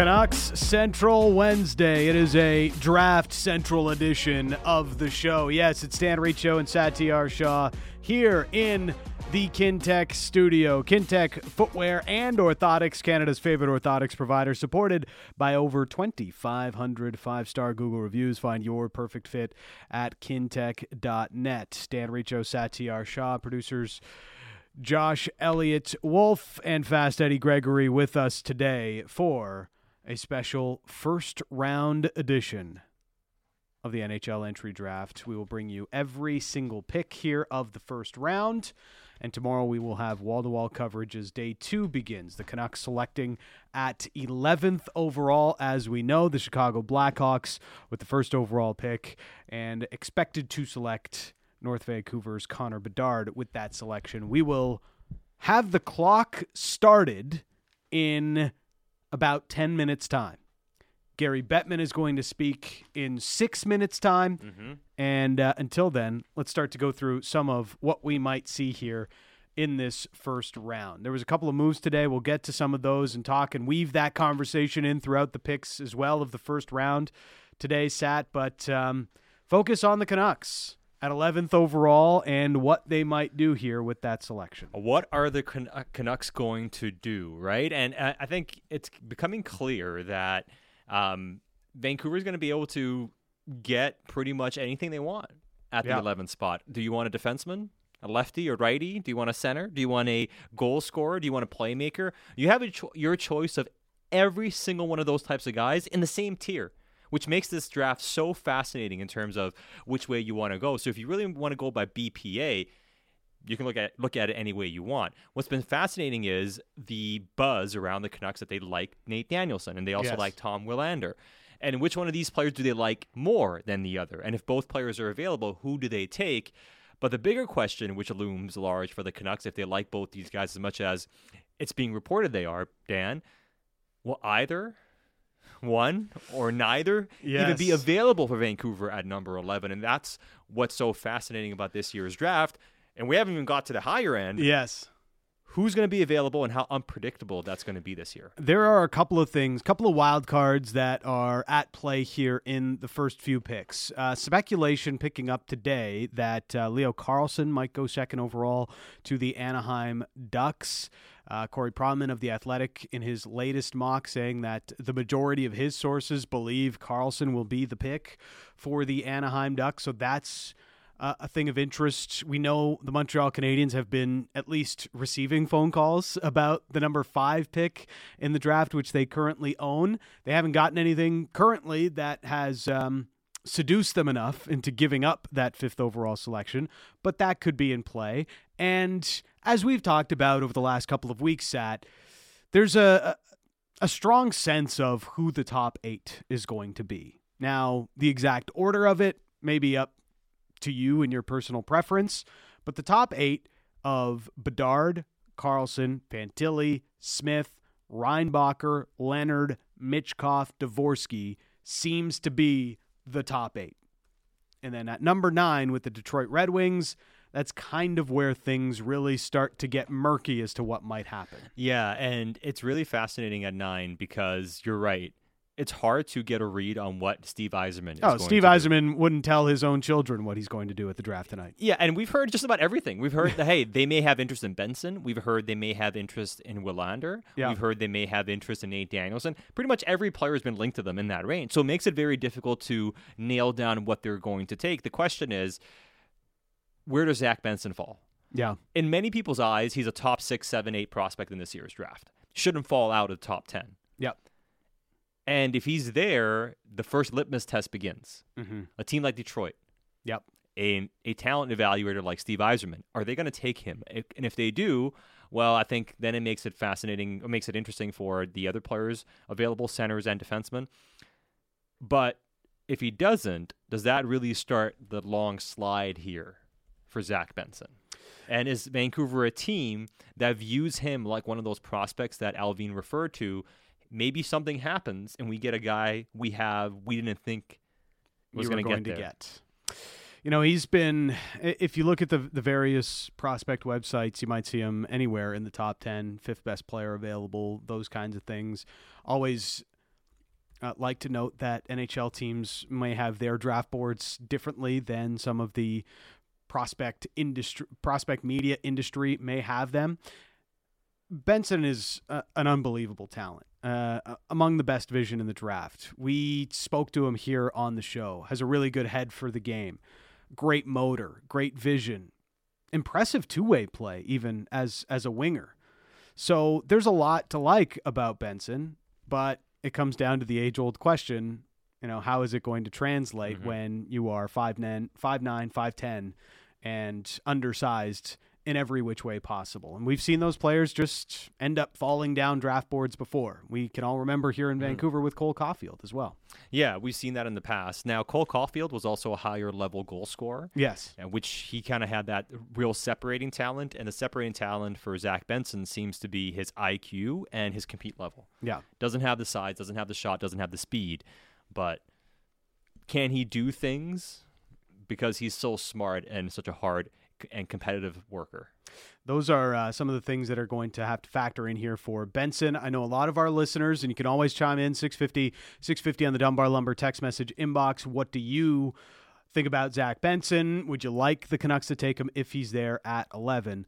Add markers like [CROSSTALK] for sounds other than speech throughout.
Canucks Central Wednesday. It is a draft central edition of the show. Yes, it's Dan Riccio and Satiar Shah here in the Kintec studio. Kintec Footwear and Orthotics, Canada's favorite orthotics provider, supported by over 2,500 five star Google reviews. Find your perfect fit at kintec.net. Dan Riccio, Satiar Shah, producers. Josh Elliott Wolfe and Fast Eddie Gregory with us today for a special first round edition of the NHL entry draft. We will bring you every single pick here of the first round. And tomorrow we will have wall to wall coverage as day two begins. The Canucks selecting at 11th overall, as we know, the Chicago Blackhawks with the first overall pick and expected to select North Vancouver's Connor Bedard with that selection. We will have the clock started in about 10 minutes' time. Gary Bettman is going to speak in six minutes' time. Mm-hmm. And uh, until then, let's start to go through some of what we might see here in this first round. There was a couple of moves today. We'll get to some of those and talk and weave that conversation in throughout the picks as well of the first round today, Sat. But um, focus on the Canucks at 11th overall and what they might do here with that selection. What are the Can- uh, Canucks going to do, right? And uh, I think it's becoming clear that um, Vancouver is going to be able to get pretty much anything they want at the Yeah. 11th spot. Do you want a defenseman? A lefty or righty? Do you want a center? Do you want a goal scorer? Do you want a playmaker? You have a cho- your choice of every single one of those types of guys in the same tier, which makes this draft so fascinating in terms of which way you want to go. So if you really want to go by BPA, you can look at look at it any way you want. What's been fascinating is the buzz around the Canucks that they like Nate Danielson and they also Yes. like Tom Willander. And which one of these players do they like more than the other? And if both players are available, who do they take? But the bigger question, which looms large for the Canucks, if they like both these guys as much as it's being reported they are, Dan, will either one or neither even be available for Vancouver at number 11? And that's what's so fascinating about this year's draft. And we haven't even got to the higher end. Yes. Who's going to be available and how unpredictable that's going to be this year? There are a couple of things, couple of wild cards that are at play here in the first few picks. Uh, speculation picking up today that uh, Leo Carlsson might go second overall to the Anaheim Ducks. Uh, Corey Pronman of The Athletic in his latest mock saying that the majority of his sources believe Carlsson will be the pick for the Anaheim Ducks. So that's uh, a thing of interest. We know the Montreal Canadiens have been at least receiving phone calls about the number five pick in the draft, which they currently own. They haven't gotten anything currently that has um, seduced them enough into giving up that fifth overall selection, but that could be in play. And as we've talked about over the last couple of weeks, Sat, there's a, a, strong sense of who the top eight is going to be. Now, the exact order of it may be up to you and your personal preference, but the top eight of Bedard, Carlsson, Fantilli, Smith, Reinbacher, Leonard, Michkov, Dvorsky seems to be the top eight. And then at number nine with the Detroit Red Wings, that's kind of where things really start to get murky as to what might happen. Yeah, and it's really fascinating at nine because you're right. It's hard to get a read on what Steve Yzerman is Oh, going Steve to do. Yzerman wouldn't tell his own children what he's going to do at the draft tonight. Yeah, and we've heard just about everything. We've heard that [LAUGHS] hey, they may have interest in Benson. We've heard they may have interest in Willander. Yeah. We've heard they may have interest in Nate Danielson. Pretty much every player has been linked to them in that range. So it makes it very difficult to nail down what they're going to take. The question is, where does Zach Benson fall? Yeah. In many people's eyes, he's a top six, seven, eight prospect in this year's draft. Shouldn't fall out of the top ten. Yep. And if he's there, the first litmus test begins. Mm-hmm. A team like Detroit, Yep. a, a talent evaluator like Steve Yzerman, are they going to take him? And if they do, well, I think then it makes it fascinating, it makes it interesting for the other players available, centers and defensemen. But if he doesn't, does that really start the long slide here for Zach Benson? And is Vancouver a team that views him like one of those prospects that Allvin referred to? Maybe something happens and we get a guy we have we didn't think was going get to there. get. You know, he's been. If you look at the the various prospect websites, you might see him anywhere in the top 10, fifth best player available, those kinds of things. Always uh, like to note that NHL teams may have their draft boards differently than some of the prospect industry, prospect media industry may have them. Benson is uh, an unbelievable talent, uh, among the best vision in the draft. We spoke to him here on the show. Has a really good head for the game, great motor, great vision, impressive two-way play, even as as a winger. So there's a lot to like about Benson, but it comes down to the age-old question: you know, how is it going to translate mm-hmm. when you are five nine, five nine, five ten, and undersized? In every which way possible. And we've seen those players just end up falling down draft boards before. We can all remember here in mm. Vancouver with Cole Caufield as well. Yeah, we've seen that in the past. Now, Cole Caufield was also a higher level goal scorer. Yes. And which he kind of had that real separating talent. And the separating talent for Zach Benson seems to be his IQ and his compete level. Yeah. Doesn't have the size, doesn't have the shot, doesn't have the speed. But can he do things? Because he's so smart and such a hard and competitive worker. Those are uh, some of the things that are going to have to factor in here for Benson. I know a lot of our listeners, and you can always chime in 650, 650 on the Dunbar Lumber text message inbox. What do you think about Zach Benson? Would you like the Canucks to take him if he's there at 11?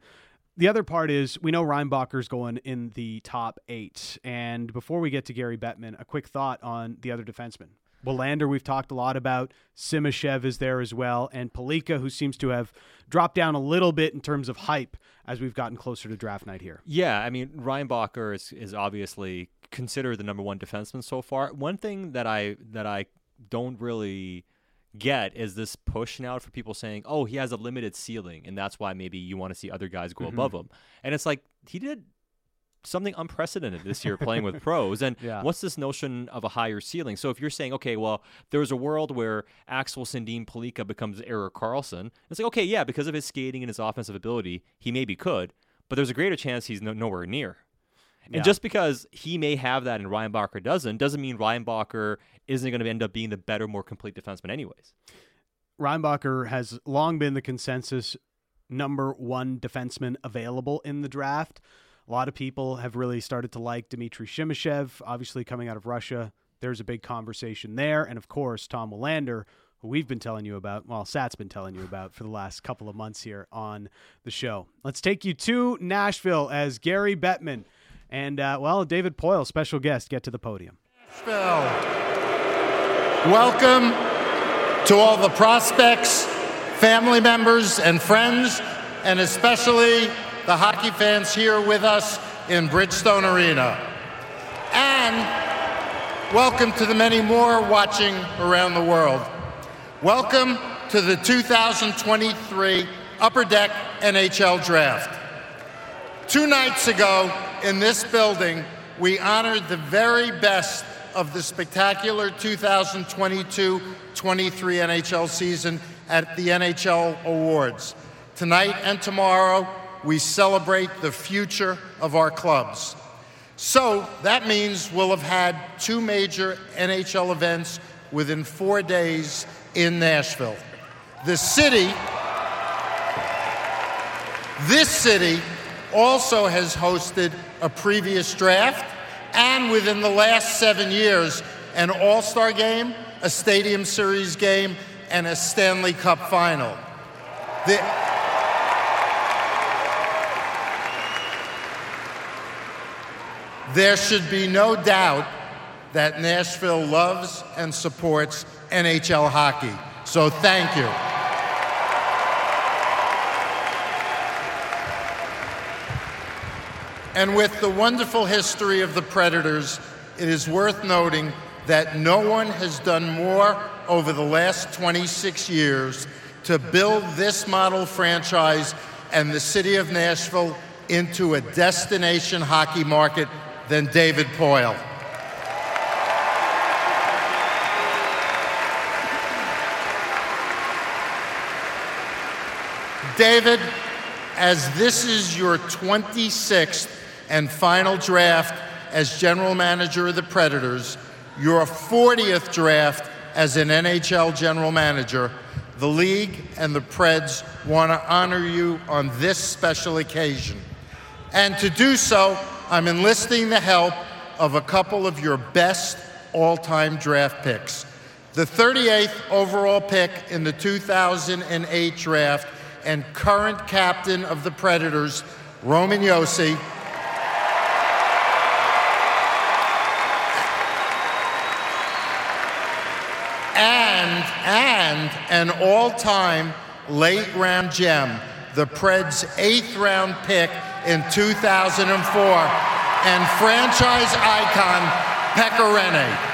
The other part is we know Reinbacher's going in the top eight. And before we get to Gary Bettman, a quick thought on the other defensemen. Willander, we've talked a lot about. Simashev is there as well. And Pellikka, who seems to have dropped down a little bit in terms of hype as we've gotten closer to draft night here. Yeah, I mean, Reinbacher is, is obviously considered the number one defenseman so far. One thing that I that I don't really get is this push now for people saying, "Oh, he has a limited ceiling, and that's why maybe you want to see other guys go mm-hmm. above him." And it's like he did something unprecedented this year playing with [LAUGHS] pros. And yeah. what's this notion of a higher ceiling? So if you're saying, okay, well, there's a world where Axel Sandin Pellikka becomes Erik Karlsson, it's like, okay, yeah, because of his skating and his offensive ability, he maybe could, but there's a greater chance he's no, nowhere near. And yeah. just because he may have that and Reinbacher doesn't, doesn't mean Reinbacher isn't going to end up being the better, more complete defenseman, anyways. Reinbacher has long been the consensus number one defenseman available in the draft. A lot of people have really started to like Dmitry Simashev, obviously coming out of Russia. There's a big conversation there. And of course, Tom Willander, who we've been telling you about, well, Sat's been telling you about for the last couple of months here on the show. Let's take you to Nashville as Gary Bettman and, uh, well, David Poile, special guest, get to the podium. Nashville. Welcome to all the prospects, family members, and friends, and especially the hockey fans here with us in Bridgestone Arena. And welcome to the many more watching around the world. Welcome to the 2023 Upper Deck NHL Draft. Two nights ago in this building, we honored the very best of the spectacular 2022 23 NHL season at the NHL Awards. Tonight and tomorrow, we celebrate the future of our clubs. So that means we'll have had two major NHL events within four days in Nashville. The city, this city also has hosted a previous draft and within the last seven years, an All Star game, a Stadium Series game, and a Stanley Cup final. The, There should be no doubt that Nashville loves and supports NHL hockey. So thank you. And with the wonderful history of the Predators, it is worth noting that no one has done more over the last 26 years to build this model franchise and the city of Nashville into a destination hockey market than David Poile. David, as this is your 26th and final draft as general manager of the Predators, your 40th draft as an NHL general manager, the league and the Preds want to honor you on this special occasion. And to do so, I'm enlisting the help of a couple of your best all time draft picks. The 38th overall pick in the 2008 draft and current captain of the Predators, Roman Josi. And, and an all time late round gem, the Preds' eighth round pick in 2004, and franchise icon Pekka Rinne.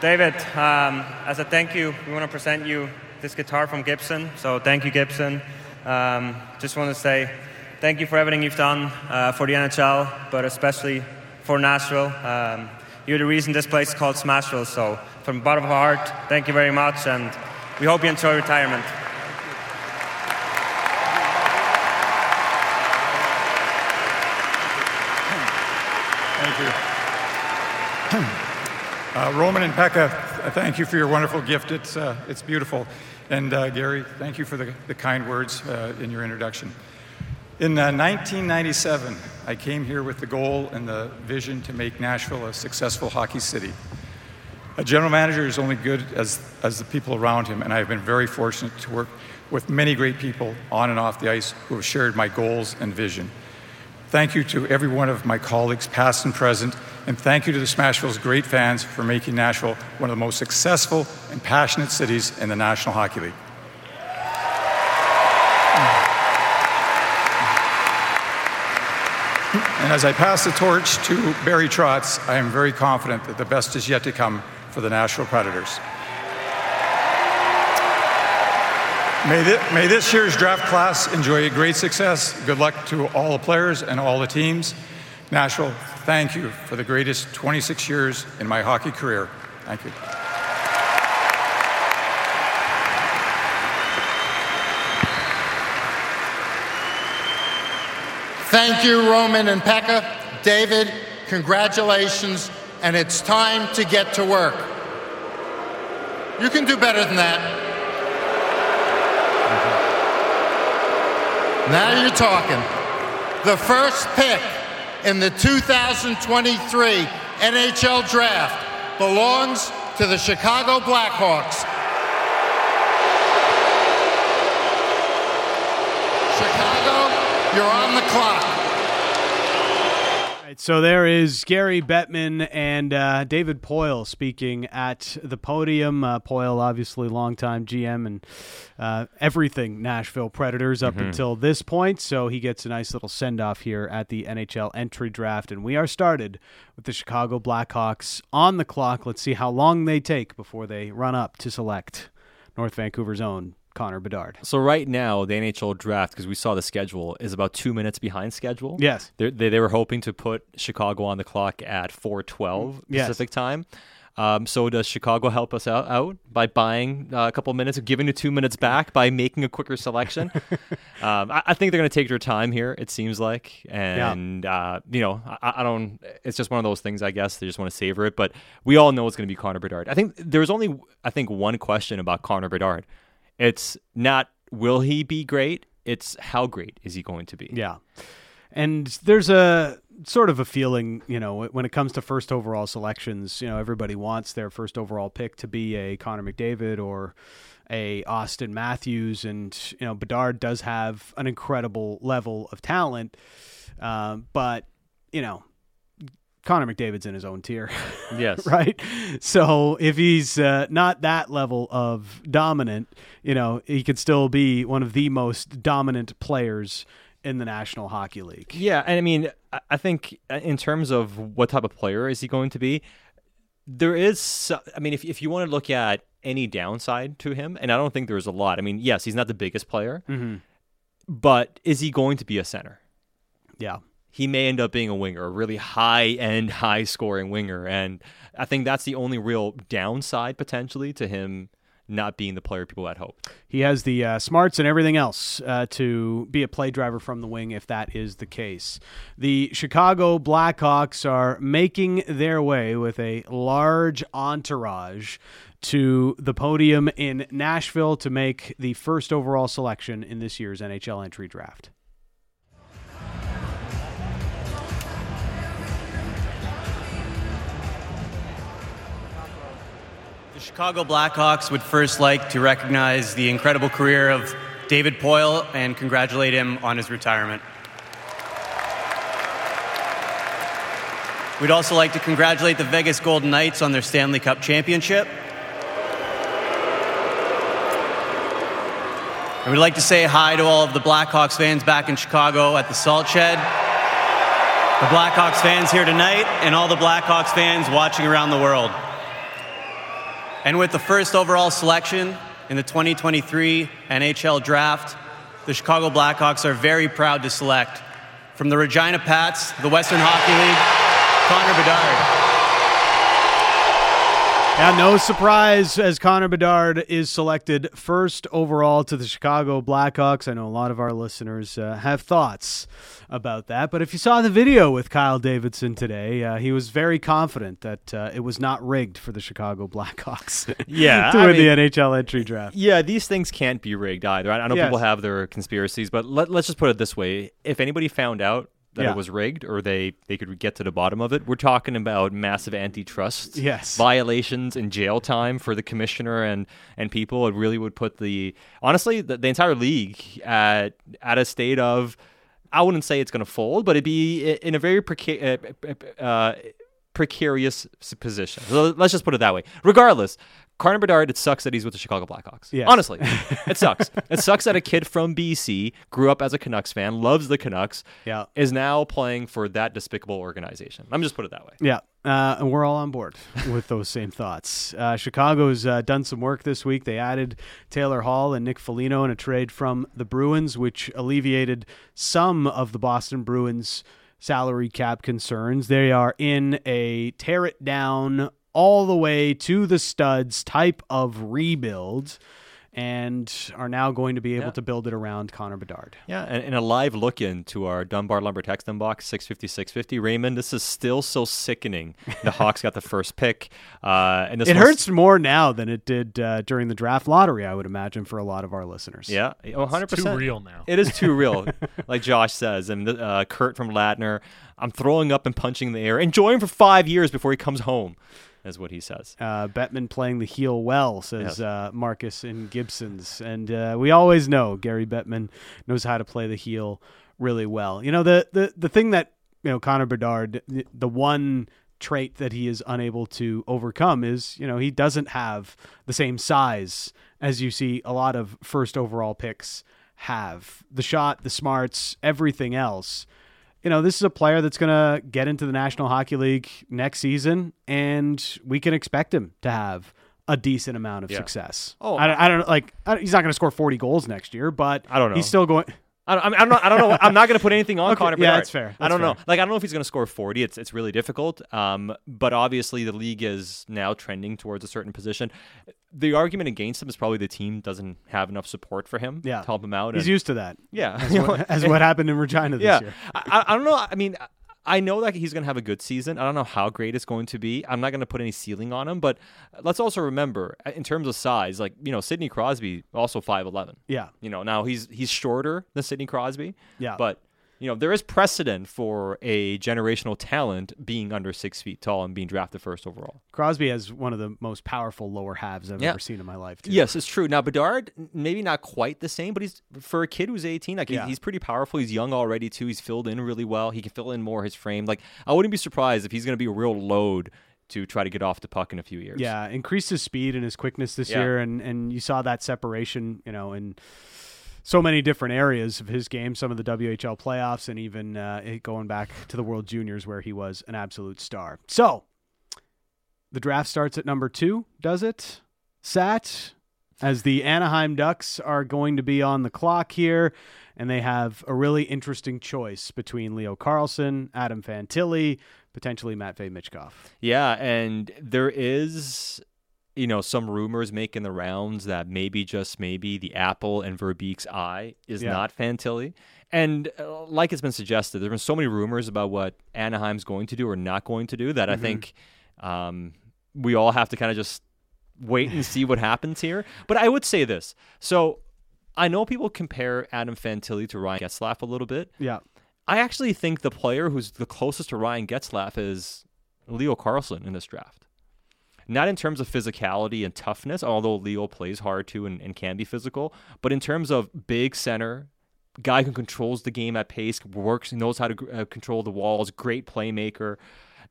David, um, as a thank you, we want to present you this guitar from Gibson. So thank you, Gibson. Um, just want to say thank you for everything you've done uh, for the NHL, but especially for Nashville. Um, you're the reason this place is called Smashville. So from the bottom of our heart, thank you very much, and we hope you enjoy retirement. Thank you. Uh, Roman and Pekka, thank you for your wonderful gift. It's, uh, it's beautiful. And uh, Gary, thank you for the, the kind words uh, in your introduction. In 1997, uh, I came here with the goal and the vision to make Nashville a successful hockey city. A general manager is only good as, as the people around him, and I have been very fortunate to work with many great people on and off the ice who have shared my goals and vision. Thank you to every one of my colleagues, past and present, and thank you to the Smashville's great fans for making Nashville one of the most successful and passionate cities in the National Hockey League. And as I pass the torch to Barry Trotz, I am very confident that the best is yet to come for the Nashville Predators. May, th- may, this year's draft class enjoy a great success. Good luck to all the players and all the teams. Nashville, thank you for the greatest 26 years in my hockey career. Thank you. Thank you, Roman and Pekka. David, congratulations, and it's time to get to work. You can do better than that. Now you're talking. The first pick in the 2023 NHL Draft belongs to the Chicago Blackhawks. Chicago, you're on the clock. So there is Gary Bettman and uh, David Poile speaking at the podium. Uh, Poile, obviously, longtime GM and uh, everything Nashville Predators up mm-hmm. until this point. So he gets a nice little send off here at the NHL entry draft. And we are started with the Chicago Blackhawks on the clock. Let's see how long they take before they run up to select North Vancouver's own Connor Bedard. So right now, the NHL draft, because we saw the schedule, is about two minutes behind schedule. Yes, They're, they they were hoping to put Chicago on the clock at four twelve Pacific yes. time. Um, so does Chicago help us out, out by buying uh, a couple minutes, giving the two minutes back by making a quicker selection? [LAUGHS] um, I, I, think they're going to take their time here. It seems like, and uh, you know, I, I, don't. It's just one of those things. I guess they just want to savor it. But we all know it's going to be Connor Bedard. I think there's only, I think, one question about Connor Bedard. It's not will he be great? It's how great is he going to be? Yeah. And there's a sort of a feeling, you know, when it comes to first overall selections, you know, everybody wants their first overall pick to be a Connor McDavid or a Auston Matthews, and you know, Bedard does have an incredible level of talent, um, but you know, Connor McDavid's in his own tier. [LAUGHS] Yes. right. So if he's uh, not that level of dominant, you know, he could still be one of the most dominant players in the National Hockey League. Yeah, and I mean, I think uh, in terms of what type of player is he going to be, there is. I mean, if if you want to look at any downside to him, and I don't think there's a lot. I mean, yes, he's not the biggest player, mm-hmm. but is he going to be a center? Yeah he may end up being a winger, a really high end, high scoring winger. And I think that's the only real downside potentially to him not being the player people had hoped. He has the uh, smarts and everything else uh, to be a play driver from the wing if that is the case. The Chicago Blackhawks are making their way with a large entourage to the podium in Nashville to make the first overall selection in this year's NHL entry draft. Chicago Blackhawks would first like to recognize the incredible career of David Poile and congratulate him on his retirement. We'd also like to congratulate the Vegas Golden Knights on their Stanley Cup championship. And we'd like to say hi to all of the Blackhawks fans back in Chicago at the Salt Shed, the Blackhawks fans here tonight, and all the Blackhawks fans watching around the world. And with the first overall selection in the 2023 NHL Draft, the Chicago Blackhawks are very proud to select from the Regina Pats, the Western Hockey League, Connor Bedard. Yeah, no surprise as Connor Bedard is selected first overall to the Chicago Blackhawks. I know a lot of our listeners uh, have thoughts about that, but if you saw the video with Kyle Davidson today, uh, he was very confident that uh, it was not rigged for the Chicago Blackhawks. [LAUGHS] [LAUGHS] Yeah, to I win the NHL entry draft. Yeah, these things can't be rigged either. I, I know Yes. people have their conspiracies, but let, let's just put it this way: if anybody found out that Yeah. it was rigged or they they could get to the bottom of it, we're talking about massive antitrust Yes. violations and jail time for the commissioner and and people. It really would put the honestly the, the entire league at at a state of I wouldn't say it's going to fold, but it'd be in a very preca- uh, uh, precarious position. So let's just put it that way. Regardless, Connor Bedard, it sucks that he's with the Chicago Blackhawks. Yes. Honestly, [LAUGHS] it sucks. it sucks that a kid from BC grew up as a Canucks fan, loves the Canucks, Yeah. is now playing for that despicable organization. I'm just put it that way. Yeah, uh, and we're all on board with those same thoughts. Uh, Chicago's uh, done some work this week. They added Taylor Hall and Nick Foligno in a trade from the Bruins, which alleviated some of the Boston Bruins' salary cap concerns. They are in a tear it down all the way to the studs type of rebuild. And are now going to be able Yeah. to build it around Connor Bedard. Yeah, and, and a live look into our Dunbar Lumber text inbox, 650, 650. Raymond, this is still so sickening. The [LAUGHS] Hawks got the first pick. Uh, and this It one's- hurts more now than it did uh, during the draft lottery, I would imagine, for a lot of our listeners. Yeah, oh, 100%. too real now. It is too real, [LAUGHS] like Josh says. And uh, Kurt from Ladner, I'm throwing up and punching the air. Enjoy him for five years before he comes home, is what he says. Uh, Bettman playing the heel well, says Yes. uh, Marcus in Gibson's. And uh, we always know Gary Bettman knows how to play the heel really well. You know, the, the, the thing that, you know, Connor Bedard, the, the one trait that he is unable to overcome is, you know, he doesn't have the same size as you see a lot of first overall picks have. The shot, the smarts, everything else you know, this is a player that's going to get into the National Hockey League next season, and we can expect him to have a decent amount of Yeah. success. Oh, I, don't- I don't like. I, he's not going to score forty goals next year, but I don't know. He's still going. I don't, I'm not, I don't know. I'm not going to put anything on Okay, Connor yeah, that's fair. I don't know. Like I don't know if he's going to score 40. It's it's really difficult. Um, but obviously the league is now trending towards a certain position. The argument against him is probably the team doesn't have enough support for him Yeah. to help him out. He's and- used to that. yeah, As what, [LAUGHS] as what happened in Regina this yeah. year. I, I don't know. I mean, I know that he's going to have a good season. I don't know how great it's going to be. I'm not going to put any ceiling on him, but let's also remember, uh, in terms of size, like you know, Sidney Crosby also 5'11. Yeah. You know, now he's he's shorter than Sidney Crosby. Yeah. But you know, there is precedent for a generational talent being under six feet tall and being drafted first overall. Crosby has one of the most powerful lower halves I've Yeah. ever seen in my life. Too. Yes, it's true. Now Bedard, maybe not quite the same, but he's for a kid who's 18. Like he's, Yeah. he's pretty powerful. He's young already too. He's filled in really well. He can fill in more his frame. Like I wouldn't be surprised if he's going to be a real load to try to get off the puck in a few years. Yeah, increased his speed and his quickness this Yeah. year, and and you saw that separation, you know, in so many different areas of his game. Some of the WHL playoffs, and even uh, going back to the World Juniors, where he was an absolute star. So, the draft starts at number two. Does it? Sat as the Anaheim Ducks are going to be on the clock here, and they have a really interesting choice between Leo Carlsson, Adam Fantilli, potentially Matvey Michkov. Yeah, and there is you know, some rumors making the rounds that maybe just maybe the apple and Verbeek's eye is Yeah. not Fantilli. And uh, like it's been suggested, there's been so many rumors about what Anaheim's going to do or not going to do that I think um, we all have to kind of just wait and see what happens here. But I would say this. So I know people compare Adam Fantilli to Ryan Getzlaf a little bit. Yeah. I actually think the player who's the closest to Ryan Getzlaf is Leo Carlsson in this draft. Not in terms of physicality and toughness, although Leo plays hard too and, and can be physical, but in terms of big center, guy who controls the game at pace, works, knows how to uh, control the walls, great playmaker.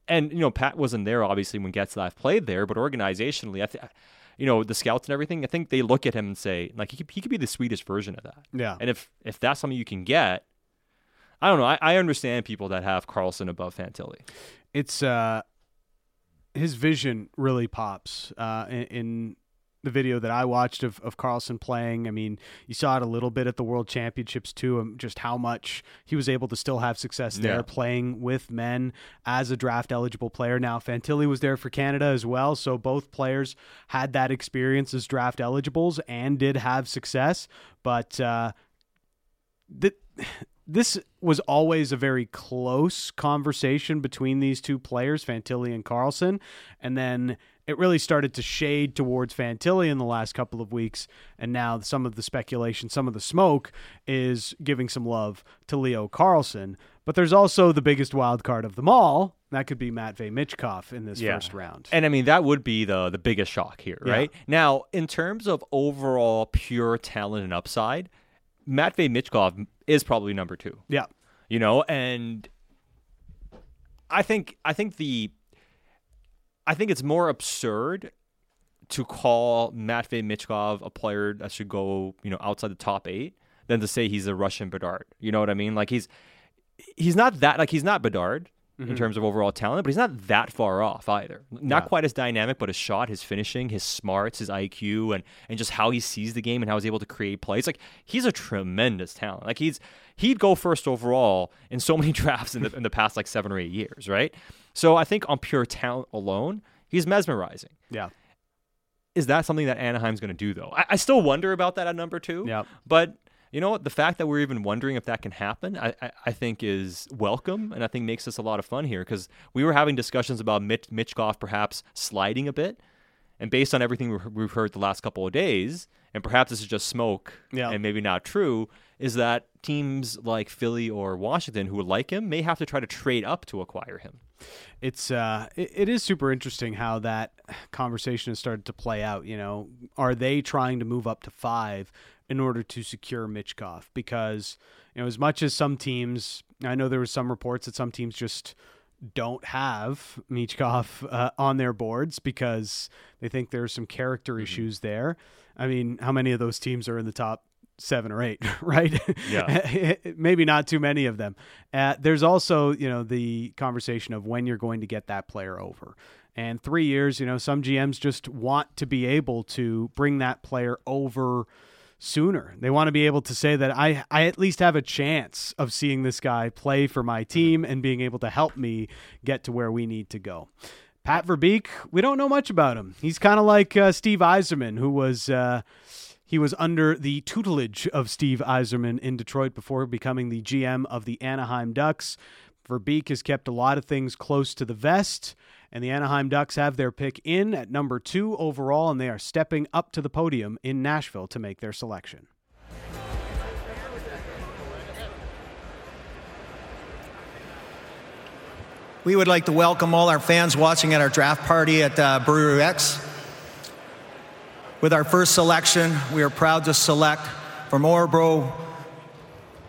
And, you know, Pat wasn't there obviously when Getzlaf played there, but organizationally, I think. You know the scouts and everything. I think they look at him and say, like, he could, he could be the Swedish version of that. Yeah. And if if that's something you can get, I don't know. I, I understand people that have Carlsson above Fantilli. it's uh his vision really pops uh in, in the video that I watched of, of Carlsson playing. I mean, you saw it a little bit at the World Championships too, and just how much he was able to still have success there Yeah. playing with men as a draft eligible player. Now, Fantilli was there for Canada as well, so both players had that experience as draft eligibles and did have success. But uh, th- this was always a very close conversation between these two players, Fantilli and Carlsson, and then it really started to shade towards Fantilli in the last couple of weeks, and now some of the speculation, some of the smoke is giving some love to Leo Carlsson. But there's also the biggest wild card of them all. That could be Matvey Michkov in this first round. And I mean, that would be the the biggest shock here, Yeah. right? Now, in terms of overall pure talent and upside, Matvey Michkov is probably number two. yeah. You know, and I think I think the I think it's more absurd to call Matvey Michkov a player that should go, you know, outside the top eight than to say he's a Russian Bedard. You know what I mean? Like he's he's not that like he's not Bedard in mm-hmm. terms of overall talent, but he's not that far off either. Not Yeah. quite as dynamic, but his shot, his finishing, his smarts, his IQ, and and just how he sees the game and how he's able to create plays. Like he's a tremendous talent. Like he's he'd go first overall in so [LAUGHS] many drafts in the in the past like seven or eight years, right? So I think on pure talent alone, he's mesmerizing. Yeah. Is that something that Anaheim's going to do though? I, I still wonder about that at number two. Yeah. But you know what? The fact that we're even wondering if that can happen, I, I, I think is welcome, and I think makes us a lot of fun here because we were having discussions about Mitch, Michkov perhaps sliding a bit, and based on everything we've- we've heard the last couple of days, and perhaps this is just smoke Yeah. and maybe not true, is that teams like Philly or Washington who would like him may have to try to trade up to acquire him. it's uh it, it is super interesting how that conversation has started to play out you know are they trying to move up to five in order to secure Michkov because you know as much as some teams I know there was some reports that some teams just don't have Michkov uh, on their boards because they think there's some character issues there. I mean, how many of those teams are in the top seven or eight, [LAUGHS] right? Yeah. [LAUGHS] Maybe not too many of them. Uh, there's also, you know, the conversation of when you're going to get that player over. And three years, you know, some GMs just want to be able to bring that player over sooner. They want to be able to say that I, I at least have a chance of seeing this guy play for my team and being able to help me get to where we need to go. Pat Verbeek, we don't know much about him. He's kind of like uh, Steve Yzerman, who was uh, he was under the tutelage of Steve Yzerman in Detroit before becoming the GM of the Anaheim Ducks. Verbeek has kept a lot of things close to the vest, and the Anaheim Ducks have their pick in at number two overall, and they are stepping up to the podium in Nashville to make their selection. We would like to welcome all our fans watching at our draft party at uh, Brewery X. With our first selection, we are proud to select from Orebro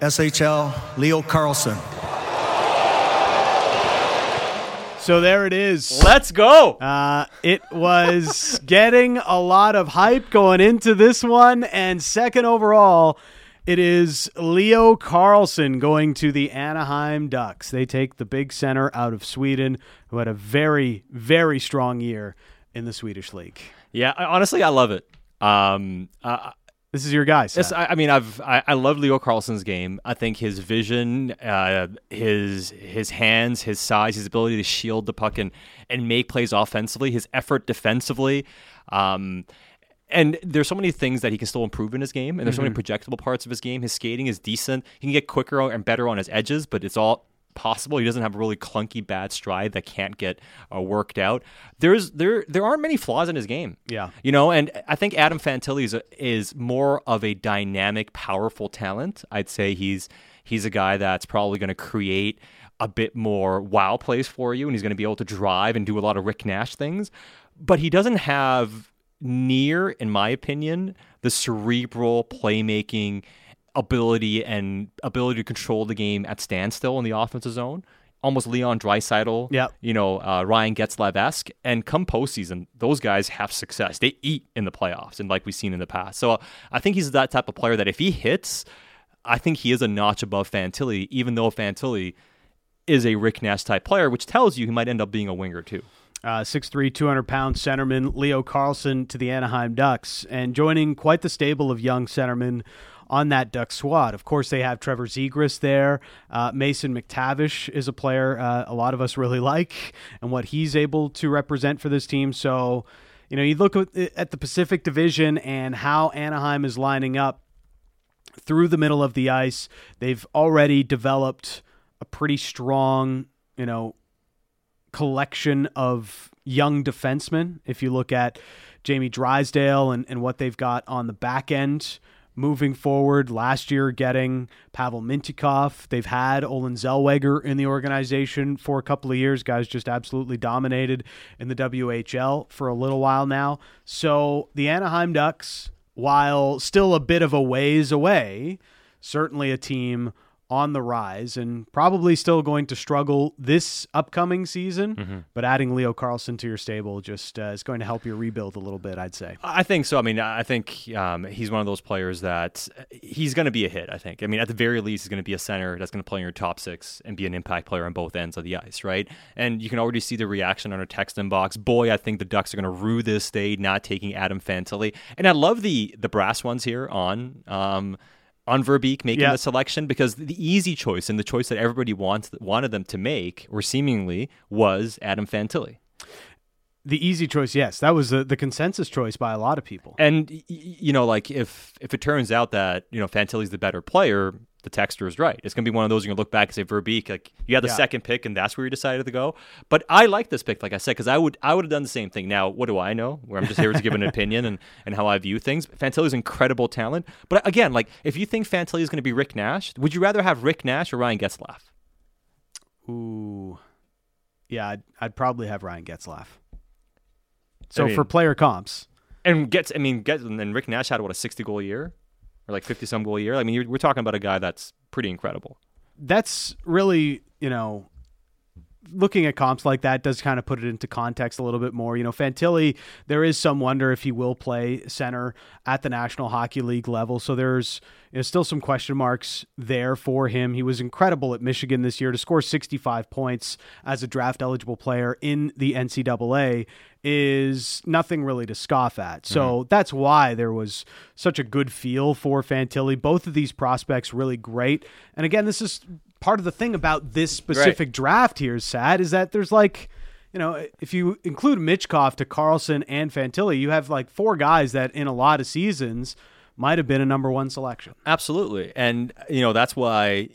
SHL Leo Carlsson. So there it is. Let's go. Uh, it was [LAUGHS] getting a lot of hype going into this one, and second overall, it is Leo Carlsson going to the Anaheim Ducks. They take the big center out of Sweden, who had a very, very strong year in the Swedish league. Yeah, I, honestly, I love it. Um, uh, This is your guy. Yes, I, I, mean, I've I, I, love Leo Carlsson's game. I think his vision, uh, his his hands, his size, his ability to shield the puck and and make plays offensively, his effort defensively. Um, and there's so many things that he can still improve in his game, and there's mm-hmm. so many mm-hmm. projectable parts of his game. His skating is decent. He can get quicker and better on his edges, but it's all possible. He doesn't have a really clunky bad stride that can't get uh, worked out. There's there there aren't many flaws in his game. Yeah, you know, and I think Adam Fantilli is, a, is more of a dynamic, powerful talent. I'd say he's he's a guy that's probably going to create a bit more wow plays for you, and he's going to be able to drive and do a lot of Rick Nash things. But he doesn't have near, in my opinion, the cerebral playmaking ability and ability to control the game at standstill in the offensive zone. Almost Leon Draisaitl, yep. you know, uh, Ryan Getzlaf esque. And come postseason, those guys have success. They eat in the playoffs, and like we've seen in the past. So uh, I think he's that type of player that if he hits, I think he is a notch above Fantilli, even though Fantilli is a Rick Nash type player, which tells you he might end up being a winger too uh, 6'3", 200-pound centerman Leo Carlsson to the Anaheim Ducks, and joining quite the stable of young centermen on that Duck squad. Of course, they have Trevor Zegras there. Uh, Mason McTavish is a player uh, a lot of us really [LAUGHS] like, and what he's able to represent for this team. So, you know, you look at the Pacific Division and how Anaheim is lining up through the middle of the ice. They've already developed a pretty strong, you know, collection of young defensemen. If you look at Jamie Drysdale and, and what they've got on the back end moving forward, last year getting Pavel Mintyukov. They've had Olen Zellweger in the organization for a couple of years. Guys just absolutely dominated in the WHL for a little while now. So the Anaheim Ducks, while still a bit of a ways away, certainly a team on the rise and probably still going to struggle this upcoming season. Mm-hmm. But adding Leo Carlsson to your stable just uh, is going to help your rebuild a little bit, I'd say. I think so. I mean, I think um, he's one of those players that he's going to be a hit, I think. I mean, at the very least, he's going to be a center that's going to play in your top six and be an impact player on both ends of the ice, right? And you can already see the reaction on our text inbox. Boy, I think the Ducks are going to rue this day not taking Adam Fantilli. And I love the the brass ones here on. Um, on Verbeek making yeah. the selection because the easy choice and the choice that everybody wants wanted them to make, or seemingly, was Adam Fantilli. The easy choice, yes, that was the, the consensus choice by a lot of people. And you know, like if if it turns out that you know Fantilli's the better player, the texter is right. It's going to be one of those you're going to look back and say Verbeek, like you had the yeah. second pick and that's where you decided to go. But I like this pick, like I said, because I would I would have done the same thing. Now, what do I know? Where I'm just here to give an [LAUGHS] opinion and, and how I view things. Fantilli's incredible talent, but again, like if you think Fantilli is going to be Rick Nash, would you rather have Rick Nash or Ryan Getzlaf? Ooh, yeah, I'd, I'd probably have Ryan Getzlaf. So I mean, for player comps, and gets, I mean, get and Rick Nash had what a 60 goal year or like 50 some goal a year. I mean, we're talking about a guy that's pretty incredible. That's really, you know, looking at comps like that does kind of put it into context a little bit more. You know, Fantilli, there is some wonder if he will play center at the National Hockey League level. So there's you know, still some question marks there for him. He was incredible at Michigan this year to score 65 points as a draft eligible player in the NCAA is nothing really to scoff at. So mm-hmm. that's why there was such a good feel for Fantilli. Both of these prospects really great. And again, this is part of the thing about this specific right. draft here Sat is that there's like you know, if you include Michkov to Carlsson and Fantilli, you have like four guys that in a lot of seasons might have been a number one selection. Absolutely. And, you know, that's why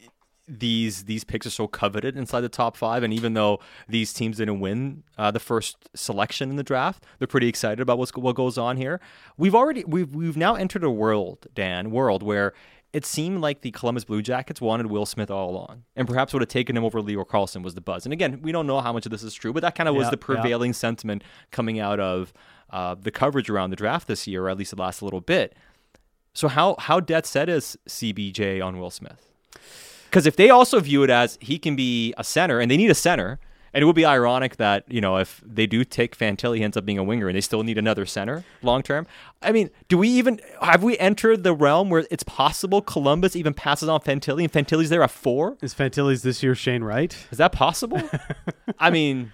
these these picks are so coveted inside the top five. And even though these teams didn't win uh, the first selection in the draft, they're pretty excited about what's what goes on here. We've already we've we've now entered a world, Dan, world where it seemed like the Columbus Blue Jackets wanted Will Smith all along, and perhaps would have taken him over Leo Carlsson was the buzz. And again, we don't know how much of this is true, but that kind of was the prevailing sentiment coming out of uh, the coverage around the draft this year, or at least the last little bit. So how how dead set is CBJ on Will Smith? Because if they also view it as he can be a center, and they need a center, and it would be ironic that you know if they do take Fantilli, he ends up being a winger, and they still need another center long term. I mean, do we even have we entered the realm where it's possible Columbus even passes on Fantilli, and Fantilli's there at four? Is Fantilli's this year Shane Wright? Is that possible? [LAUGHS] I mean.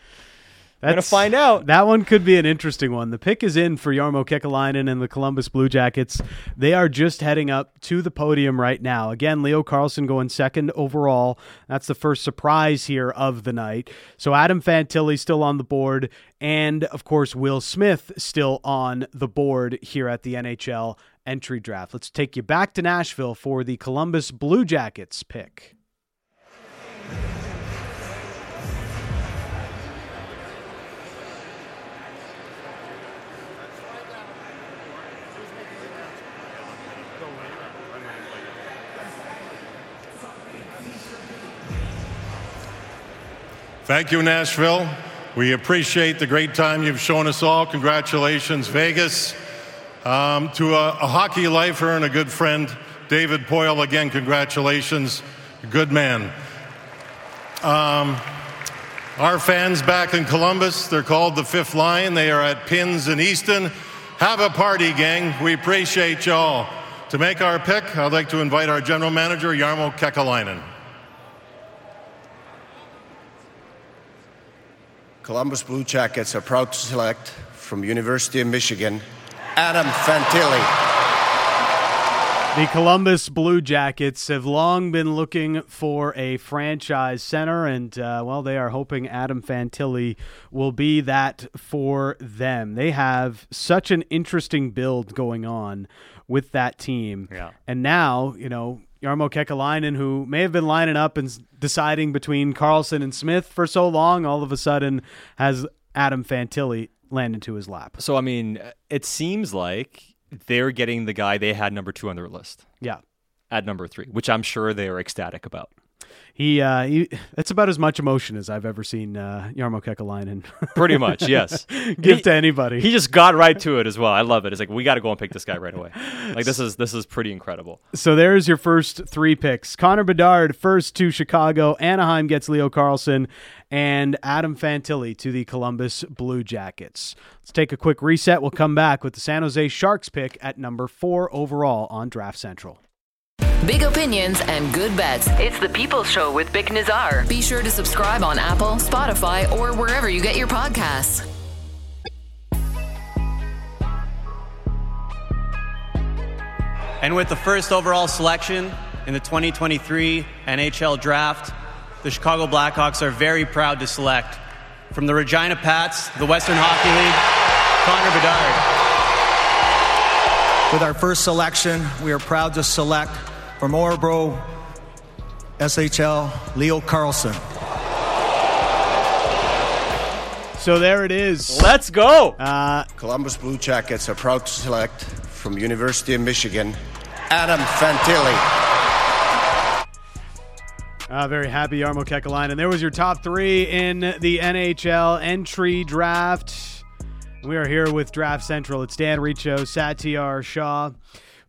We're gonna find out. That one could be an interesting one. The pick is in for Jarmo Kekalainen and the Columbus Blue Jackets. They are just heading up to the podium right now. Again, Leo Carlsson going second overall. That's the first surprise here of the night. So Adam Fantilli still on the board, and of course Will Smith still on the board here at the NHL entry draft. Let's take you back to Nashville for the Columbus Blue Jackets pick. Thank you, Nashville. We appreciate the great time you've shown us all. Congratulations, Vegas. Um, to a, a, hockey lifer and a good friend, David Poile, again, congratulations. Good man. Um, our fans back in Columbus, they're called the Fifth Line. They are at Pins in Easton. Have a party, gang. We appreciate y'all. To make our pick, I'd like to invite our general manager, Jarmo Kekalainen. Columbus Blue Jackets are proud to select from University of Michigan, Adam Fantilli. The Columbus Blue Jackets have long been looking for a franchise center, and uh, well, they are hoping Adam Fantilli will be that for them. They have such an interesting build going on with that team, yeah. and now you know Jarmo Kekalainen, who may have been lining up and deciding between Carlsson and Smith for so long, all of a sudden has Adam Fantilli land into his lap. So, I mean, it seems like they're getting the guy they had number two on their list. Yeah. At number three, which I'm sure they are ecstatic about. He, uh, he, that's about as much emotion as I've ever seen uh, Jarmo Kekalainen. Pretty [LAUGHS] much, yes. Give he, to anybody. He just got right to it as well. I love it. It's like we got to go and pick this guy right away. Like this is this is pretty incredible. So there's your first three picks: Connor Bedard first to Chicago, Anaheim gets Leo Carlsson, and Adam Fantilli to the Columbus Blue Jackets. Let's take a quick reset. We'll come back with the San Jose Sharks pick at number four overall on Draft Central. Big opinions and good bets. It's the People's Show with Bik Nizzar. Be sure to subscribe on Apple, Spotify, or wherever you get your podcasts. And with the first overall selection in the 2023 NHL Draft, the Chicago Blackhawks are very proud to select from the Regina Pats, the Western Hockey League, Connor Bedard. With our first selection, we are proud to select from Orebro, SHL, Leo Carlsson. So there it is. Let's go. Uh, Columbus Blue Jackets are proud to select from University of Michigan, Adam Fantilli. Uh, very happy, Jarmo Kekalainen. And there was your top three in the NHL entry draft. We are here with Draft Central. It's Dan Riccio, Satiar Shah.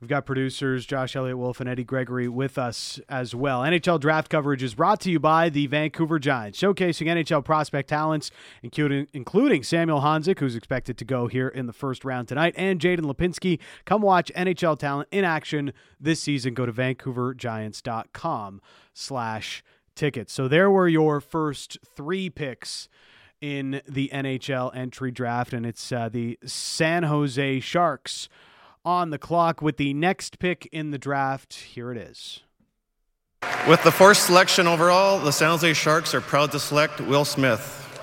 We've got producers Josh Elliott Wolfe and Eddie Gregory with us as well. NHL draft coverage is brought to you by the Vancouver Giants, showcasing NHL prospect talents, including, including Samuel Honzek, who's expected to go here in the first round tonight, and Jaden Lipinski. Come watch NHL talent in action this season. Go to vancouvergiants.com slash tickets. So there were your first three picks in the NHL entry draft, and it's uh, the San Jose Sharks on the clock with the next pick in the draft. Here it is. With the first selection overall, the San Jose Sharks are proud to select Will Smith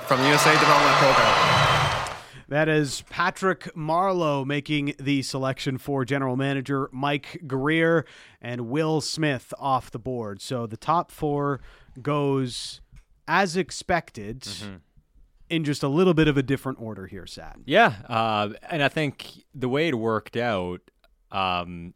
from the USA Development Program. That is Patrick Marleau making the selection for general manager Mike Grier and Will Smith off the board. So the top four goes as expected. Mm-hmm in just a little bit of a different order here, Sat. Yeah, uh, and I think the way it worked out, um,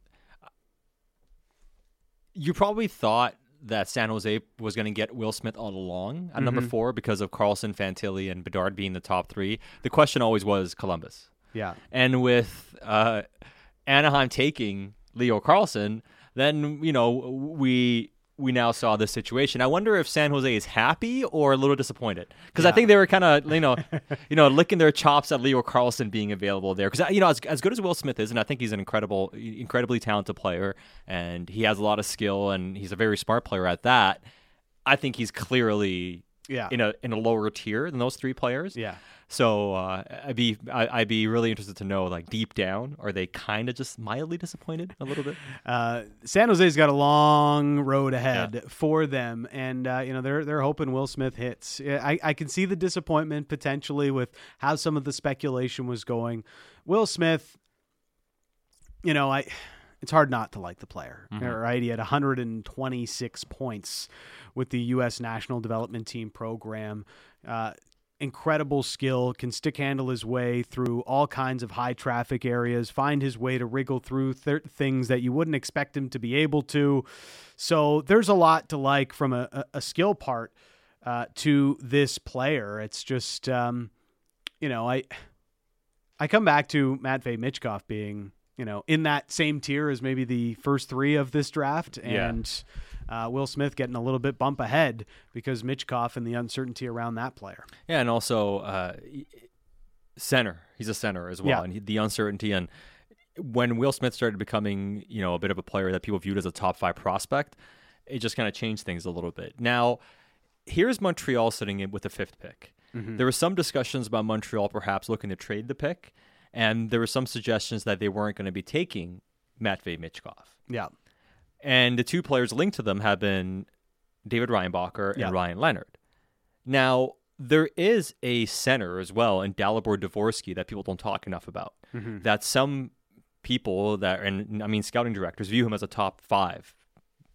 you probably thought that San Jose was going to get Will Smith all along at mm-hmm. number four because of Carlsson, Fantilli, and Bedard being the top three. The question always was Columbus. Yeah, and with uh, Anaheim taking Leo Carlsson, then you know we we now saw this situation. I wonder if San Jose is happy or a little disappointed because yeah. I think they were kind of you know [LAUGHS] you know licking their chops at Leo Carlsson being available there because you know as, as good as Will Smith is and I think he's an incredible incredibly talented player and he has a lot of skill and he's a very smart player at that. I think he's clearly Yeah. in a in a lower tier than those three players. Yeah. So uh, I'd be I, I'd be really interested to know like deep down are they kind of just mildly disappointed a little bit? [LAUGHS] Uh, San Jose's got a long road ahead for them, and uh, you know they're they're hoping Will Smith hits. I, I can see the disappointment potentially with how some of the speculation was going. Will Smith, you know, I it's hard not to like the player, Mhm. right? He had 126 points with the U.S. National Development Team program. Uh, incredible skill, can stick handle his way through all kinds of high traffic areas, find his way to wriggle through th- things that you wouldn't expect him to be able to. So there's a lot to like from a, a, skill part uh, to this player. It's just, um, you know, I I come back to Matvey Michkov being, you know, in that same tier as maybe the first three of this draft, Yeah. and uh, Will Smith getting a little bit bump ahead because Michkov and the uncertainty around that player. Yeah, and also uh, center. He's a center as well, Yeah. and he, the uncertainty and when Will Smith started becoming, you know, a bit of a player that people viewed as a top five prospect, it just kind of changed things a little bit. Now, here's Montreal sitting in with the fifth pick. Mhm. There were some discussions about Montreal perhaps looking to trade the pick, and there were some suggestions that they weren't going to be taking Matvey Michkov. Yeah. And the two players linked to them have been David Reinbacher and Yeah. Ryan Leonard. Now, there is a center as well in Dalibor Dvorsky that people don't talk enough about. Mhm. That some people that, and I mean, scouting directors view him as a top five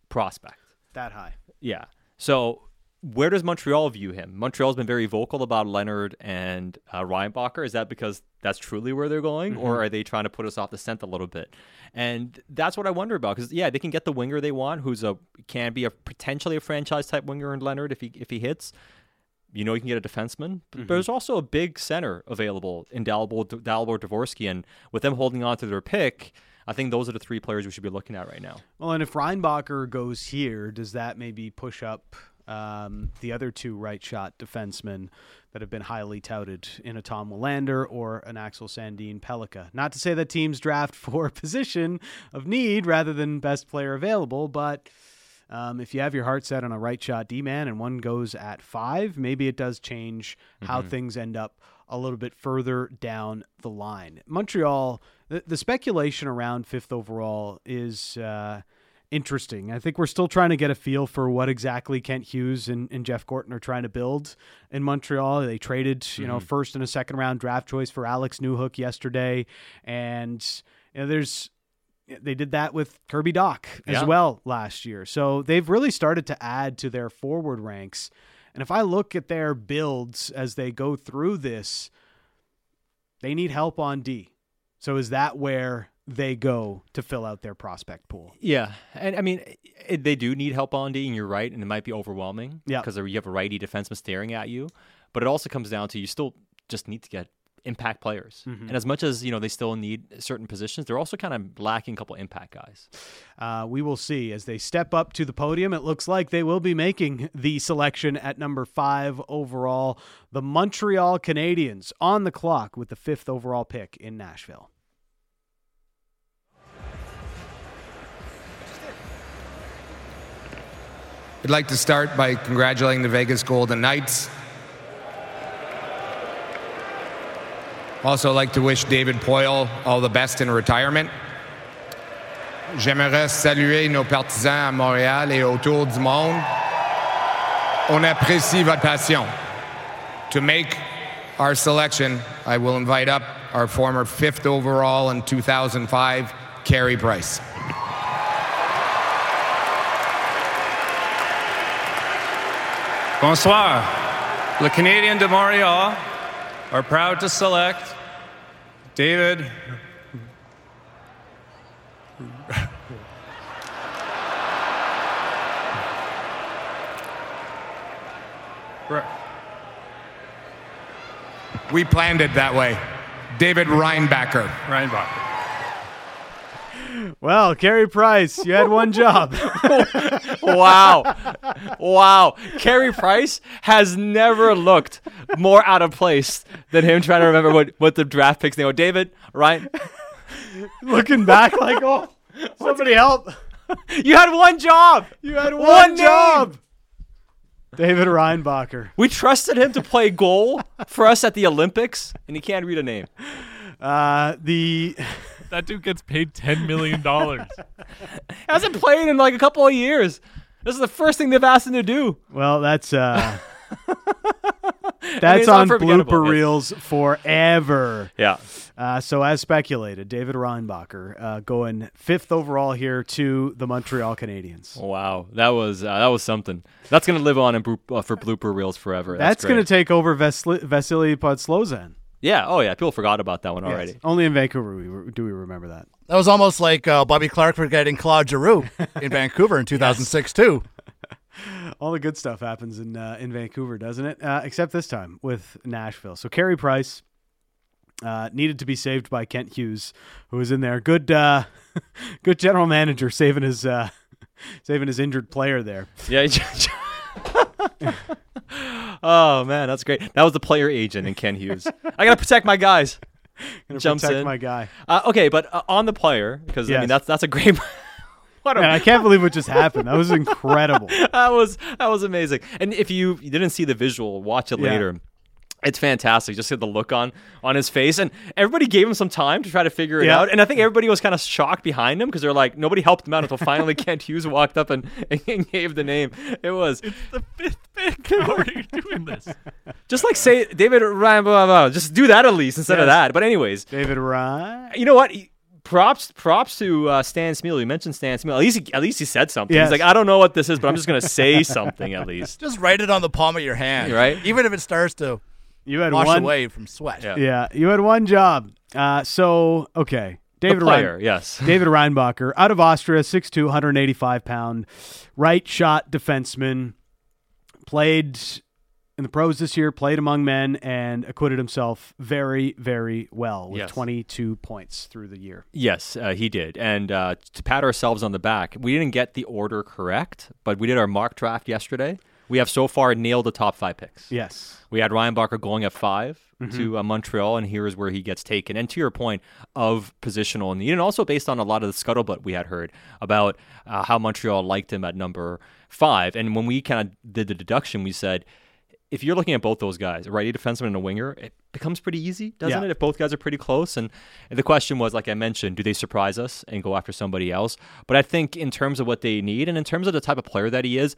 prospect. That high. Yeah. So where does Montreal view him? Montreal's been very vocal about Leonard and uh, Reinbacher. Is that because that's truly where they're going, or Mhm. are they trying to put us off the scent a little bit? And that's what I wonder about. Because yeah, they can get the winger they want, who's a can be a potentially a franchise type winger in Leonard if he if he hits. You know, you can get a defenseman, but Mhm. there's also a big center available in Dalibor, Dalibor Dvorsky, and with them holding on to their pick, I think those are the three players we should be looking at right now. Well, and if Reinbacher goes here, does that maybe push up um, the other two right shot defensemen that have been highly touted in a Tom Willander or an Axel Sandin Pellikka? Not to say that teams draft [LAUGHS] for position of need rather than best player available, but um, if you have your heart set on a right shot D man and one goes at five, maybe it does change how Mhm. things end up a little bit further down the line. Montreal, the, the speculation around fifth overall is uh, interesting. I think we're still trying to get a feel for what exactly Kent Hughes and, and Jeff Gorton are trying to build in Montreal. They traded, you know, Mhm. first and a second round draft choice for Alex Newhook yesterday, and you know, there's they did that with Kirby Dach as Yeah. well last year. So they've really started to add to their forward ranks. And if I look at their builds as they go through this, they need help on D. So is that where they go to fill out their prospect pool? Yeah, and I mean they do need help on D, and you're right, and it might be overwhelming. Yeah. because you have a righty defenseman staring at you, but it also comes down to you still just need to get impact players, Mhm. and as much as you know they still need certain positions, they're also kind of lacking a couple impact guys. Uh, we will see as they step up to the podium. It looks like they will be making the selection at number five overall. The Montreal Canadiens on the clock with the fifth overall pick in Nashville. I'd like to start by congratulating the Vegas Golden Knights. Also, like to wish David Poile all the best in retirement. J'aimerais saluer nos partisans à Montréal et autour du monde. On apprécie votre passion. To make our selection, I will invite up our former fifth overall in 2005, Carey Price. Bonsoir. Le Canadian de Montreal are proud to select David. We planned it that way. David Reinbacher. Reinbacher. Well, Carey Price, you had one job. [LAUGHS] wow, wow! Carey Price has never looked more out of place than him trying to remember what what the draft picks. They go, David, right? Looking back, like, oh, [LAUGHS] somebody help! You had one job. You had one, One job. David Reinbacher. We trusted him to play goal for us at the Olympics, and he can't read a name. Uh, the that dude gets paid ten million dollars. [LAUGHS] Hasn't played in like a couple of years. This is the first thing they've asked him to do. Well, that's uh [LAUGHS] it's that's on blooper yes. reels forever. Yeah. Uh, so as speculated, David Reinbacher uh, going fifth overall here to the Montreal Canadiens. Wow, that was uh, that was something. That's gonna live on in bro- uh, for blooper reels forever. That's, That's, going to take over Vasily, Vasily Podkolzin. Yeah. Oh yeah. People forgot about that one Yes. already. Only in Vancouver we, re- do we remember that. That was almost like uh, Bobby Clarke forgetting Claude Giroux in [LAUGHS] Vancouver in 2006 too. [LAUGHS] All the good stuff happens in uh, in Vancouver, doesn't it? Uh, except this time with Nashville. So Carey Price uh, needed to be saved by Kent Hughes, who was in there. Good, uh, [LAUGHS] good general manager saving his uh, saving his injured player there. Yeah. Oh man, that's great. That was the player agent in Kent Hughes. I gotta protect my guys. Gonna Jumps protect in. my guy. Uh, okay, but uh, on the player because I mean that's that's a great. [LAUGHS] what a Man, I can't believe what just happened. That was [LAUGHS] incredible. that was that was amazing. And if you, you didn't see the visual, watch it Yeah. later. It's fantastic. Just see the look on on his face, and everybody gave him some time to try to figure it Yeah. out. And I think everybody was kind of shocked behind him because they're like nobody helped him out until finally [LAUGHS] Kent Hughes walked up and, and gave the name. It was It's the fifth. [LAUGHS] How are you doing this? [LAUGHS] just like say David Ryan. Blah, blah, blah. Just do that at least instead of Yes. that. But anyways, David Ryan. you know what? He- Props, props to uh, Stan Smyl. You mentioned Stan Smyl. At least, he, at least he said something. Yes. He's like, I don't know what this is, but I'm just gonna say [LAUGHS] something at least. Just write it on the palm of your hand, Right. Even if it starts to You had wash one. away from sweat. Yeah. Yeah, you had one job. Uh, so okay, David the player, Rein- yes. David Reinbacher out of Austria, 6'2", 185 pound, right shot defenseman. Played in the pros this year, played among men, and acquitted himself very, very well with Yes. 22 points through the year. Yes, uh, he did. And uh, to pat ourselves on the back, we didn't get the order correct, but we did our mock draft yesterday. We have so far nailed the top five picks. Yes. We had Reinbacher going at 5 Mm-hmm. to uh, Montreal, and here is where he gets taken. And to your point of positional need, and also based on a lot of the scuttlebutt we had heard about uh, how Montreal liked him at number five. And when we kind of did the deduction, we said, if you're looking at both those guys, a righty defenseman and a winger, it becomes pretty easy, doesn't Yeah. it? If both guys are pretty close. And the question was, like I mentioned, do they surprise us and go after somebody else? But I think in terms of what they need and in terms of the type of player that he is,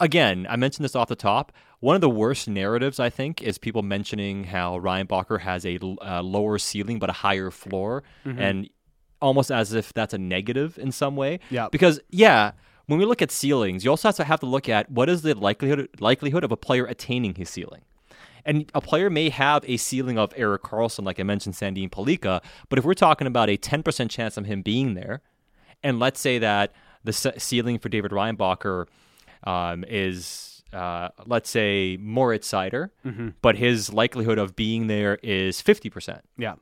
again, I mentioned this off the top. One of the worst narratives, I think, is people mentioning how Reinbacher has a uh, lower ceiling but a higher floor, Mm-hmm. and almost as if that's a negative in some way. Yeah. Because yeah, when we look at ceilings, you also have to have to look at what is the likelihood likelihood of a player attaining his ceiling. And a player may have a ceiling of Erik Karlsson, like I mentioned, Sandin Pellikka, but if we're talking about a 10% chance of him being there, and let's say that the ceiling for David Reinbacher um, is, uh, let's say, Moritz Seider, but his likelihood of being there is 50%. Yeah.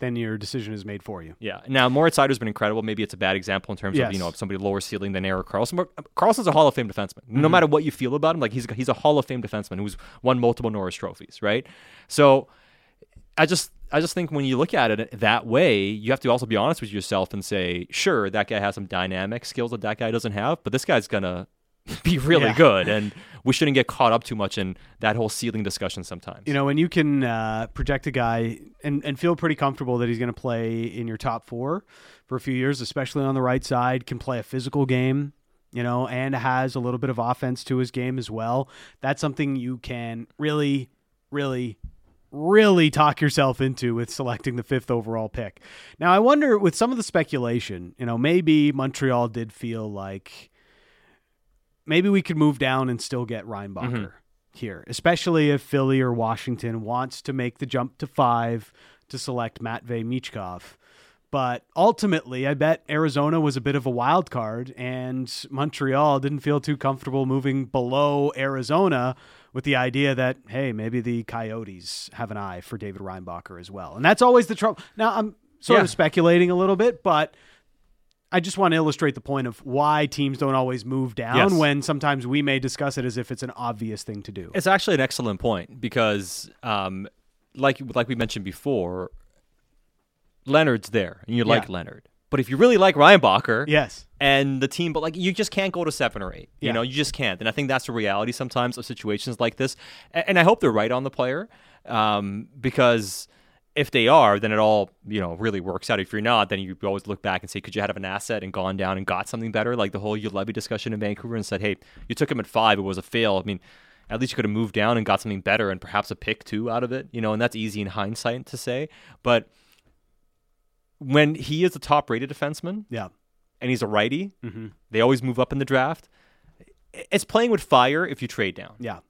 Then your decision is made for you. Yeah. Now, Moritz Seider's been incredible. Maybe it's a bad example in terms of, you know, somebody lower ceiling than Erik Karlsson. But Karlsson's a Hall of Fame defenseman. Mm-hmm. No matter what you feel about him, like he's, he's a Hall of Fame defenseman who's won multiple Norris trophies, right? So I just I just think when you look at it that way, you have to also be honest with yourself and say, sure, that guy has some dynamic skills that that guy doesn't have, but this guy's gonna [LAUGHS] be really Yeah. good, and we shouldn't get caught up too much in that whole ceiling discussion sometimes. You know, when you can uh, project a guy and, and feel pretty comfortable that he's going to play in your top four for a few years, especially on the right side, can play a physical game, you know, and has a little bit of offense to his game as well. That's something you can really, really, really talk yourself into with selecting the fifth overall pick. Now, I wonder with some of the speculation, you know, maybe Montreal did feel like maybe we could move down and still get Reinbacher mm-hmm. here, especially if Philly or Washington wants to make the jump to five to select Matvey Michkov. But ultimately, I bet Arizona was a bit of a wild card, and Montreal didn't feel too comfortable moving below Arizona with the idea that, hey, maybe the Coyotes have an eye for David Reinbacher as well. And that's always the trouble. Now, I'm sort Yeah. of speculating a little bit, but I just want to illustrate the point of why teams don't always move down Yes. when sometimes we may discuss it as if it's an obvious thing to do. It's actually an excellent point because, um, like like we mentioned before, Leonard's there, and you like Leonard. But if you really like Reinbacher, yes, and the team, but like you just can't go to seven or eight. You Yeah. know, you just can't. And I think that's the reality sometimes of situations like this. And I hope they're right on the player, um, because if they are, then it all you know really works out. If you're not, then you always look back and say, could you have an asset and gone down and got something better? Like the whole Juolevi discussion in Vancouver and said, hey, you took him at five, it was a fail. I mean. At least you could have moved down and got something better and perhaps a pick two out of it, you know, and that's easy in hindsight to say. But when he is a top rated defenseman, yeah, and he's a righty, Mhm. they always move up in the draft. It's playing with fire if you trade down. Yeah.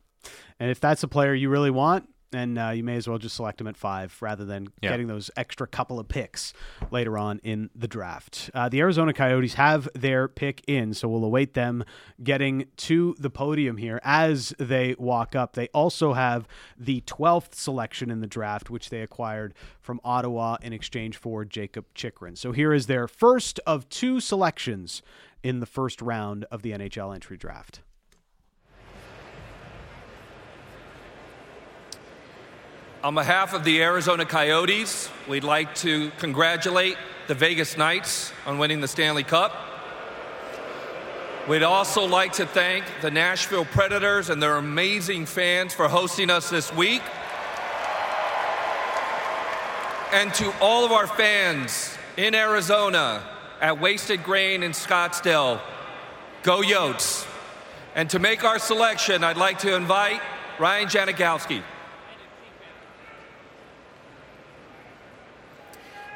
And if that's a player you really want, then uh, you may as well just select them at five rather than Yeah. getting those extra couple of picks later on in the draft. Uh, the Arizona Coyotes have their pick in, so we'll await them getting to the podium here as they walk up. They also have the 12th selection in the draft, which they acquired from Ottawa in exchange for Jakob Chychrun. So here is their first of two selections in the first round of the NHL entry draft. On behalf of the Arizona Coyotes, we'd like to congratulate the Vegas Knights on winning the Stanley Cup. We'd also like to thank the Nashville Predators and their amazing fans for hosting us this week. And to all of our fans in Arizona at Wasted Grain in Scottsdale, go Yotes. And to make our selection, I'd like to invite Ryan Janikowski.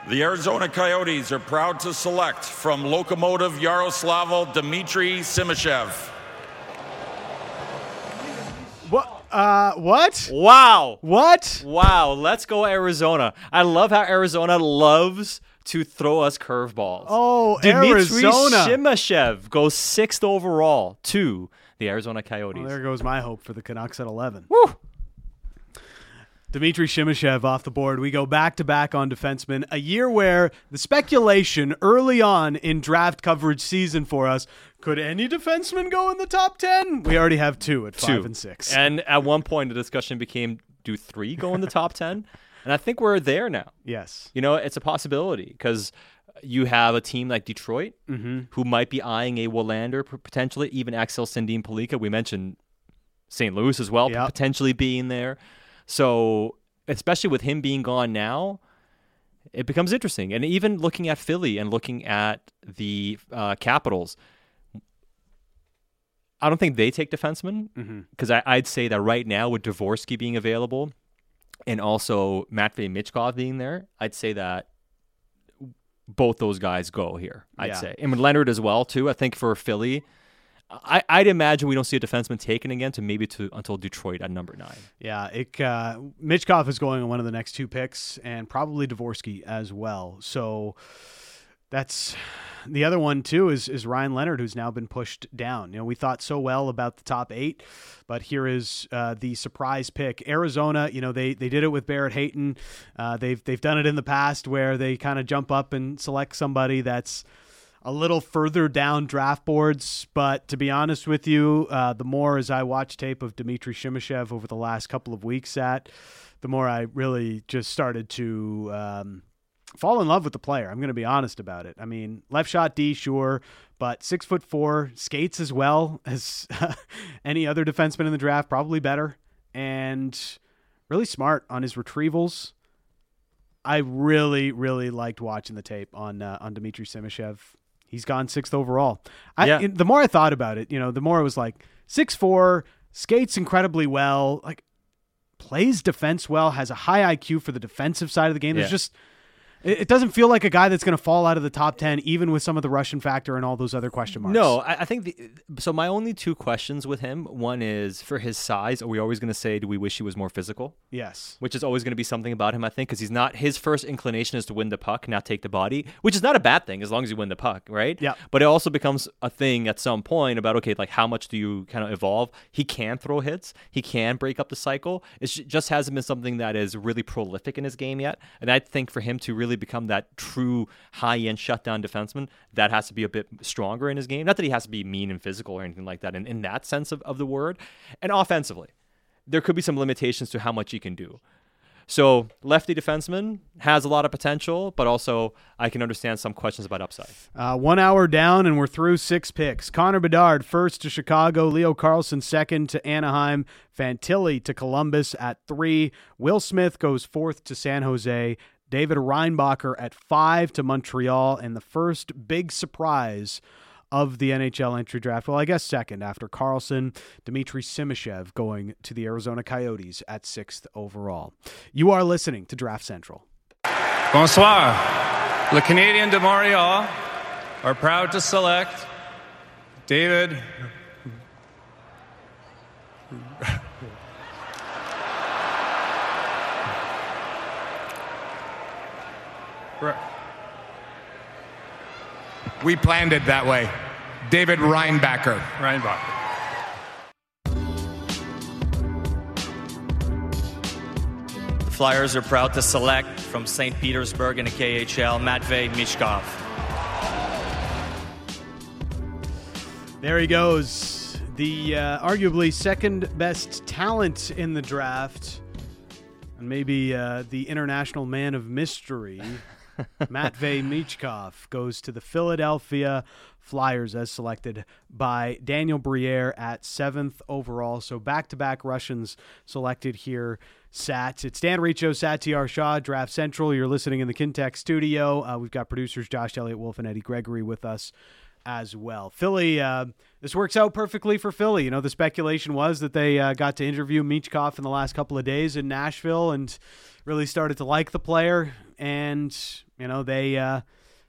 The Arizona Coyotes are proud to select from Lokomotiv Yaroslavl Dmitry Simashev. What? Uh, what? Wow. What? Wow. Let's go Arizona. I love how Arizona loves to throw us curveballs. Oh, Dmitry Arizona. Simashev goes sixth overall to the Arizona Coyotes. Well, there goes my hope for the Canucks at 11. Woo! Dmitry Simashev off the board. We go back to back on defensemen. A year where the speculation early on in draft coverage season for us could any defenseman go in the top 10? We already have two at five Two. and six. And at one point, the discussion became do three go in the top 10? And I think we're there now. Yes. You know, it's a possibility because you have a team like Detroit Mhm. who might be eyeing a Willander, p- potentially even Axel Sandin Pellikka. We mentioned St. Louis as well, potentially being there. So, especially with him being gone now, it becomes interesting. And even looking at Philly and looking at the uh, Capitals, I don't think they take defensemen because I'd say that right now with Dvorsky being available and also Matvey Michkov being there, I'd say that both those guys go here. I'd Yeah. say, and with Leonard as well too. I think for Philly, I, I'd imagine we don't see a defenseman taken again to maybe to until Detroit at number nine. Yeah, it, uh, Michkov is going on one of the next two picks, and probably Dvorsky as well. So that's the other one too. Is is Ryan Leonard, who's now been pushed down. You know, we thought so well about the top eight, but here is uh, the surprise pick. Arizona. You know, they they did it with Barrett Hayton. Uh, they've they've done it in the past where they kind of jump up and select somebody that's a little further down draft boards. But to be honest with you, uh, the more as I watch tape of Dmitry Simashev over the last couple of weeks, at the more I really just started to um, fall in love with the player. I'm going to be honest about it. I mean, left shot D, sure, but six foot four, skates as well as [LAUGHS] any other defenseman in the draft, probably better, and really smart on his retrievals. I really, really liked watching the tape on uh, on Dmitry Simashev. He's gone sixth overall. I, Yeah. the more I thought about it, you know, the more I was like six four, skates incredibly well, like plays defense well, has a high IQ for the defensive side of the game. There's Yeah. just it, doesn't feel like a guy that's going to fall out of the top ten, even with some of the Russian factor and all those other question marks. No, I, I think the, so. My only two questions with him: one is for his size. Are we always going to say, "Do we wish he was more physical"? Yes. which is always going to be something about him. I think because he's not his first inclination is to win the puck, not take the body, which is not a bad thing as long as you win the puck, right? Yeah. But it also becomes a thing at some point about okay, like how much do you kind of evolve? He can throw hits, he can break up the cycle. It just hasn't been something that is really prolific in his game yet. And I think for him to really become that true high end shutdown defenseman, that has to be a bit stronger in his game. Not that he has to be mean and physical or anything like that in, in that sense of, of the word. And offensively, there could be some limitations to how much he can do. So lefty defenseman has a lot of potential, but also I can understand some questions about upside. Uh, one hour down, and we're through six picks. Connor Bedard first to Chicago. Leo Carlsson second to Anaheim. Fantilli to Columbus at three. Will Smith goes fourth to San Jose. David Reinbacher at five to Montreal. And the first big surprise of the NHL entry draft. Well, I guess second after Carlsson, Dmitry Simashev going to the Arizona Coyotes at sixth overall. You are listening to Draft Central. Bonsoir. Le Canadian de Montreal are proud to select David. We planned it that way. David Reinbacher. Reinbacher. The Flyers are proud to select from St. Petersburg in the KHL Matvey Michkov. There he goes. The uh, arguably second best talent in the draft, and maybe uh, the international man of mystery, Matvey Michkov, goes to the Philadelphia Flyers as selected by Daniel Briere at seventh overall. So back to back Russians selected here. Sats. It's Dan Riccio, Satiar Shah, Draft Central. You're listening in the Kintech studio. Uh, we've got producers Josh Elliott Wolfe and Eddie Gregory with us as well. Philly, uh, this works out perfectly for Philly. You know, the speculation was that they uh, got to interview Michkov in the last couple of days in Nashville and really started to like the player. And, you know, they uh,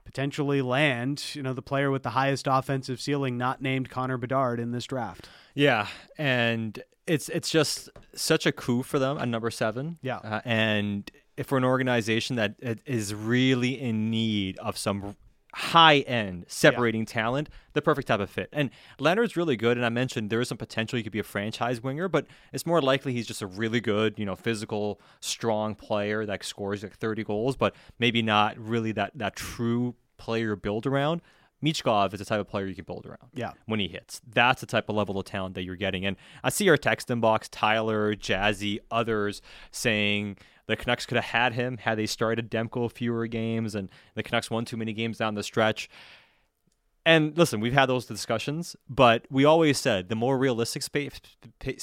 potentially land, you know, the player with the highest offensive ceiling, not named Connor Bedard in this draft. Yeah, and it's it's just such a coup for them at number seven. Yeah, uh, and if we're an organization that is really in need of some high end separating yeah. talent, the perfect type of fit. And Leonard's really good, and I mentioned there is some potential he could be a franchise winger, but it's more likely he's just a really good, you know, physical, strong player that scores like 30 goals, but maybe not really that that true player build around. Michkov is the type of player you can build around. Yeah. When he hits. That's the type of level of talent that you're getting. And I see our text inbox, Tyler, Jazzy, others saying the Canucks could have had him had they started Demko fewer games and the Canucks won too many games down the stretch. And listen, we've had those discussions, but we always said the more realistic space,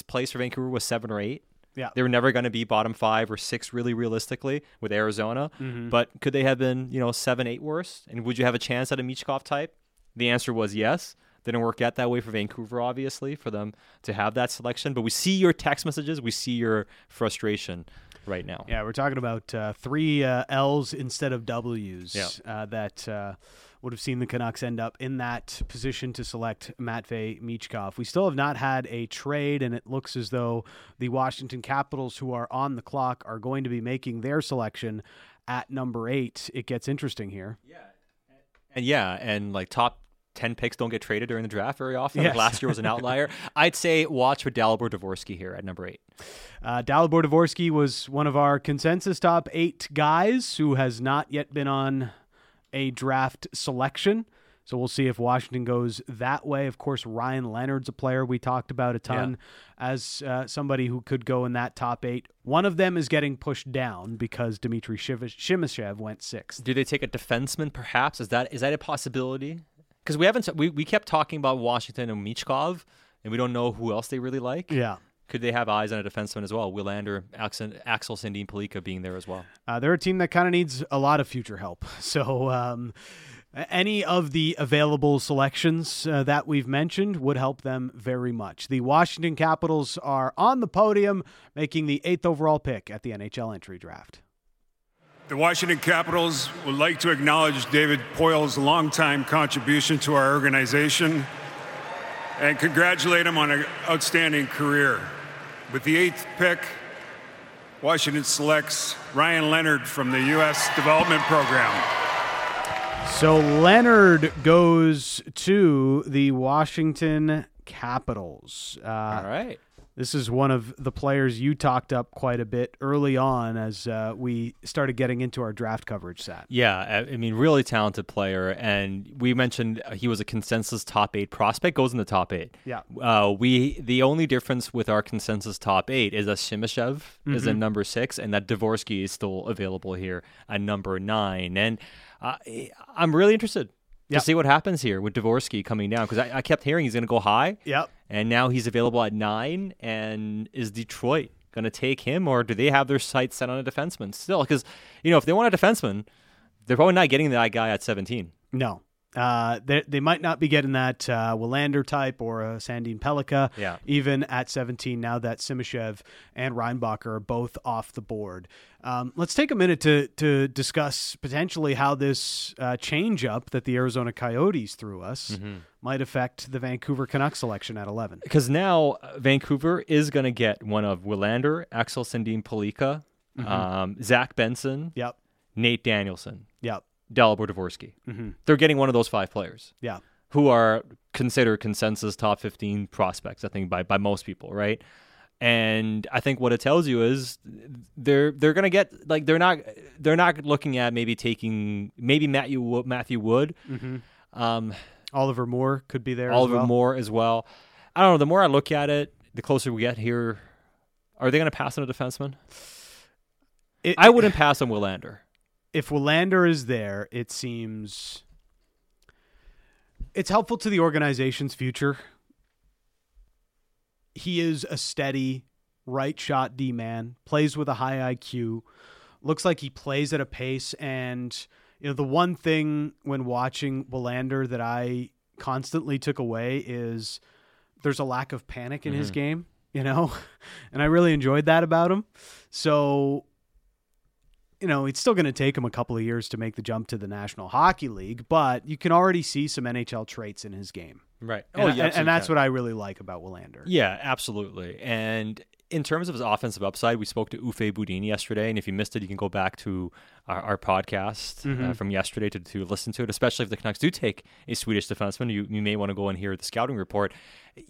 place for Vancouver was seven or eight. Yeah. They were never going to be bottom five or six, really realistically, with Arizona. Mm-hmm. But could they have been, you know, seven, eight worse? And would you have a chance at a Michkov type? The answer was yes. Didn't work out that way for Vancouver, obviously, for them to have that selection. But we see your text messages, we see your frustration right now. Yeah, we're talking about uh, three uh, L's instead of W's Yeah. uh, that uh, would have seen the Canucks end up in that position to select Matvey Michkov. We still have not had a trade, and it looks as though the Washington Capitals, who are on the clock, are going to be making their selection at number eight. It gets interesting here. Yeah. And yeah, and like top 10 picks don't get traded during the draft very often. Yes. Like last year was an [LAUGHS] outlier. I'd say watch for Dalibor Dvorsky here at number eight. Uh, Dalibor Dvorsky was one of our consensus top eight guys who has not yet been on a draft selection. So we'll see if Washington goes that way. Of course, Ryan Leonard's a player we talked about a ton as uh, somebody who could go in that top eight. One of them is getting pushed down because Dmitry Shiv- Simashev went sixth. Do they take a defenseman perhaps? Is that is that a possibility? Because we haven't we, we kept talking about Washington and Michkov, and we don't know who else they really like. Yeah. Could they have eyes on a defenseman as well? Willander, Axel, Axel Sandin Pellikka being there as well. Uh, they're a team that kind of needs a lot of future help. [LAUGHS] So, um, any of the available selections uh, that we've mentioned would help them very much. The Washington Capitals are on the podium, making the eighth overall pick at the NHL entry draft. The Washington Capitals would like to acknowledge David Poile's longtime contribution to our organization and congratulate him on an outstanding career. With the eighth pick, Washington selects Ryan Leonard from the U.S. Development Program. So Leonard goes to the Washington Capitals. Uh, All right. This is one of the players you talked up quite a bit early on as uh, we started getting into our draft coverage set. Yeah, I mean, really talented player, and we mentioned he was a consensus top eight prospect. Goes in the top eight. Yeah. Uh, we the only difference with our consensus top eight is that Simashev is at Mhm. number six, and that Dvorsky is still available here at number nine. And uh, I'm really interested Yep. to see what happens here with Dvorsky coming down because I, I kept hearing he's going to go high. Yep. And now he's available at nine. And is Detroit going to take him, or do they have their sights set on a defenseman still? Because you know, if they want a defenseman, they're probably not getting that guy at 17. No. Uh, they, they might not be getting that uh, Willander type or a Sandin Pellikka, Yeah. even at 17, now that Simashev and Reinbacher are both off the board. Um, let's take a minute to, to discuss potentially how this uh, change up that the Arizona Coyotes threw us Mhm. might affect the Vancouver Canucks selection at 11. Because now uh, Vancouver is going to get one of Willander, Axel Sandin Pellikka, Mhm. um, Zach Benson, Yep. Nate Danielson, Yep. Dalibor Dvorsky. Mhm. They're getting one of those five players. Yeah. Who are considered consensus top 15 prospects, I think, by, by most people, right? And I think what it tells you is they're they're gonna get like they're not they're not looking at maybe taking maybe Matthew Matthew Wood, Mhm. um, Oliver Moore could be there. as Oliver well. Moore as well. I don't know. The more I look at it, the closer we get here. Are they going to pass on a defenseman? It- I wouldn't pass on Willander. if Willander is there, it seems it's helpful to the organization's future. He is a steady right shot D man, plays with a high IQ, looks like he plays at a pace and you know the one thing when watching Willander that I constantly took away is there's a lack of panic in his Mhm. game, you know? [LAUGHS] And I really enjoyed that about him. So you know, it's still going to take him a couple of years to make the jump to the National Hockey League, but you can already see some NHL traits in his game. Right. And, Oh, and- yeah, and, absolutely that's can. what I really like about Willander. Yeah, absolutely. And in terms of his offensive upside, we spoke to Uffe Bodin yesterday, and if you missed it, you can go back to our, our podcast uh, Mhm. from yesterday to, to listen to it. Especially if the Canucks do take a Swedish defenseman, you, you may want to go and hear the scouting report.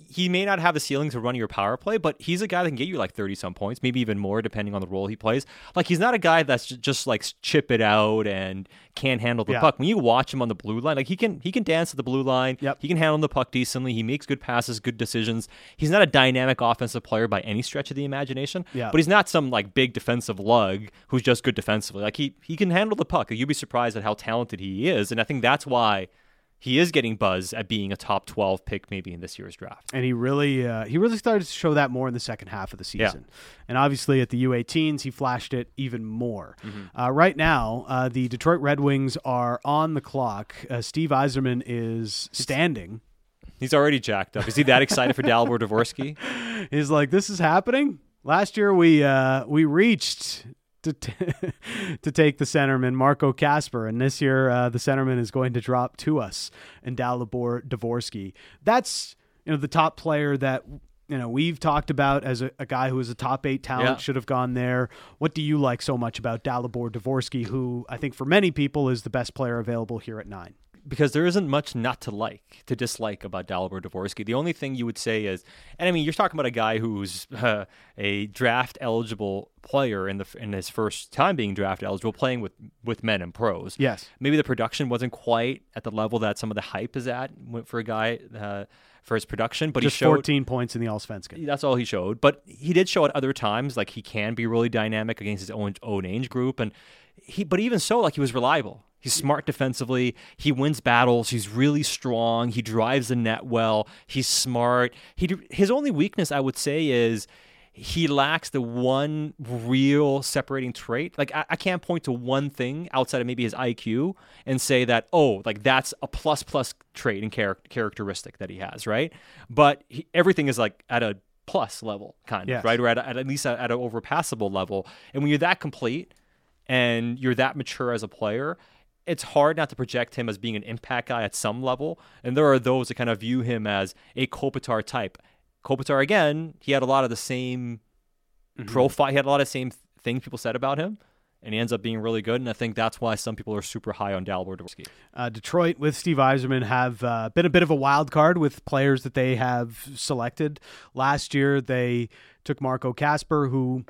He may not have the ceiling to run your power play, but he's a guy that can get you like thirty some points, maybe even more, depending on the role he plays. Like he's not a guy that's ju- just like chip it out and can't handle the Yeah. puck. When you watch him on the blue line, like he can he can dance at the blue line. Yep. He can handle the puck decently. He makes good passes, good decisions. He's not a dynamic offensive player by any stretch of the imagination. Yeah. But he's not some like big defensive lug who's just good defensively. Like he he can handle the puck. You'd be surprised at how talented he is, and I think that's why he is getting buzz at being a top twelve pick maybe in this year's draft. And he really, uh, he really started to show that more in the second half of the Yeah. season. And obviously at the U18s, he flashed it even more. Mm-hmm. Uh, right now, uh, the Detroit Red Wings are on the clock. Uh, Steve Yzerman is standing. He's already jacked up. Is he that excited for Dalibor Dvorsky? [LAUGHS] He's like, "This is happening." Last year, we uh, we reached to t- [LAUGHS] to take the centerman Marco Kasper, and this year uh, the centerman is going to drop to us in Dalibor Dvorsky. That's you know the top player that you know we've talked about as a, a guy who is a top eight talent Yeah. should have gone there. What do you like so much about Dalibor Dvorsky, who I think for many people is the best player available here at nine? Because there isn't much not to like, to dislike about Dalibor Dvorsky. The only thing you would say is, and I mean, you're talking about a guy who's uh, [LAUGHS] a draft eligible player in the in his first time being draft eligible, playing with with men and pros. Yes. maybe the production wasn't quite at the level that some of the hype is at for a guy uh, for his production, but Just he showed 14 points in the Allsvenskan. that's all he showed. But he did show at other times like he can be really dynamic against his own own age group, and he. But even so, like he was reliable. He's smart defensively. He wins battles. He's really strong. He drives the net well. He's smart. He his only weakness, I would say, is he lacks the one real separating trait. Like I, I can't point to one thing outside of maybe his IQ and say that oh, like that's a plus plus trait and char- characteristic that he has, right? But he, everything is like at a plus level, kind Yes. of, right? Or at, a, at at least at, at an overpassable level. And when you're that complete and you're that mature as a player, it's hard not to project him as being an impact guy at some level. And there are those that kind of view him as a Kopitar type. Kopitar, again, he had a lot of the same profile. He had a lot of the same things people said about him. and he ends up being really good. And I think that's why some people are super high on Dalibor Dvorsky. Uh, Detroit with Steve Yzerman have uh, been a bit of a wild card with players that they have selected. Last year, they took Marco Kasper, who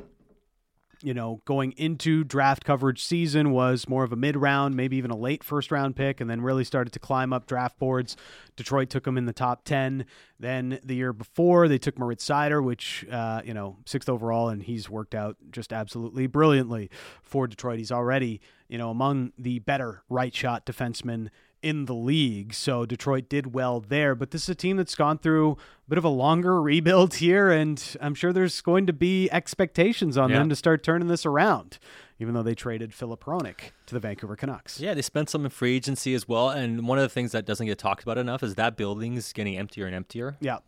you know, going into draft coverage season was more of a mid round, maybe even a late first round pick, and then really started to climb up draft boards. Detroit took him in the top 10. Then the year before, they took Moritz Seider, which, uh, you know, sixth overall, and he's worked out just absolutely brilliantly for Detroit. He's already, you know, among the better right shot defensemen in the league. So Detroit did well there, but this is a team that's gone through a bit of a longer [LAUGHS] rebuild here, and I'm sure there's going to be expectations on Yeah. them to start turning this around. Even though they traded Filip Hronek to the Vancouver Canucks. Yeah, they spent some in free agency as well. And one of the things that doesn't get talked about enough is that building's getting emptier and emptier. Yeah.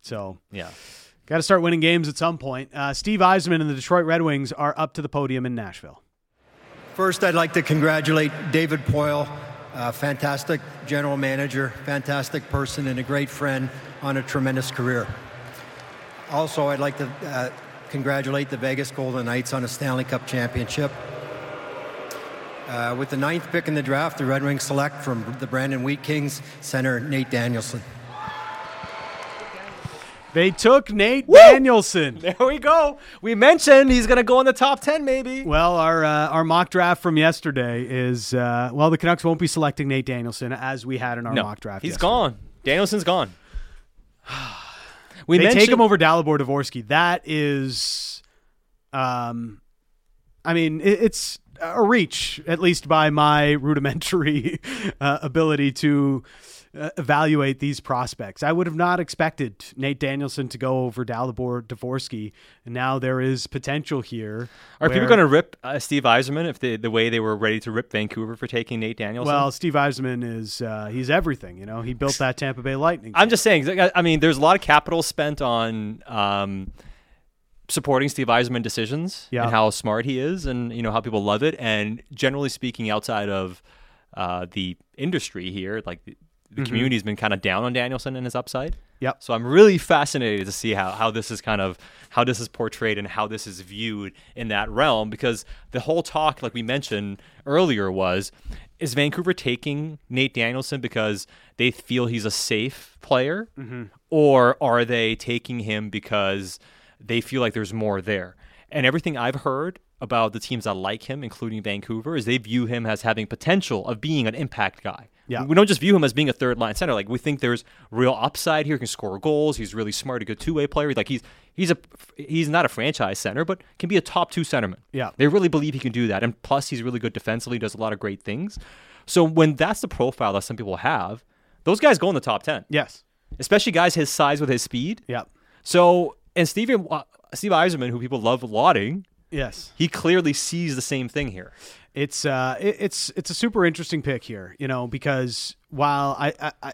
So Yeah. got to start winning games at some point. Uh, Steve Yzerman and the Detroit Red Wings are up to the podium in Nashville. First, I'd like to congratulate David Poile, a fantastic general manager, fantastic person, and a great friend on a tremendous career. Also, I'd like to uh, congratulate the Vegas Golden Knights on a Stanley Cup championship. Uh, with the ninth pick in the draft, the Red Wings select from the Brandon Wheat Kings center Nate Danielson. They took Nate Danielson. [LAUGHS] There we go. We mentioned he's going to go in the top 10, maybe. Well, our uh, our mock draft from yesterday is uh, well, the Canucks won't be selecting Nate Danielson as we had in our no, mock draft. He's yesterday. gone. Danielson's gone. [SIGHS] We they take him over Dalibor Dvorsky. That is, um, I mean, it, it's a reach, at least by my [LAUGHS] rudimentary uh, ability to evaluate these prospects. I would have not expected Nate Danielson to go over Dalibor Dvorsky, and now there is potential here. Are people going to rip uh, Steve Yzerman if they, the way they were ready to rip Vancouver for taking Nate Danielson? Well, Steve Yzerman is uh, he's everything. You know, he built that Tampa Bay Lightning. I'm just saying. I I mean, there's a lot of capital spent on um, supporting Steve Yzerman decisions Yeah. and how smart he is, and you know how people love it. And generally speaking, outside of uh, the industry here, like the, Mhm. community's been kind of down on Danielson and his upside. Yep. So I'm really fascinated to see how, how this is kind of how this is portrayed and how this is viewed in that realm because the whole talk, like we mentioned earlier, was is Vancouver taking Nate Danielson because they feel he's a safe player, Mhm. or are they taking him because they feel like there's more there? And everything I've heard about the teams that like him, including Vancouver, is they view him as having potential of being an impact guy. Yeah. We don't just view him as being a third line center. Like we think there's real upside here. He can score goals. He's really smart, a good two way player. Like he's he's a he's not a franchise center, but can be a top two centerman. Yeah. They really believe he can do that. And plus he's really good defensively, does a lot of great things. So when that's the profile that some people have, those guys go in the top ten. Yes. Especially guys his size with his speed. Yeah. So and Steven uh, Steve Yzerman, who people love lauding, Yes. he clearly sees the same thing here. It's uh, it, it's it's a super interesting pick here, you know, because while I, I, I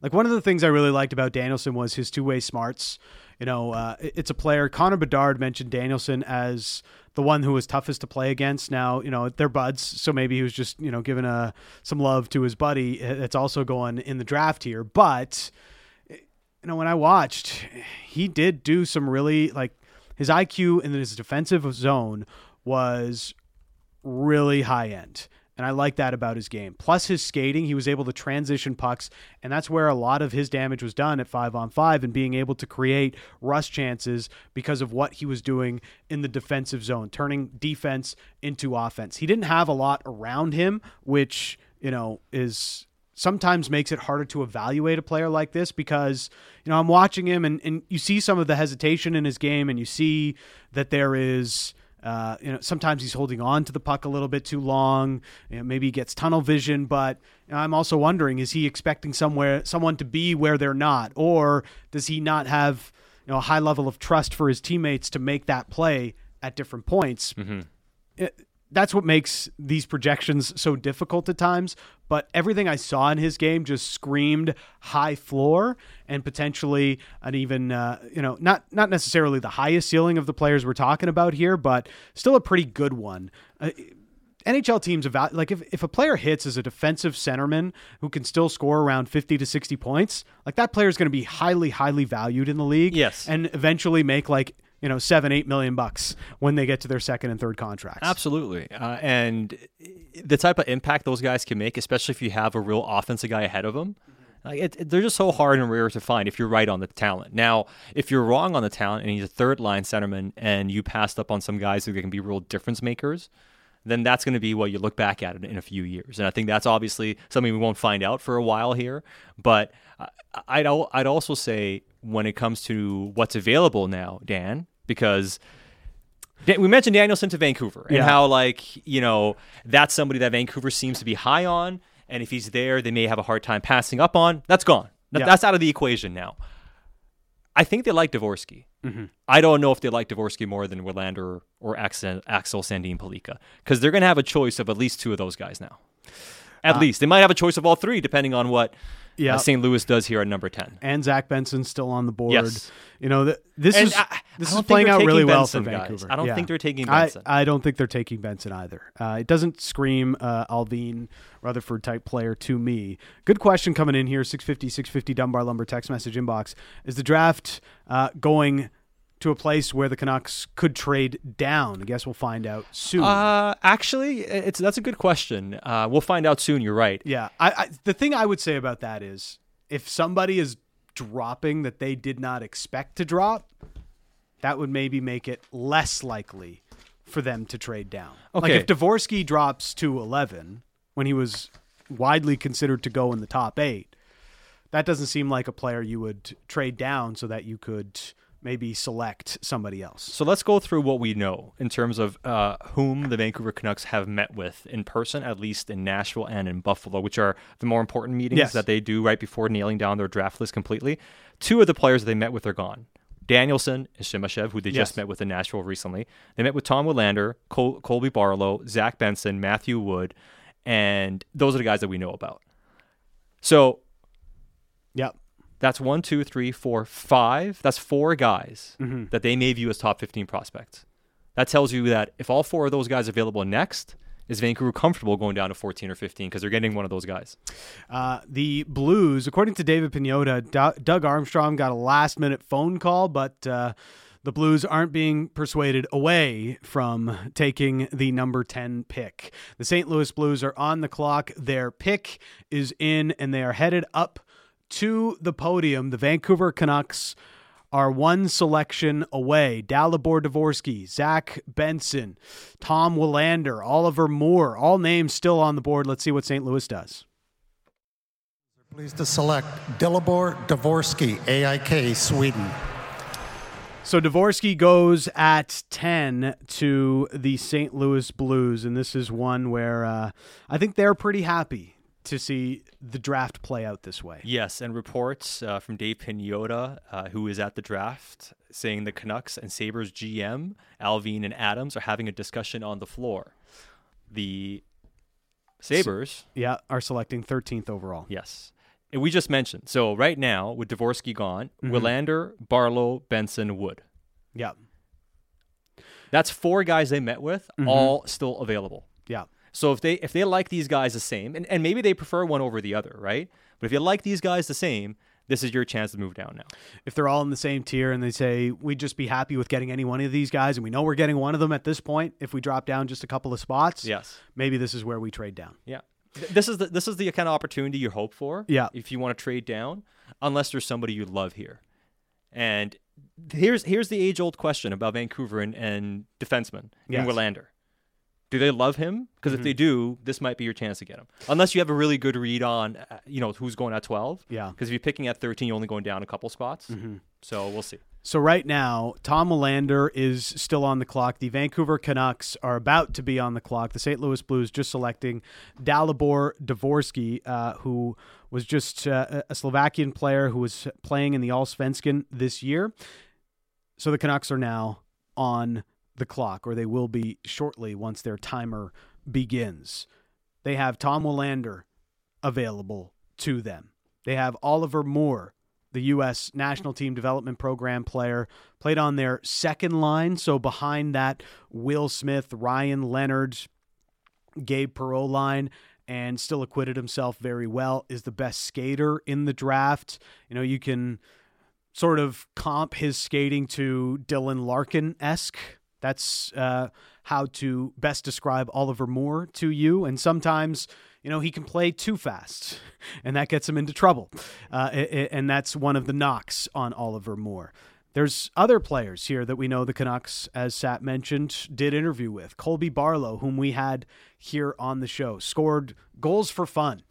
like one of the things I really liked about Danielson was his two way smarts. You know, uh, it- it's a player. Connor Bedard mentioned Danielson as the one who was toughest to play against. Now, you know, they're buds, so maybe he was just you know giving a some love to his buddy. That's also going in the draft here, but you know, when I watched, he did do some really like his IQ in his defensive zone was really high end. And I like that about his game. Plus his skating, he was able to transition pucks, and that's where a lot of his damage was done at 5 on 5 and being able to create rush chances because of what he was doing in the defensive zone, turning defense into offense. He didn't have a lot around him, which, you know, is sometimes makes it harder to evaluate a player like this because you know I'm watching him and, and you see some of the hesitation in his game and you see that there is uh, you know sometimes he's holding on to the puck a little bit too long. You know, maybe he gets tunnel vision but you know, I'm also wondering is he expecting somewhere someone to be where they're not? Or does he not have you know a high level of trust for his teammates to make that play at different points? It- that's what makes these projections so difficult at times. But everything I saw in his game just screamed high floor and potentially an even, uh, you know, not not necessarily the highest ceiling of the players we're talking about here, but still a pretty good one. Uh, NHL teams about like if, if a player hits as a defensive centerman who can still score around 50 to 60 points, like that player is going to be highly highly valued in the league. Yes. And eventually make like you know seven, eight million bucks when they get to their second and third contracts. Absolutely. Uh, and the type of impact those guys can make, especially if you have a real offensive guy ahead of them, like it, they're just so hard and rare to find if you're right on the talent. Now, if you're wrong on the talent and he's a third line centerman and you passed up on some guys who can be real difference makers, then that's going to be what you look back at in a few years. And I think that's obviously something we won't find out for a while here. But I'd, I'd also say when it comes to what's available now, Dan, because we mentioned Danielson to Vancouver and Yeah. how like you know that's somebody that Vancouver seems to be high on, and if he's there, they may have a hard time passing up on. That's gone. Yeah. That's out of the equation now. I think they like Dvorsky. Mhm. I don't know if they like Dvorsky more than Willander or Axel, Axel Sandin Pellikka because they're going to have a choice of at least two of those guys now. At Uh, least they might have a choice of all three, depending on what Yeah. uh, St. Louis does here at number ten. and Zach Benson still on the board. Yes. You know, th- this And is I- I this don't is playing out really taking well Benson, for guys. Vancouver. I don't Yeah. think they're taking I- Benson. I, don't think they're taking Benson either. Uh, it doesn't scream uh, Allvin Rutherford type player to me. Good question coming in here 650 650 Dunbar Lumber text message inbox. Is the draft uh, going to a place where the Canucks could trade down? I guess we'll find out soon. Uh, actually, it's that's a good question. Uh, we'll find out soon. You're right. Yeah, I, I the thing I would say about that is if somebody is dropping that they did not expect to drop, that would maybe make it less likely for them to trade down. Okay. Like if Dvorsky drops to 11 when he was widely considered to go in the top 8, that doesn't seem like a player you would trade down so that you could maybe select somebody else. So let's go through what we know in terms of uh, whom the Vancouver Canucks have met with in person, at least in Nashville and in Buffalo, which are the more important meetings Yes. that they do right before nailing down their draft list completely. Two of the players that they met with are gone. Danielson and Simashev, who they Yes. just met with in Nashville recently. They met with Tom Willander, Col- Colby Barlow, Zach Benson, Matthew Wood, and those are the guys that we know about. So, yep. That's one, two, three, four, five. That's four guys Mhm. that they may view as top 15 prospects. That tells you that if all four of those guys are available next, is Vancouver comfortable going down to 14 or 15 because they're getting one of those guys? Uh, the Blues, according to David Pagnotta, D- Doug Armstrong got a last minute phone call, but uh, the Blues aren't being persuaded away from taking the number 10 pick. The St. Louis Blues are on the clock. Their pick is in, and they are headed up to the podium. The Vancouver Canucks are one selection away. Dalibor Dvorsky, Zach Benson, Tom Willander, Oliver Moore, all names still on the board. Let's see what St. Louis does. Pleased to select Dalibor Dvorsky, AIK, Sweden. So Dvorsky goes at 10 to the St. Louis Blues, and this is one where uh, I think they're pretty happy to see the draft play out this way. Yes, and reports uh, from Dave Pagnotta, uh, who is at the draft, saying the Canucks and Sabres GM, Allvin and Adams, are having a discussion on the floor. The Sabres. Yeah, are selecting 13th overall. Yes. And we just mentioned. So right now, with Dvorsky gone, Mhm. Willander, Barlow, Benson, Wood. Yeah. That's four guys they met with, Mhm. all still available. Yeah. So if they if they like these guys the same, and, and maybe they prefer one over the other, right? But if you like these guys the same, this is your chance to move down now. If they're all in the same tier and they say, we'd just be happy with getting any one of these guys, and we know we're getting one of them at this point, if we drop down just a couple of spots, Yes. maybe this is where we trade down. Yeah. This is the this is the kind of opportunity you hope for. Yeah. If you want to trade down, unless there's somebody you love here. And here's here's the age old question about Vancouver and, and defensemen Yes. in Willander. Do they love him? Because if Mhm. they do, this might be your chance to get him. Unless you have a really good read on, uh, you know, who's going at twelve. Yeah. Because if you're picking at thirteen, you're only going down a couple spots. Mhm. So we'll see. So right now, Tom Willander is still on the clock. The Vancouver Canucks are about to be on the clock. The St. Louis Blues just selecting Dalibor Dvorsky, uh, who was just uh, a Slovakian player who was playing in the Allsvenskan this year. So the Canucks are now on the clock, or they will be shortly once their timer begins. They have Tom Willander available to them. They have Oliver Moore, the U.S. National Team Development Program player, played on their second line. So behind that, Will Smith, Ryan Leonard, Gabe Perreault line, and still acquitted himself very well. Is the best skater in the draft. You know, you can sort of comp his skating to Dylan Larkin esque. That's uh, how to best describe Oliver Moore to you. And sometimes, you know, he can play too fast, [LAUGHS] and that gets him into trouble. Uh, and that's one of the knocks on Oliver Moore. There's other players here that we know the Canucks, as Sat mentioned, did interview with. Colby Barlow, whom we had here on the show, scored goals for fun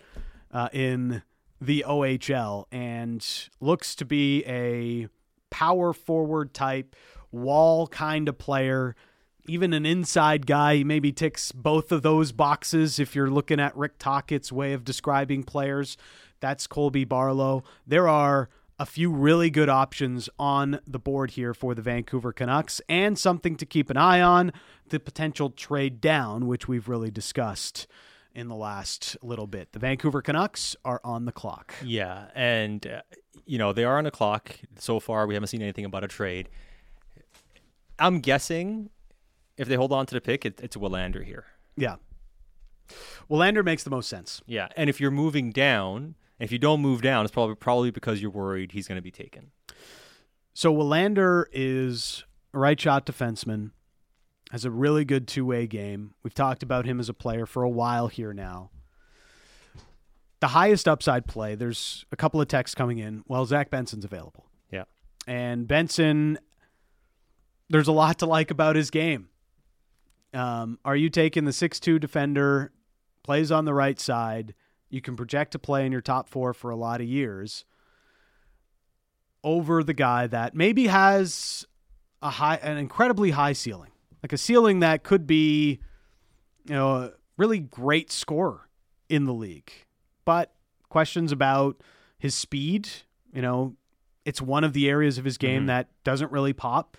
uh, in the OHL and looks to be a power forward type, wall kind of player. Even an inside guy, he maybe ticks both of those boxes if you're looking at Rick Tocchet's way of describing players. That's Colby Barlow. There are a few really good options on the board here for the Vancouver Canucks and something to keep an eye on the potential trade down, which we've really discussed in the last little bit. The Vancouver Canucks are on the clock. Yeah, and uh, you know they are on the clock. So far, we haven't seen anything about a trade. I'm guessing if they hold on to the pick, it, it's Willander here. Yeah, Willander makes the most sense. Yeah, and if you're moving down, if you don't move down, it's probably probably because you're worried he's going to be taken. So Willander is a right shot defenseman has a really good two way game. We've talked about him as a player for a while here now. The highest upside play, there's a couple of texts coming in. Well, Zach Benson's available. Yeah. And Benson, there's a lot to like about his game. Um, are you taking the six-two defender, plays on the right side? You can project to play in your top four for a lot of years over the guy that maybe has a high, an incredibly high ceiling like a ceiling that could be, you know, a really great scorer in the league. But questions about his speed, you know, it's one of the areas of his game mm-hmm. that doesn't really pop.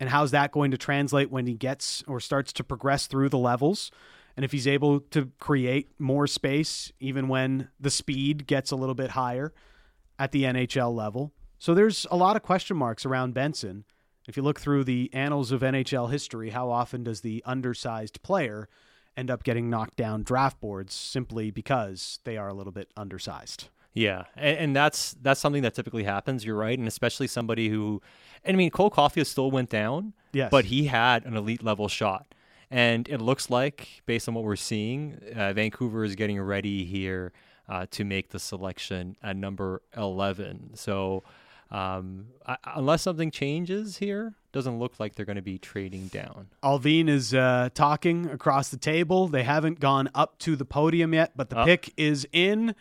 And how's that going to translate when he gets or starts to progress through the levels? And if he's able to create more space, even when the speed gets a little bit higher at the NHL level. So there's a lot of question marks around Benson. If you look through the annals of NHL history, how often does the undersized player end up getting knocked down draft boards simply because they are a little bit undersized? Yeah, and, and, that's that's something that typically happens. You're right, and especially somebody who, I mean, Cole Caufield still went down, yes, but he had an elite level shot, and it looks like, based on what we're seeing, uh, Vancouver is getting ready here uh, to make the selection at number eleven. So um, I, unless something changes here, doesn't look like they're going to be trading down. Allvin is uh, talking across the table. They haven't gone up to the podium yet, but the pick is in,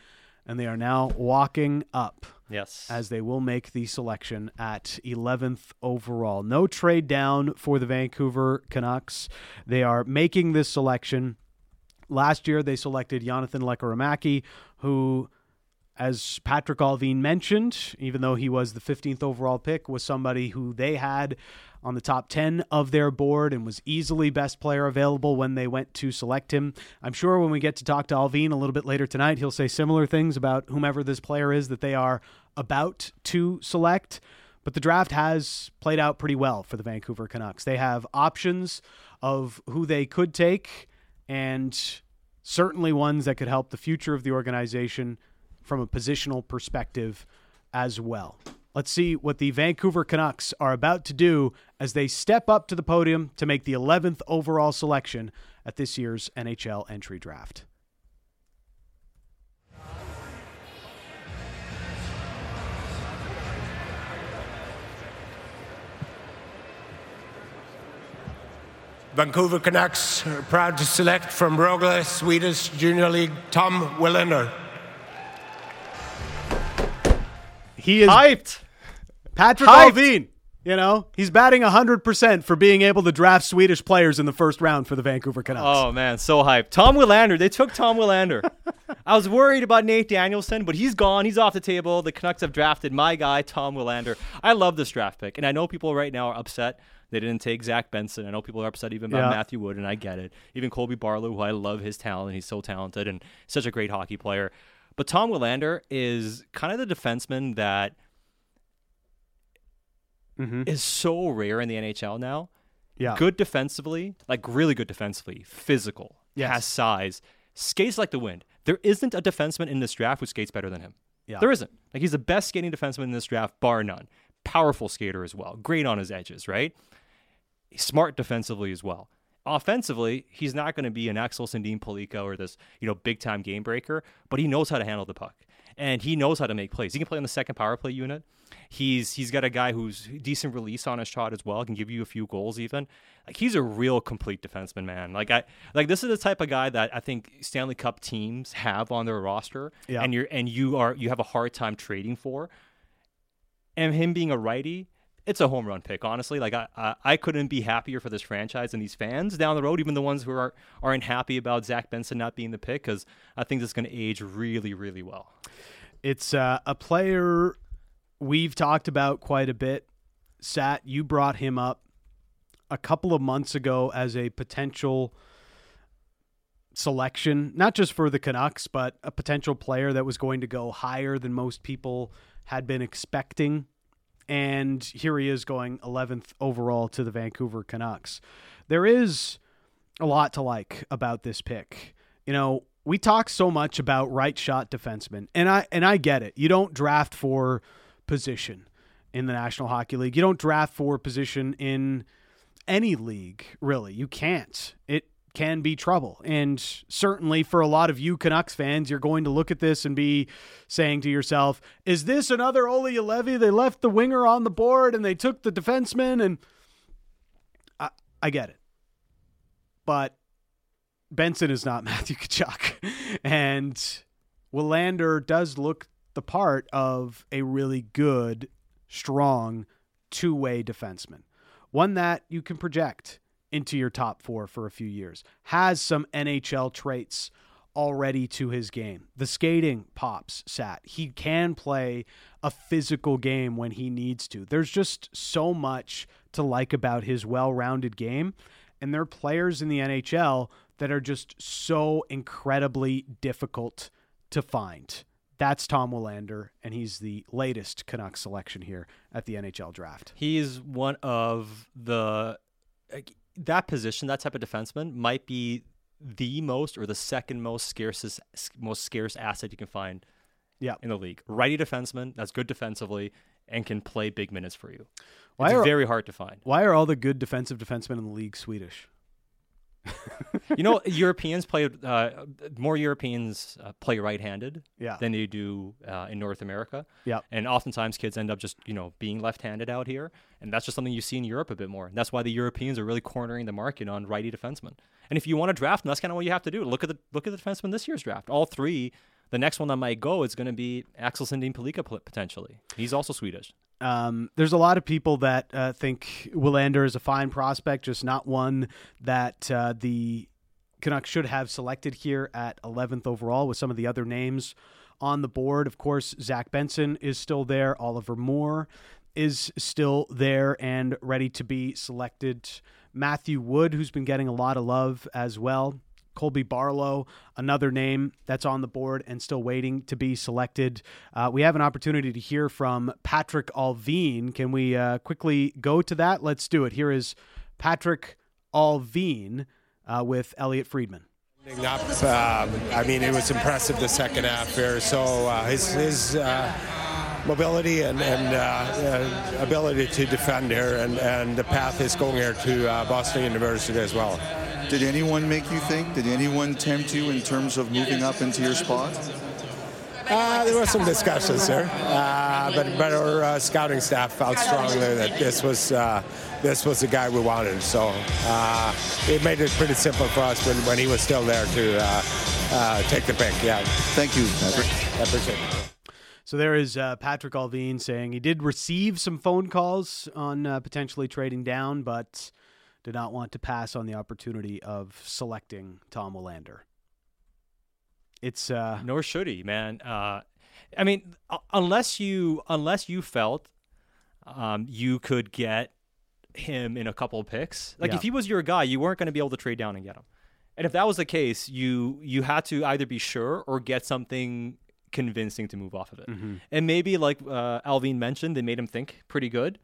and they are now walking up. Yes. As they will make the selection at 11th overall. No trade down for the Vancouver Canucks. They are making this selection. Last year, they selected Jonathan Lekkerimaki, who as Patrik Allvin mentioned, even though he was the 15th overall pick, was somebody who they had on the top 10 of their board and was easily best player available when they went to select him. I'm sure when we get to talk to Allvin a little bit later tonight, he'll say similar things about whomever this player is that they are about to select. But the draft has played out pretty well for the Vancouver Canucks. They have options of who they could take and certainly ones that could help the future of the organization from a positional perspective as well. Let's see what the Vancouver Canucks are about to do as they step up to the podium to make the 11th overall selection at this year's NHL entry draft. Vancouver Canucks are proud to select from Rögle, Swedish Junior League, Tom Willander. He is hyped. Patrik hyped. Allvin. You know, he's batting 100% for being able to draft Swedish players in the first round for the Vancouver Canucks. Oh, man, so hyped. Tom Willander. They took Tom Willander. [LAUGHS] I was worried about Nate Danielson, but he's gone. He's off the table. The Canucks have drafted my guy, Tom Willander. I love this draft pick, and I know people right now are upset they didn't take Zach Benson. I know people are upset even about yeah. Matthew Wood, and I get it. Even Colby Barlow, who I love his talent. He's so talented and such a great hockey player. But Tom Willander is kind of the defenseman that mm-hmm. is so rare in the NHL now. Yeah. Good defensively, like really good defensively, physical, yes. has size, skates like the wind. There isn't a defenseman in this draft who skates better than him. Yeah. There isn't. Like he's the best skating defenseman in this draft, bar none. powerful skater as well, great on his edges, right? He's smart defensively as well. Offensively, he's not going to be an Axel Sandin Pellikka or this, you know, big time game breaker, but he knows how to handle the puck and he knows how to make plays. He can play on the second power play unit. He's he's got a guy who's decent release on his shot as well. Can give you a few goals even. Like he's a real complete defenseman, man. Like I like this is the type of guy that I think Stanley Cup teams have on their roster, Yeah. and you're and you are you have a hard time trading for. And him being a righty, it's a home run pick, honestly. Like I, I, I couldn't be happier for this franchise and these fans down the road, even the ones who are aren't happy about Zach Benson not being the pick, because I think this is going to age really, really well. It's uh, a player we've talked about quite a bit. Sat, you brought him up a couple of months ago as a potential selection, not just for the Canucks, but a potential player that was going to go higher than most people had been expecting. And here he is going 11th overall to the Vancouver Canucks. There is a lot to like about this pick. You know, we talk so much about right shot defensemen, and I and I get it. You don't draft for position in the National Hockey League. You don't draft for position in any league, really. You can't. It can be trouble. And certainly for a lot of you Canucks fans, you're going to look at this and be saying to yourself, is this another Olli Juolevi? They left the winger on the board and they took the defenseman and I, I get it. But Benson is not [LAUGHS] Matthew Tkachuk. And Willander does look the part of a really good, strong two way defenseman. One that you can project into your top four for a few years. Has some NHL traits already to his game. The skating pops sat. He can play a physical game when he needs to. There's just so much to like about his well rounded game. And there are players in the NHL that are just so incredibly difficult to find. That's Tom Willander, and he's the latest Canucks selection here at the NHL draft. He's one of the that position, that type of defenseman might be the most or the second most scarcest most scarce asset you can find yeah. in the league. Righty defenseman that's good defensively and can play big minutes for you. Why it's are- very hard to find. Why are all the good defensive defensemen in the league Swedish? [LAUGHS] you know, Europeans play uh, more. Europeans uh, play right-handed Yeah. than they do uh, in North America. Yep. and oftentimes kids end up just you know being left-handed out here, and that's just something you see in Europe a bit more. And that's why the Europeans are really cornering the market on righty defensemen. And if you want to draft them, that's kind of what you have to do. Look at the look at the defensemen this year's draft. All three. The next one that might go is going to be Axel Sandin Pellikka potentially. He's also Swedish. Um, there's a lot of people that uh, think Willander is a fine prospect, just not one that uh, the Canucks should have selected here at 11th overall with some of the other names on the board. Of course, Zach Benson is still there. Oliver Moore is still there and ready to be selected. Matthew Wood, who's been getting a lot of love as well. Colby Barlow, another name that's on the board and still waiting to be selected. Uh, we have an opportunity to hear from Patrik Allvin. Can we uh, quickly go to that? Let's do it. Here is Patrik Allvin uh, with Elliotte Friedman. up. Um, I mean, it was impressive the second half here. So uh, his his uh, mobility and, and uh, uh, ability to defend here, and, and the path is going here to uh, Boston University as well. Did anyone make you think? Did anyone tempt you in terms of moving up into your spot? Uh, there were some discussions there, uh, but but our uh, scouting staff felt strongly that this was uh, this was the guy we wanted. So uh, it made it pretty simple for us when, when he was still there to uh, uh, take the pick. Yeah. Thank you, Patrik. I appreciate it. So there is uh, Patrik Allvin saying he did receive some phone calls on uh, potentially trading down, but did not want to pass on the opportunity of selecting Tom Willander. It's uh, nor should he, man. Uh, I mean, unless you unless you felt um, you could get him in a couple of picks, like Yeah. if he was your guy, you weren't going to be able to trade down and get him. And if that was the case, you you had to either be sure or get something convincing to move off of it. Mhm. And maybe, like uh, Allvin mentioned, they made him think pretty good.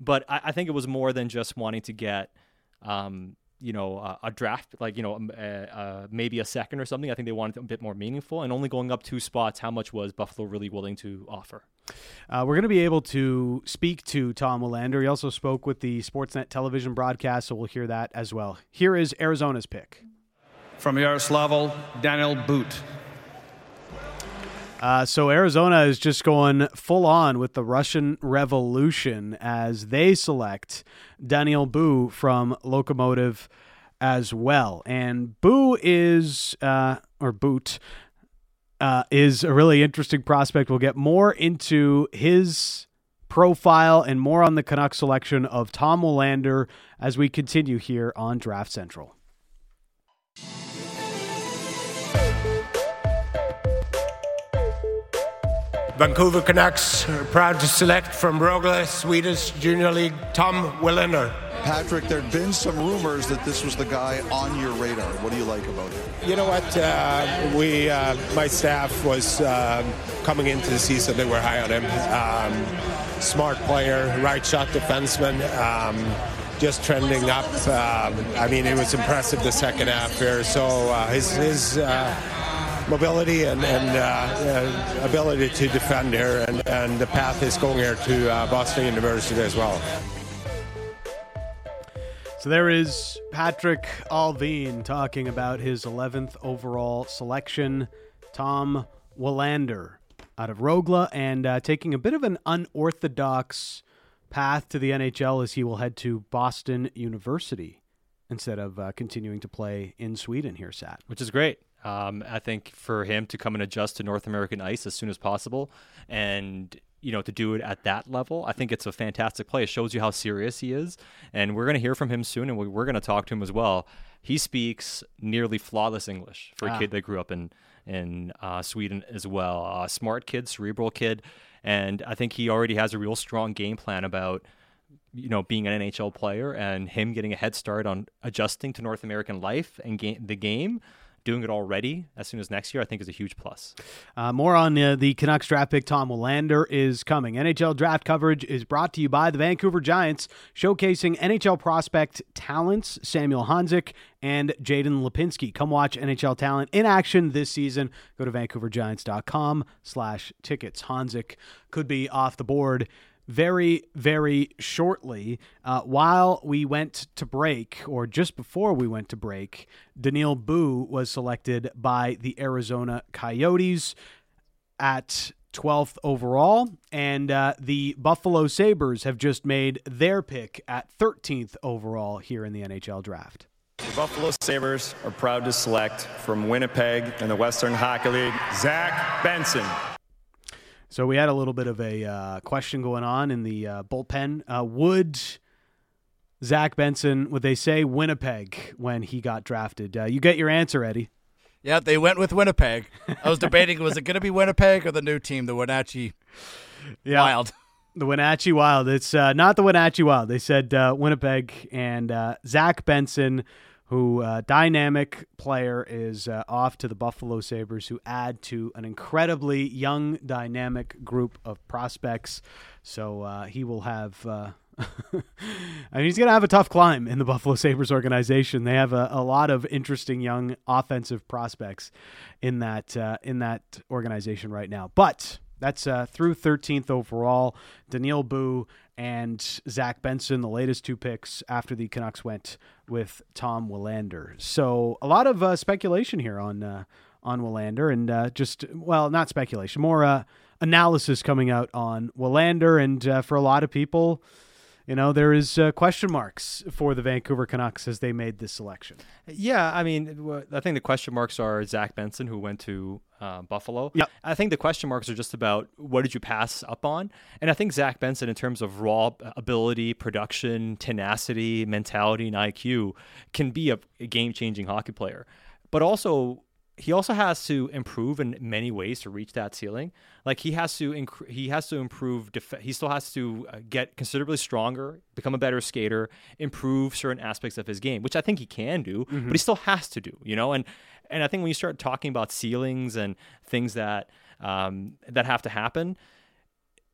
But I, I think it was more than just wanting to get um, you know, uh, a draft, like, you know, um, uh, uh, maybe a second or something. I think they wanted a bit more meaningful. And only going up two spots, how much was Buffalo really willing to offer? Uh, we're going to be able to speak to Tom Willander. He also spoke with the Sportsnet television broadcast, so we'll hear that as well. Here is Arizona's pick. From Yaroslavl, Daniil But. Uh, so Arizona is just going full on with the Russian Revolution as they select Daniel Boo from Lokomotiv as well. And Boo is, uh, or But, uh, is a really interesting prospect. We'll get more into his profile and more on the Canuck selection of Tom Willander as we continue here on Draft Central. Vancouver Canucks are proud to select from Rögle, Swedish Junior League, Tom Willander. Patrik, there had been some rumors that this was the guy on your radar. What do you like about him? You know what? Uh, we, uh, my staff was uh, coming into the season. They were high on him. Um, smart player, right shot defenseman. Um, just trending up. Um, I mean, it was impressive the second half here. So uh, his his uh, mobility and, and uh, ability to defend here, and, and the path is going here to uh, Boston University as well. So there is Patrick Allvin talking about his 11th overall selection, Tom Willander out of Rögle, and uh, taking a bit of an unorthodox path to the NHL as he will head to Boston University instead of uh, continuing to play in Sweden here, Sat. Which is great. Um, I think for him to come and adjust to North American ice as soon as possible and you know, to do it at that level, I think it's a fantastic play. It shows you how serious he is. And we're going to hear from him soon, and we're going to talk to him as well. He speaks nearly flawless English for a Ah. kid that grew up in in uh, Sweden as well. Uh, smart kid, cerebral kid, and I think he already has a real strong game plan about you know being an NHL player and him getting a head start on adjusting to North American life and ga- the game. Doing it already as soon as next year, I think, is a huge plus. Uh, more on uh, the Canucks draft pick Tom Willander is coming. NHL draft coverage is brought to you by the Vancouver Giants, showcasing NHL prospect talents Samuel Honzek and Jaden Lipinski. Come watch NHL talent in action this season. Go to vancouvergiants.com slash tickets. Honzek could be off the board very, very shortly. Uh, while we went to break, or just before we went to break, Daniil Boo was selected by the Arizona Coyotes at 12th overall, and uh, the Buffalo Sabres have just made their pick at 13th overall here in the NHL draft. The Buffalo Sabres are proud to select from Winnipeg in the Western Hockey League, Zach Benson. So we had a little bit of a uh, question going on in the uh, bullpen. Uh, would Zach Benson, would they say Winnipeg when he got drafted? Uh, you get your answer, Eddie. Yeah, they went with Winnipeg. I was debating was it going to be Winnipeg or the new team, the Wenatchee Wild. The Wenatchee Wild. It's uh, not the Wenatchee Wild. They said uh, Winnipeg and uh, Zach Benson, who uh, dynamic player, is uh, off to the Buffalo Sabres, who add to an incredibly young, dynamic group of prospects. So uh, he will have. Uh, [LAUGHS] I mean, he's going to have a tough climb in the Buffalo Sabres organization. They have a, a lot of interesting young offensive prospects in that uh, in that organization right now. But that's uh, through 13th overall. Daniil Boo and Zach Benson, the latest two picks after the Canucks went with Tom Willander. So a lot of uh, speculation here on uh, on Willander, and uh, just well, not speculation, more uh, analysis coming out on Willander, and uh, for a lot of people. You know, there is uh, question marks for the Vancouver Canucks as they made this selection. Yeah, I mean, I think the question marks are Zach Benson, who went to uh, Buffalo. Yep. I think the question marks are just about what did you pass up on, and I think Zach Benson, in terms of raw ability, production, tenacity, mentality, and IQ, can be a, a game-changing hockey player. But also, he also has to improve in many ways to reach that ceiling. Like he has to, inc- he has to improve. Def- he still has to uh, get considerably stronger, become a better skater, improve certain aspects of his game, which I think he can do. Mm-hmm. But he still has to do, you know. And and I think when you start talking about ceilings and things that um, that have to happen,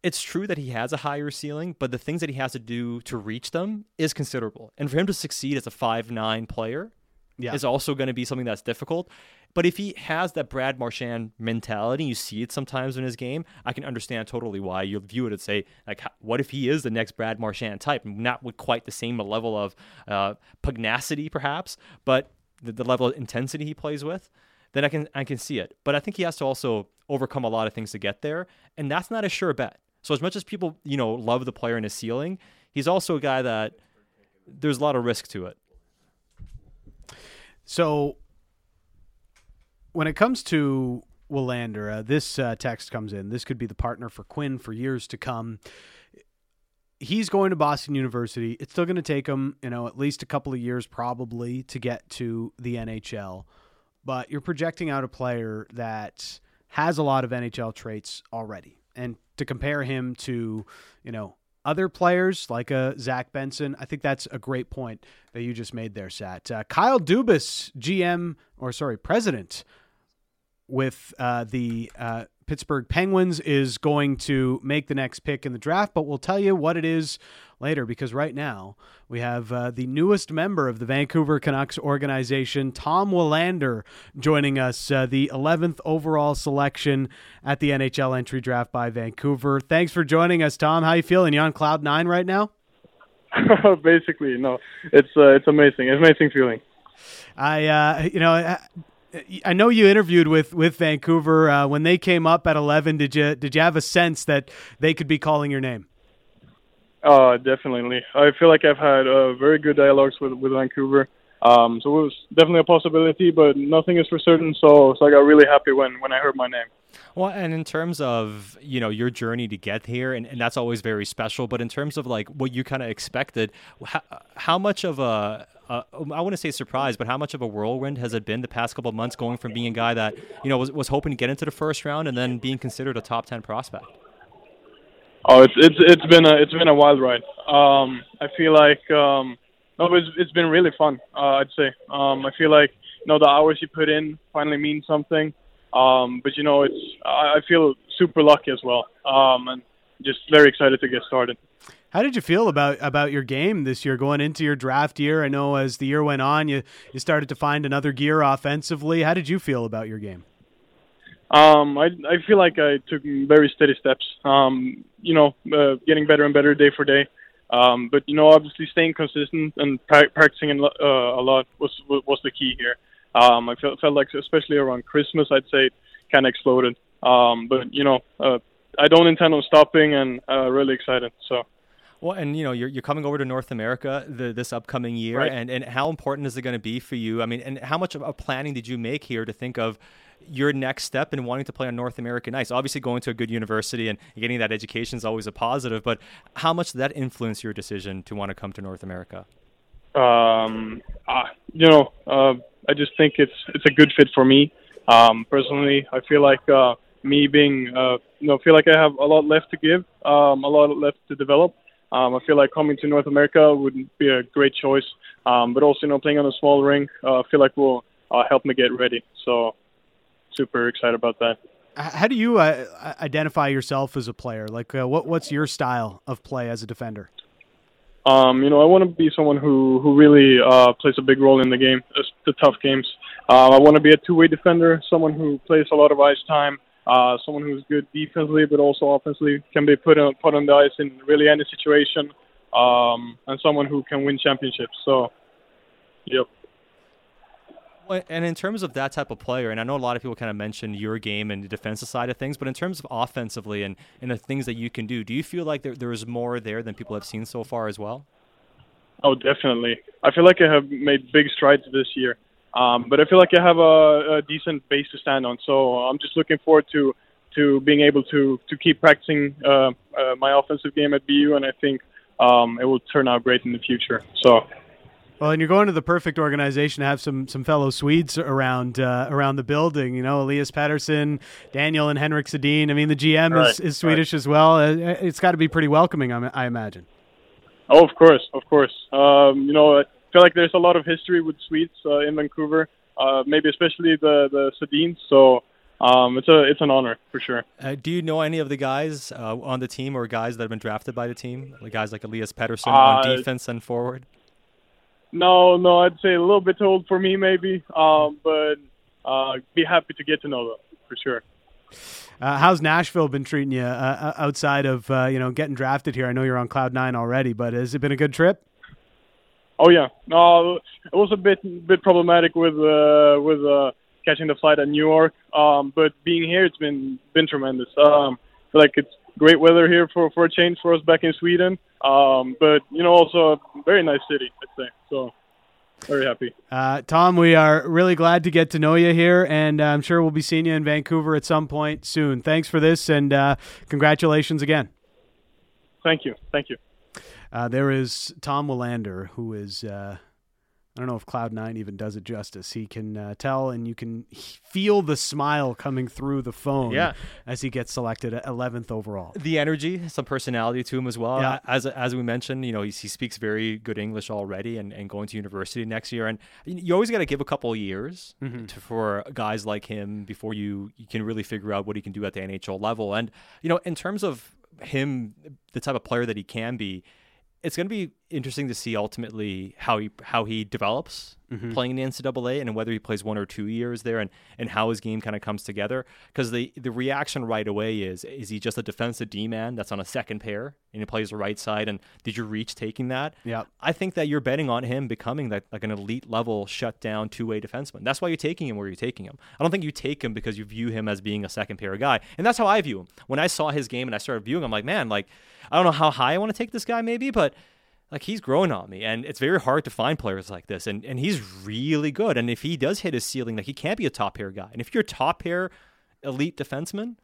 it's true that he has a higher ceiling, but the things that he has to do to reach them is considerable. And for him to succeed as a five nine player Yeah. is also going to be something that's difficult. But if he has that Brad Marchand mentality, you see it sometimes in his game. I can understand totally why you view it and say, like, what if he is the next Brad Marchand type? Not with quite the same level of uh, pugnacity, perhaps, but the, the level of intensity he plays with. Then I can I can see it. But I think he has to also overcome a lot of things to get there, and that's not a sure bet. So as much as people you know love the player in his ceiling, he's also a guy that there's a lot of risk to it. So when it comes to Willander, uh, this uh, text comes in. This could be the partner for Quinn for years to come. He's going to Boston University. It's still going to take him, you know, at least a couple of years probably to get to the NHL. But you're projecting out a player that has a lot of NHL traits already. And to compare him to, you know, other players like a Zach Benson, I think that's a great point that you just made there, Sat. Uh, Kyle Dubas, GM or sorry, president with uh, the uh, Pittsburgh Penguins, is going to make the next pick in the draft. But we'll tell you what it is later because right now we have uh, the newest member of the Vancouver Canucks organization, Tom Willander, joining us, uh, the 11th overall selection at the NHL entry draft by Vancouver. Thanks for joining us, Tom. How you feeling? You on cloud nine right now? [LAUGHS] Basically, no. It's uh, it's amazing. It's amazing feeling. I, uh, you know, I, I know you interviewed with with Vancouver uh, when they came up at 11. Did you did you have a sense that they could be calling your name? Uh, definitely. I feel like I've had uh, very good dialogues with with Vancouver. Um, so it was definitely a possibility, but nothing is for certain. So so I got really happy when when I heard my name. Well, and in terms of you know your journey to get here, and, and that's always very special. But in terms of like what you kind of expected, how, how much of a uh, I want to say surprise, but how much of a whirlwind has it been the past couple of months, going from being a guy that you know was, was hoping to get into the first round and then being considered a top ten prospect? Oh, it's it's it's been a it's been a wild ride. Um, I feel like um, no, it's it's been really fun. Uh, I'd say. Um, I feel like you know the hours you put in finally mean something. Um, but you know, it's I, I feel super lucky as well. Um, and just very excited to get started. How did you feel about about your game this year, going into your draft year? I know as the year went on, you you started to find another gear offensively. How did you feel about your game? Um, I I feel like I took very steady steps. Um, you know, uh, getting better and better day for day. Um, but you know, obviously staying consistent and pra- practicing a lot, uh, a lot was was the key here. Um, I felt felt like especially around Christmas, I'd say it kind of exploded. Um, but you know, uh, I don't intend on stopping, and uh, really excited. So. Well, and you know, you're you're coming over to North America the, this upcoming year, Right. and and how important is it going to be for you? I mean, and how much of a planning did you make here to think of your next step in wanting to play on North American ice? Obviously, going to a good university and getting that education is always a positive, but how much did that influence your decision to want to come to North America? um, uh, you know, uh, I just think it's it's a good fit for me. Um, personally, I feel like uh, me being, uh, you know, feel like I have a lot left to give, um, a lot left to develop. Um, I feel like coming to North America would be a great choice, um, but also, you know, playing on a small rink, uh, I feel like will uh, help me get ready. So, super excited about that. How do you uh, identify yourself as a player? Like, uh, what what's your style of play as a defender? Um, you know, I want to be someone who who really uh, plays a big role in the game, the tough games. Uh, I want to be a two-way defender, someone who plays a lot of ice time, uh, someone who's good defensively but also offensively, can be put on put on the ice in really any situation, um, and someone who can win championships. So, yep. And in terms of that type of player, and I know a lot of people kind of mentioned your game and the defensive side of things, but in terms of offensively and, and the things that you can do, do you feel like there, there is more there than people have seen so far as well? Oh, definitely. I feel like I have made big strides this year, um, but I feel like I have a, a decent base to stand on. So I'm just looking forward to to being able to to keep practicing uh, uh, my offensive game at BU, and I think um, it will turn out great in the future. So Well, and you're going to the perfect organization to have some some fellow Swedes around uh, around the building. You know, Elias Pettersson, Daniel, and Henrik Sedin. I mean, the GM Right, is, is Swedish as well. Uh, It's got to be pretty welcoming, I, I imagine. Oh, of course, of course. Um, you know, feel like there's a lot of history with Swedes uh, in Vancouver, uh, maybe especially the the Sedins. So um, it's a it's an honor for sure. Uh, do you know any of the guys uh, on the team or guys that have been drafted by the team? Like guys like Elias Pettersson on Uh, defense and forward? No, no, I'd say a little bit old for me maybe, um, but uh, be happy to get to know them for sure. Uh, how's Nashville been treating you uh, outside of uh, you know getting drafted here? I know you're on cloud nine already, but has it been a good trip? Oh yeah, no, it was a bit bit problematic with uh, with uh, catching the flight at New York, um, but being here, it's been been tremendous. Um, like it's great weather here for for a change for us back in Sweden, um, but you know also a very nice city, I'd say. So very happy. Uh, Tom, we are really glad to get to know you here, and uh, I'm sure we'll be seeing you in Vancouver at some point soon. Thanks for this, and uh, congratulations again. Thank you, thank you. Uh, there is Tom Willander, who is. Uh, I don't know if Cloud Nine even does it justice. He can uh, tell, and you can feel the smile coming through the phone. Yeah. as he gets selected 11th overall. The energy, some personality to him as well. Yeah. As as we mentioned, you know, he, he speaks very good English already, and, and going to university next year. And you always got to give a couple of years Mhm. to, for guys like him before you you can really figure out what he can do at the NHL level. And you know, in terms of him, the type of player that he can be. It's going to be interesting to see ultimately how he how he develops Mhm. playing in the NCAA and whether he plays one or two years there and, and how his game kind of comes together. Because the the reaction right away is is he just a defensive D man that's on a second pair and he plays the right side and did you reach taking that? Yeah. I think that you're betting on him becoming that like an elite level shutdown two way defenseman. That's why you're taking him where you're taking him. I don't think you take him because you view him as being a second pair guy. And that's how I view him. When I saw his game and I started viewing him, I'm like, man, like I don't know how high I want to take this guy maybe, but like he's grown on me and it's very hard to find players like this and, and he's really good and if he does hit his ceiling like he can't be a top pair guy and if you're a top pair elite defenseman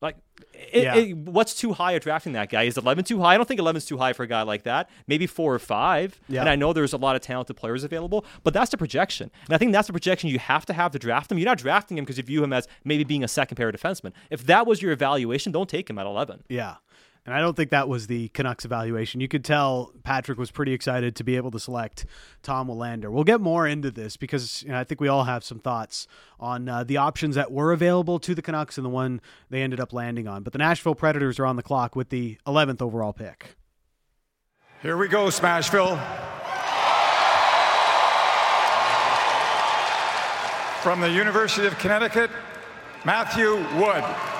like it, Yeah. it- what's too high at drafting that guy is 11 too high i don't think 11's too high for a guy like that maybe four or five Yeah. and i know there's a lot of talented players available but that's the projection and i think that's the projection you have to have to draft him you're not drafting him because you view him as maybe being a second pair defenseman if that was your evaluation don't take him at 11 Yeah. And I don't think that was the Canucks evaluation. You could tell Patrik was pretty excited to be able to select Tom Willander. We'll get more into this because you know, I think we all have some thoughts on uh, the options that were available to the Canucks and the one they ended up landing on. But the Nashville Predators are on the clock with the 11th overall pick. Here we go, Smashville. From the University of Connecticut, Matthew Wood.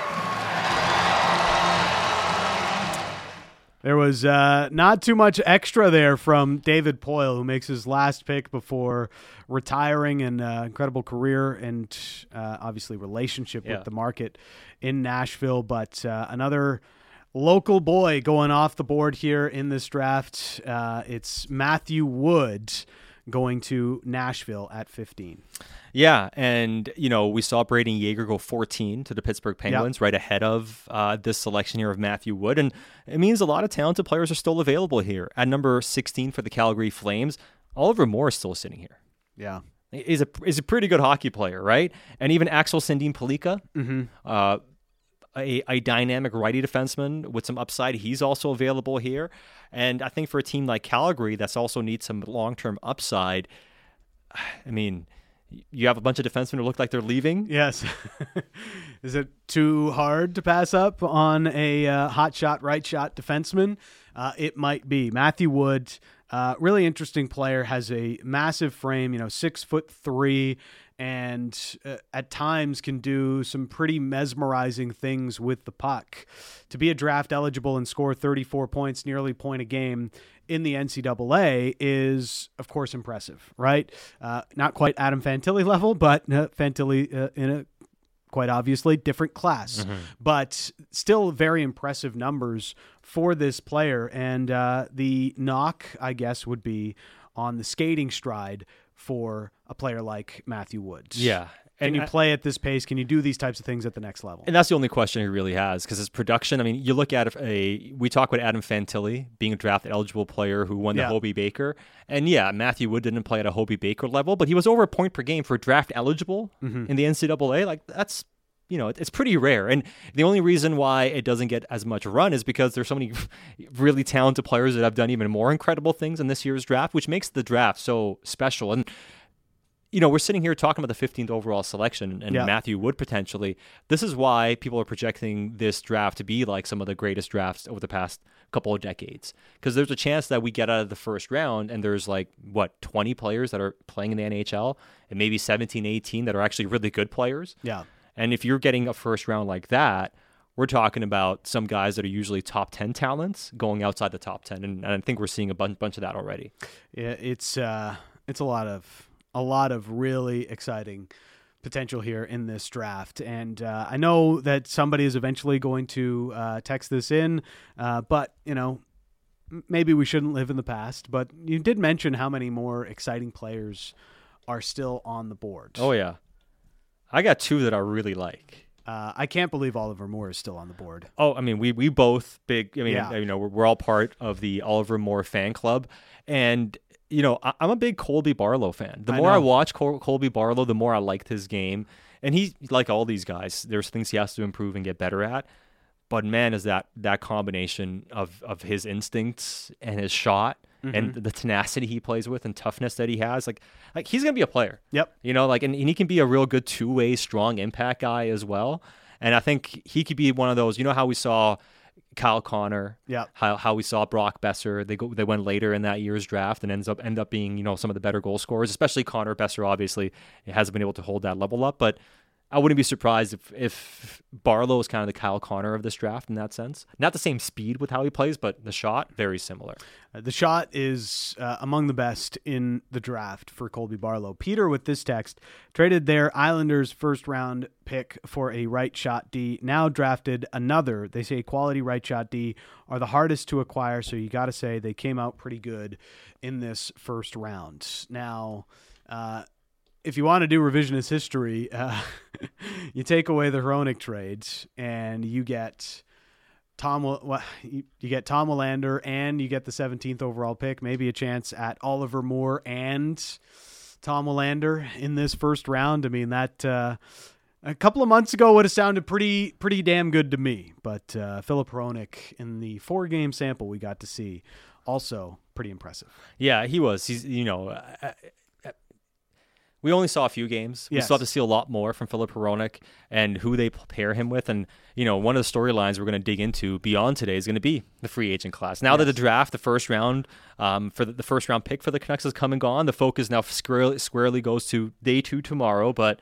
There was uh, not too much extra there from David Poile, who makes his last pick before retiring and uh, incredible career and uh, obviously relationship Yeah. with the market in Nashville. But uh, another local boy going off the board here in this draft. Uh, it's Matthew Wood going to Nashville at 15. Yeah, and you know we saw Brayden Yager go 14 to the Pittsburgh Penguins, right ahead of uh, this selection here of Matthew Wood, and it means a lot of talented players are still available here. At number 16 for the Calgary Flames, Oliver Moore is still sitting here. Yeah. He's a is a pretty good hockey player, right? And even Axel Sandin Pellikka, Mhm. uh, a, a dynamic righty defenseman with some upside. He's also available here. And I think for a team like Calgary that's also needs some long term upside, I mean, you have a bunch of defensemen who look like they're leaving. Yes. [LAUGHS] Is it too hard to pass up on a uh, hot shot, right shot defenseman? Uh, it might be. Matthew Wood, uh, really interesting player, has a massive frame, you know, six foot three, and uh, at times can do some pretty mesmerizing things with the puck. To be a draft eligible and score 34 points, nearly point a game in the NCAA is, of course, impressive, right? Uh, not quite Adam Fantilli level, but uh, Fantilli uh, in a quite obviously different class, Mhm. but still very impressive numbers for this player. And uh, the knock, I guess, would be on the skating stride for a player like Matthew Woods. Yeah. Can And you I- play at this pace? Can you do these types of things at the next level? And that's the only question he really has because his production. I mean, you look at a. We talk about Adam Fantilli being a draft eligible player who won the Yeah. Hobey Baker, and yeah, Matthew Wood didn't play at a Hobey Baker level, but he was over a point per game for draft eligible Mhm. in the NCAA. Like that's you know it's pretty rare, and the only reason why it doesn't get as much run is because there's so many [LAUGHS] really talented players that have done even more incredible things in this year's draft, which makes the draft so special and you know, we're sitting here talking about the 15th overall selection and Yeah. Matthew Wood potentially. This is why people are projecting this draft to be like some of the greatest drafts over the past couple of decades. Because there's a chance that we get out of the first round and there's like, what, 20 players that are playing in the NHL and maybe 17, 18 that are actually really good players. Yeah. And if you're getting a first round like that, we're talking about some guys that are usually top 10 talents going outside the top 10. And, and I think we're seeing a bunch, bunch of that already. Yeah, it's uh, it's a lot of a lot of really exciting potential here in this draft, and uh, I know that somebody is eventually going to uh, text this in, uh, but you know. Maybe we shouldn't live in the past, but you did mention how many more exciting players are still on the board. Oh, yeah. I got two that I really like. Uh, I can't believe Oliver Moore is still on the board. Oh, I mean, we we both big. I mean, Yeah. you know, we're, we're all part of the Oliver Moore fan club, and you know, I, I'm a big Colby Barlow fan. The I more I know. watch Col- Colby Barlow, the more I liked his game, and he's like all these guys. There's things he has to improve and get better at, but man, is that that combination of of his instincts and his shot. And Mhm. the tenacity he plays with and toughness that he has, like, like he's gonna be a player. Yep. You know, like, and, and he can be a real good two way, strong impact guy as well. And I think he could be one of those. You know how we saw Kyle Connor, Yeah. how how we saw Brock Boeser. They go they went later in that year's draft and ends up end up being you know some of the better goal scorers, especially Connor Boeser. Obviously, hasn't been able to hold that level up, but. I wouldn't be surprised if, if Barlow is kind of the Kyle Connor of this draft in that sense. Not the same speed with how he plays, but the shot very similar. Uh, the shot is uh, among the best in the draft for Colby Barlow. Peter, with this text, traded their Islanders' first round pick for a right shot D. Now drafted another. They say quality right shot D are the hardest to acquire, so you got to say they came out pretty good in this first round. Now, uh, if you want to do revisionist history, uh, [LAUGHS] [LAUGHS] you take away the Hronek trades and you get Tom. Well, you, you get Tom Willander and you get the 17th overall pick. Maybe a chance at Oliver Moore and Tom Willander in this first round. I mean that. Uh, a couple of months ago would have sounded pretty pretty damn good to me, but uh, Filip Hronek in the four game sample we got to see also pretty impressive. Yeah, he was. He's you know, uh, we only saw a few games. We still have to see a lot more from Filip Hronek and who they pair him with. And you know, one of the storylines we're going to dig into beyond today is going to be the free agent class. Now that the draft, the first round um, for the, the first round pick for the Canucks has come and gone, the focus now squarely, squarely goes to day two tomorrow. But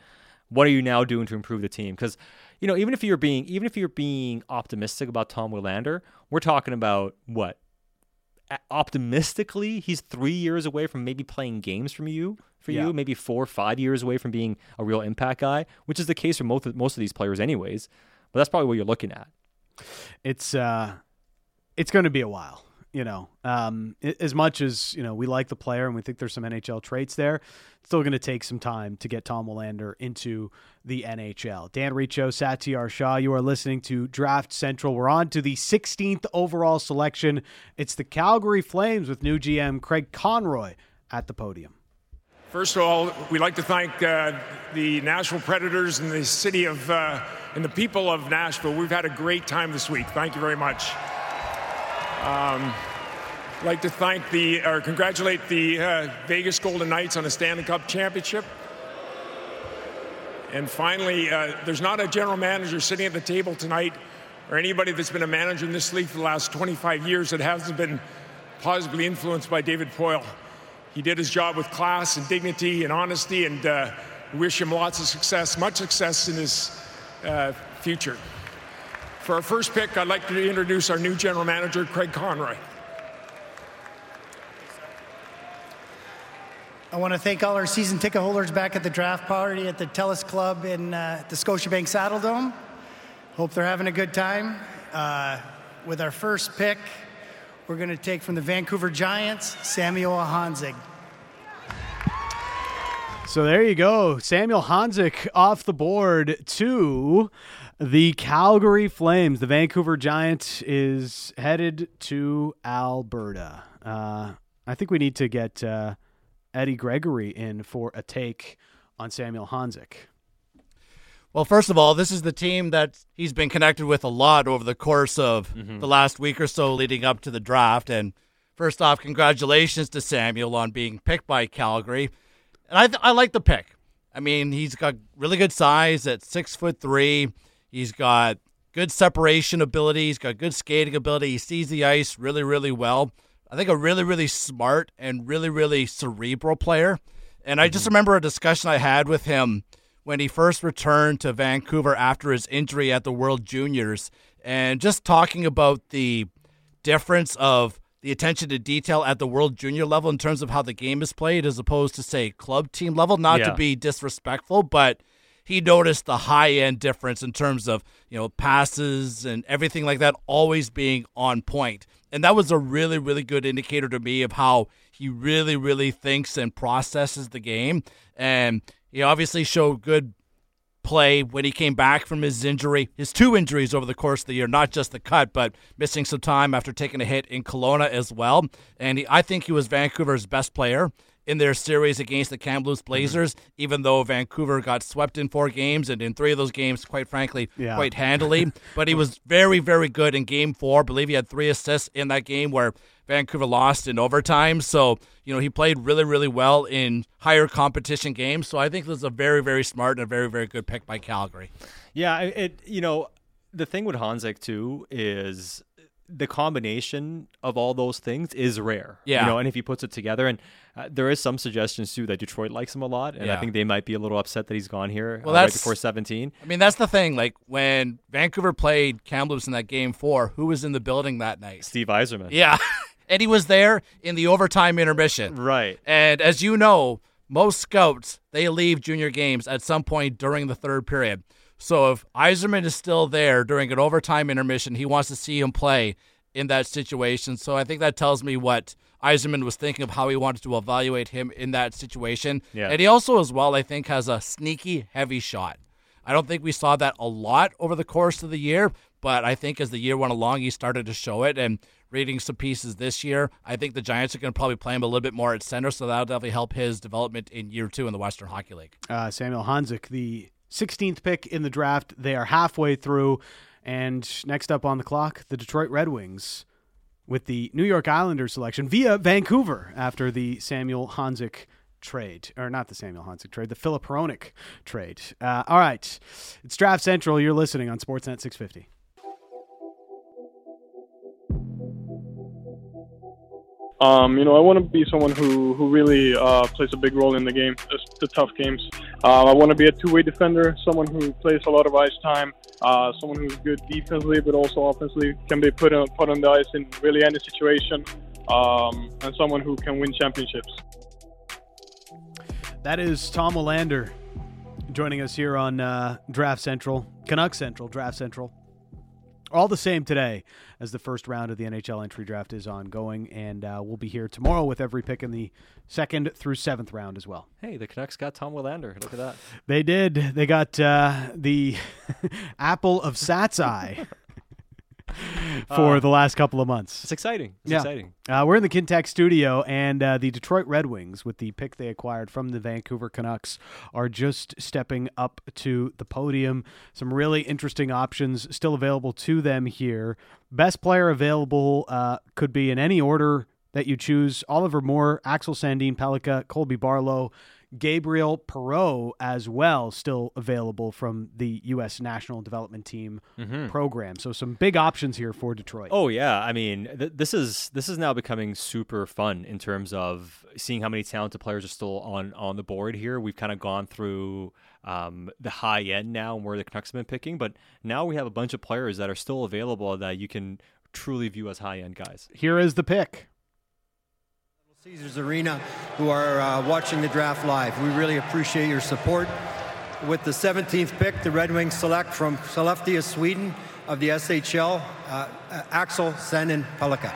what are you now doing to improve the team? Because you know, even if you're being even if you're being optimistic about Tom Willander, we're talking about what optimistically, he's three years away from maybe playing games from you for Yeah. you, maybe four or five years away from being a real impact guy, which is the case for most of, most of these players, anyways. But that's probably what you're looking at. it's uh it's going to be a while you know um as much as you know we like the player and we think there's some nhl traits there it's still going to take some time to get tom Willander into the nhl dan Riccio, satiar shah you are listening to draft central we're on to the 16th overall selection it's the calgary flames with new gm craig conroy at the podium First of all, we'd like to thank uh, the Nashville Predators and the city of uh, and the people of Nashville. We've had a great time this week. Thank you very much. Um, I'd like to thank the or congratulate the uh, Vegas Golden Knights on a Stanley Cup championship. And finally, uh, there's not a general manager sitting at the table tonight or anybody that's been a manager in this league for the last 25 years that hasn't been positively influenced by David Poile. He did his job with class and dignity and honesty, and uh, wish him lots of success, much success in his uh, future. For our first pick, I'd like to introduce our new general manager, Craig Conroy. I want to thank all our season ticket holders back at the draft party at the Telus Club in uh, the Scotiabank Saddle Dome. Hope they're having a good time. Uh, with our first pick, we're going to take from the Vancouver Giants, Samuel Honzek. So there you go. Samuel Honzek off the board to the Calgary Flames. The Vancouver Giant is headed to Alberta. Uh, I think we need to get uh, Eddie Gregory in for a take on Samuel Honzek. Well, first of all, this is the team that he's been connected with a lot over the course of Mm-hmm. the last week or so leading up to the draft. And first off, congratulations to Samuel on being picked by Calgary. and I th- I like the pick. I mean, he's got really good size at six foot three. He's got good separation ability. He's got good skating ability. He sees the ice really, really well. I think a really, really smart and really, really cerebral player. And I just remember a discussion I had with him when he first returned to Vancouver after his injury at the World Juniors, and just talking about the difference of the attention to detail at the World Junior level in terms of how the game is played, as opposed to say club team level. Not Yeah. to be disrespectful, but he noticed the high end difference in terms of you know passes and everything like that always being on point and that was a really really good indicator to me of how he really really thinks and processes the game and he obviously showed good play when he came back from his injury, his two injuries over the course of the year, not just the cut, but missing some time after taking a hit in Kelowna as well. And he, I think he was Vancouver's best player in their series against the Kamloops mm-hmm. Blazers, even though Vancouver got swept in four games and in three of those games, quite frankly, Yeah. quite handily. but he was very, very good in game four. I believe he had three assists in that game where Vancouver lost in overtime. So, you know, he played really, really well in higher competition games. So I think this is a very, very smart and a very, very good pick by Calgary. Yeah, it you know the thing with Honzek too is the combination of all those things is rare. Yeah. you know, and if he puts it together, and uh, there is some suggestions too that Detroit likes him a lot, and I think they might be a little upset that he's gone here Well, uh, right that's- before seventeen. I mean, that's the thing. Like when Vancouver played Kamloops in that game four, who was in the building that night? Steve Yzerman. Yeah. [LAUGHS] and he was there in the overtime intermission. Right. And as you know, most scouts, they leave junior games at some point during the third period. So if Yzerman is still there during an overtime intermission, he wants to see him play in that situation. So I think that tells me what Yzerman was thinking of how he wanted to evaluate him in that situation. Yeah. And he also, as well, I think, has a sneaky heavy shot. I don't think we saw that a lot over the course of the year, but I think as the year went along, he started to show it. And reading some pieces this year, I think the Giants are going to probably play him a little bit more at center, so that'll definitely help his development in year two in the Western Hockey League. Uh, Samuel Honzek, the 16th pick in the draft. They are halfway through. And next up on the clock, the Detroit Red Wings with the New York Islanders selection via Vancouver after the Samuel Honzek trade. Or not the Samuel Honzek trade, the Filip Hronek trade. Uh, all right. It's Draft Central. You're listening on Sportsnet 650. Um, you know, I want to be someone who who really uh, plays a big role in the game, the, tough games. Uh, I want to be a two-way defender, someone who plays a lot of ice time, uh, someone who's good defensively but also offensively, can be put on put on the ice in really any situation, um, and someone who can win championships. That is Tom Willander joining us here on uh, Draft Central, Canuck Central, Draft Central. All the same today as the first round of the NHL entry draft is ongoing, and uh, we'll be here tomorrow with every pick in the second through seventh round as well. Hey, the Canucks got Tom Willander. Look at that. They did. They got uh, the [LAUGHS] apple of Sat's eye [LAUGHS] [LAUGHS] for Uh, the last couple of months. It's exciting. It's yeah. exciting. Uh, we're in the Kintech studio, and uh, the Detroit Red Wings, with the pick they acquired from the Vancouver Canucks, are just stepping up to the podium. Some really interesting options still available to them here. Best player available uh, could be in any order that you choose Oliver Moore, Axel Sandin, Pellikka, Colby Barlow. Gabriel Perreault as well, still available from the U.S. National Development Team Mhm. program. So some big options here for Detroit. Oh yeah, I mean th- this is this is now becoming super fun in terms of seeing how many talented players are still on on the board here. We've kind of gone through um, the high end now and where the Canucks have been picking, but now we have a bunch of players that are still available that you can truly view as high end guys. Here is the pick. Caesars Arena, who are uh, watching the draft live. We really appreciate your support. With the 17th pick, the Red Wings select from Sollefteå, Sweden, of the SHL, uh, uh, Axel Sandin Pellikka.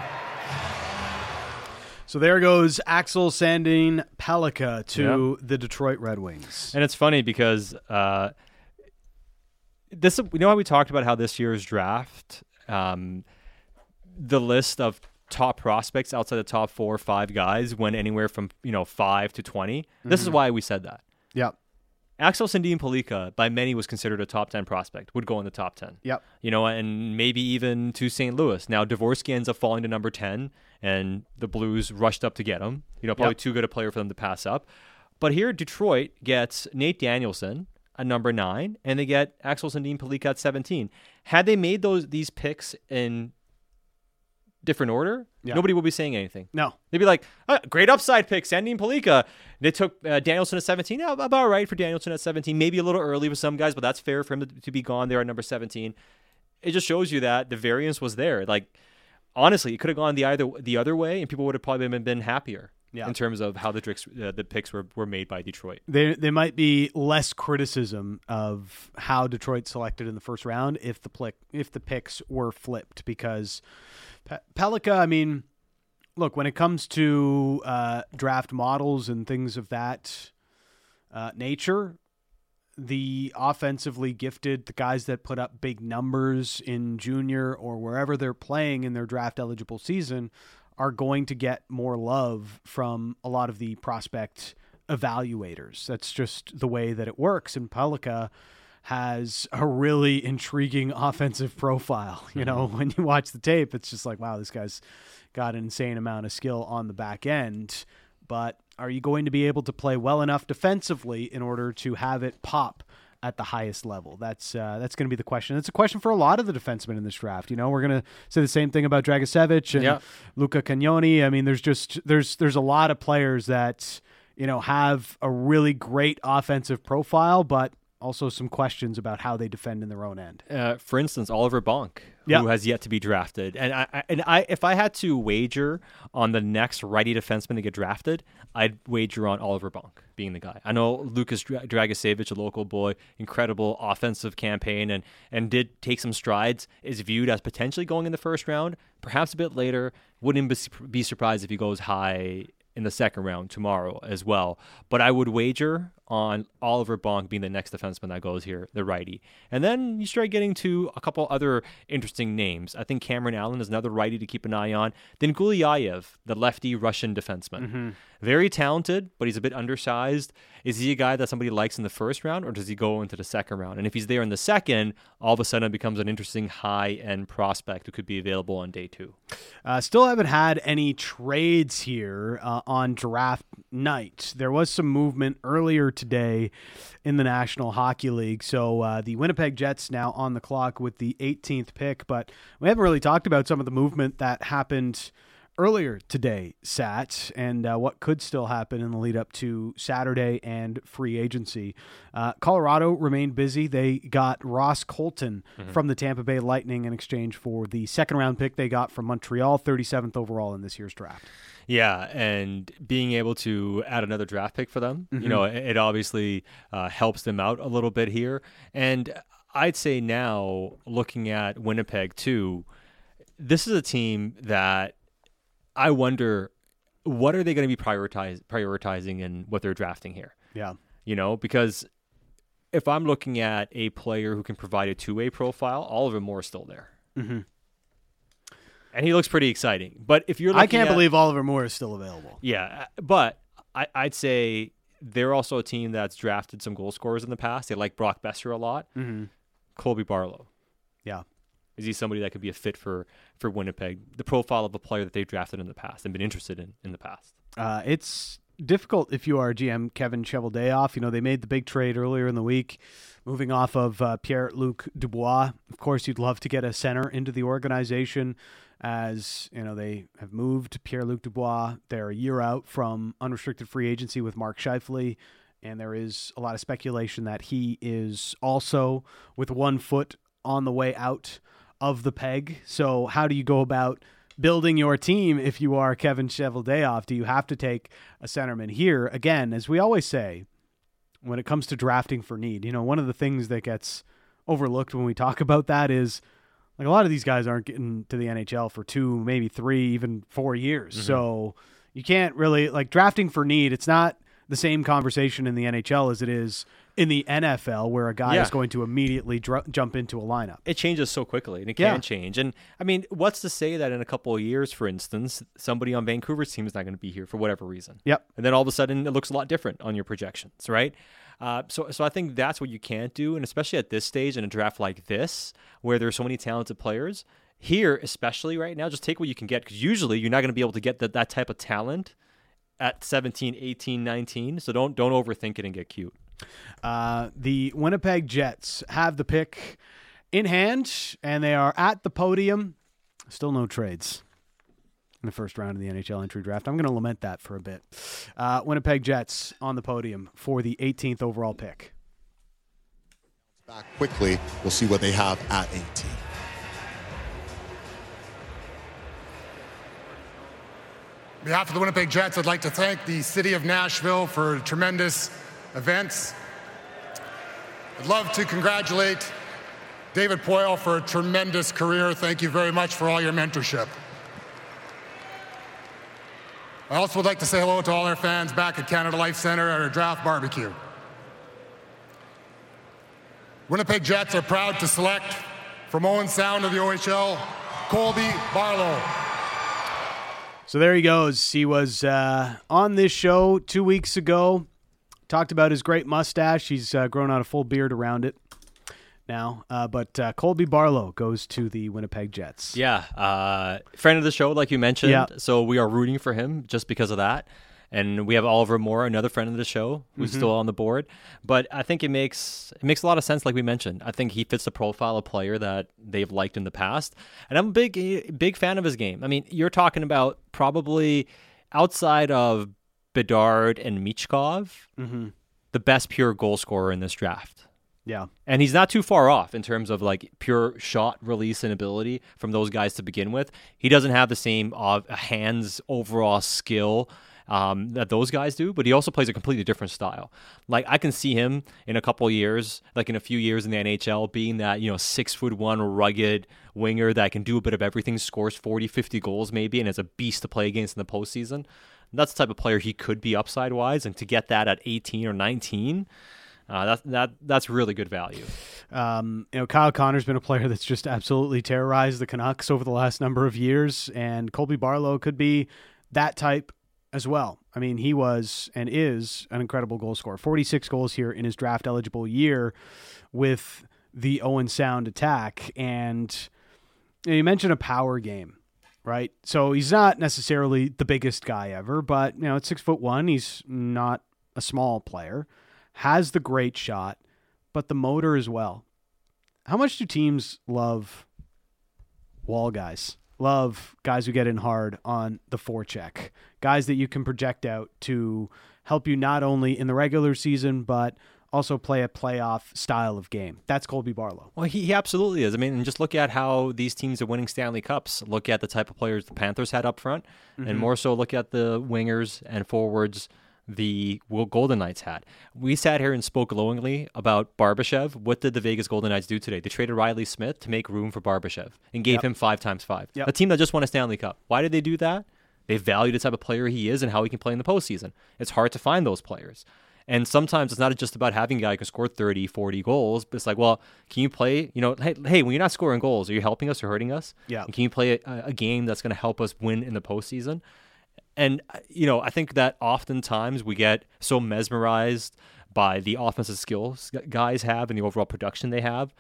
So there goes Axel Sandin Pellikka to the Detroit Red Wings. And it's funny because uh, this you know how we talked about how this year's draft um, the list of top prospects outside the top four or five guys went anywhere from you know five to 20 This is Mhm. why we said that. Yep. Axel Sandin Pellikka, by many, was considered a top 10 prospect, would go in the top 10. Yep. You know, and maybe even to St. Louis. Now, Dvorsky ends up falling to number 10, and the Blues rushed up to get him. You know, probably Yep. too good a player for them to pass up. But here, Detroit gets Nate Danielson at number nine, and they get Axel Sandin Pellikka at 17. Had they made those these picks in different order, Yeah. nobody will be saying anything. No. They'd be like, "Ah, great upside pick, Sandin Pellikka. They took uh, Danielson at 17. Yeah, about right for Danielson at 17. Maybe a little early with some guys, but that's fair for him to, to be gone there at number 17. It just shows you that the variance was there. Like, honestly, it could have gone the either the other way, and people would have probably been, been happier Yeah. in terms of how the tricks, uh, the picks were, were made by Detroit. There, there might be less criticism of how Detroit selected in the first round if the plick, if the picks were flipped because Pe- Pellikka. I mean, look when it comes to uh, draft models and things of that uh, nature, the offensively gifted, the guys that put up big numbers in junior or wherever they're playing in their draft eligible season are going to get more love from a lot of the prospect evaluators. That's just the way that it works. And Pellikka has a really intriguing offensive profile. You know, mm-hmm. [LAUGHS] when you watch the tape, it's just like, wow, this guy's got an insane amount of skill on the back end. But are you going to be able to play well enough defensively in order to have it pop at the highest level? That's uh, that's going to be the question. It's a question for a lot of the defensemen in this draft. You know, we're going to say the same thing about Dragicevic and Yeah. Luca Cagnoni. I mean, there's just there's there's a lot of players that you know have a really great offensive profile, but also some questions about how they defend in their own end. Uh, for instance, Oliver Bonk, Yeah. who has yet to be drafted, and I, and I, if I had to wager on the next righty defenseman to get drafted, I'd wager on Oliver Bonk being the guy. I know Lucas Dra- Dragicevic, a local boy, incredible offensive campaign, and and did take some strides. Is viewed as potentially going in the first round, perhaps a bit later. Wouldn't be surprised if he goes high in the second round tomorrow as well. But I would wager on Oliver Bonk being the next defenseman that goes here, the righty. And then you start getting to a couple other interesting names. I think Cameron Allen is another righty to keep an eye on. Then Gulyayev, the lefty Russian defenseman. Mhm. Very talented, but he's a bit undersized. Is he a guy that somebody likes in the first round, or does he go into the second round? And if he's there in the second, all of a sudden it becomes an interesting high end prospect who could be available on day two. Uh, still haven't had any trades here uh, on draft night. There was some movement earlier today in the National Hockey League. So uh, the Winnipeg Jets now on the clock with the 18th pick, but we haven't really talked about some of the movement that happened earlier today, Sat, and uh, what could still happen in the lead up to Saturday and free agency. Uh, Colorado remained busy. They got Ross Colton Mhm. from the Tampa Bay Lightning in exchange for the second round pick they got from Montreal, 37th overall in this year's draft. Yeah, and being able to add another draft pick for them, Mhm. you know, it, it obviously uh, helps them out a little bit here. And I'd say now, looking at Winnipeg too, this is a team that I wonder what are they going to be prioritize, prioritizing in what they're drafting here. Yeah. You know, because if I'm looking at a player who can provide a two way profile, Oliver Moore is still there. Mhm. And he looks pretty exciting. But if you're I can't at- believe Oliver Moore is still available. yeah, but I, I'd say they're also a team that's drafted some goal scorers in the past. They like Brock Boeser a lot. Mhm. Colby Barlow. Yeah. Is he somebody that could be a fit for for Winnipeg? The profile of a player that they've drafted in the past and been interested in in the past. Uh, it's difficult if you are GM Kevin Cheveldayoff. You know, they made the big trade earlier in the week, moving off of uh, Pierre Luc Dubois. Of course, you'd love to get a center into the organization. As you know, they have moved Pierre Luc Dubois. They're a year out from unrestricted free agency with Mark Scheifele. And there is a lot of speculation that he is also with one foot on the way out of the peg. So, how do you go about building your team if you are Kevin Cheveldayoff? Do you have to take a centerman here? Again, as we always say, when it comes to drafting for need, you know, one of the things that gets overlooked when we talk [LAUGHS] about that is like a lot of these guys aren't getting to the NHL for two, maybe three, even four years. Mhm. So you can't really like drafting for need. It's not the same conversation in the NHL as it is in the NFL, where a guy Yeah. is going to immediately dr- jump into a lineup. It changes so quickly, and it Yeah. can change. And I mean, what's to say that in a couple of years, for instance, somebody on Vancouver's team is not going to be here for whatever reason? Yep. And then all of a sudden, it looks a lot different on your projections, right? Uh, so, so I think that's what you can't do, and especially at this stage in a draft like this, where there's so many talented players. Here, especially right now, just take what you can get because usually you're not going to be able to get that, that type of talent at 17, 18, 19. So don't don't overthink it and get cute. Uh, the Winnipeg Jets have the pick in hand, and they are at the podium. Still no trades in the first round of the NHL entry draft. I'm going to lament that for a bit. Uh, Winnipeg Jets on the podium for the 18th overall pick. Back quickly, we'll see what they have at 18. On behalf of the Winnipeg Jets, I'd like to thank the city of Nashville for tremendous events. I'd love to congratulate David Poile for a tremendous career. Thank you very much for all your mentorship. I also would like to say hello to all our fans back at Canada Life Center at our draft barbecue. Winnipeg Jets are proud to select from Owen Sound of the OHL, Colby Barlow. So there he goes. He was uh, on this show two weeks ago. Talked about his great mustache. He's uh, grown out a full beard around it now. Uh, but uh, Colby Barlow goes to the Winnipeg Jets. Yeah, uh, friend of the show, like you mentioned. Yeah. So we are rooting for him just because of that. And we have Oliver Moore, another friend of the show, who's Mhm. still on the board. But I think it makes it makes a lot of sense, like we mentioned. I think he fits the profile of player that they've liked in the past, and I'm a big big fan of his game. I mean, you're talking about probably outside of Bedard and Michkov, Mhm. the best pure goal scorer in this draft. Yeah. And he's not too far off in terms of like pure shot release and ability from those guys to begin with. He doesn't have the same uh, hands overall skill um, that those guys do, but he also plays a completely different style. Like I can see him in a couple years, like in a few years in the NHL, being that, you know, six foot one rugged winger that can do a bit of everything, scores 40, 50 goals maybe, and is a beast to play against in the postseason. That's the type of player he could be upside wise, and to get that at 18 or 19, uh, that, that that's really good value. Um, you know, Kyle Connor's been a player that's just absolutely terrorized the Canucks over the last number of years, and Colby Barlow could be that type as well. I mean, he was and is an incredible goal scorer. 46 goals here in his draft eligible year with the Owen Sound attack. And you, mentioned a power game, right? So he's not necessarily the biggest guy ever, but you know, at six foot one, he's not a small player. Has the great shot, but the motor as well. How much do teams love wall guys? Love guys who get in hard on the forecheck. Guys that you can project out to help you not only in the regular season, but also play a playoff style of game. That's Colby Barlow. Well, he, he absolutely is. I mean, and just look at how these teams are winning Stanley Cups. Look at the type of players the Panthers had up front, Mhm. and more so look at the wingers and forwards the Golden Knights had. We sat here and spoke glowingly about Barbashev. What did the Vegas Golden Knights do today? They traded Reilly Smith to make room for Barbashev and gave Yep. him five times five. Yep. A team that just won a Stanley Cup. Why did they do that? They value the type of player he is and how he can play in the postseason. It's hard to find those players. And sometimes it's not just about having a guy who can score 30, 40 goals, but it's like, well, can you play, you know, hey, hey when you're not scoring goals, are you helping us or hurting us? Yeah. And can you play a, a game that's going to help us win in the postseason? And, uh, you know, I think that oftentimes we get so mesmerized by the offensive skills guys have and the overall production they have.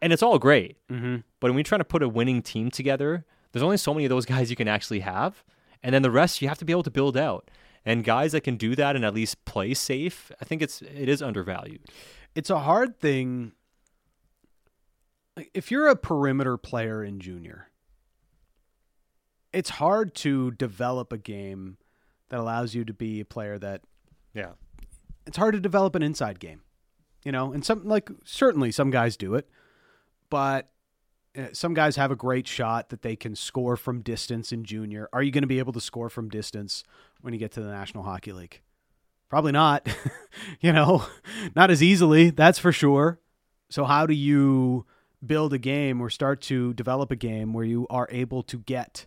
And it's all great. Mm-hmm. But when you're trying to put a winning team together, there's only so many of those guys you can actually have. And then the rest you have to be able to build out. And guys that can do that and at least play safe, I think it's it is undervalued. It's a hard thing. If you're a perimeter player in junior, it's hard to develop a game that allows you to be a player that Yeah. it's hard to develop an inside game. You know, and some like certainly some guys do it, but uh, some guys have a great shot that they can score from distance in junior. Are you going to be able to score from distance when you get to the National Hockey League? Probably not. [LAUGHS] you know, [LAUGHS] not as easily, that's for sure. So how do you build a game or start to develop a game where you are able to get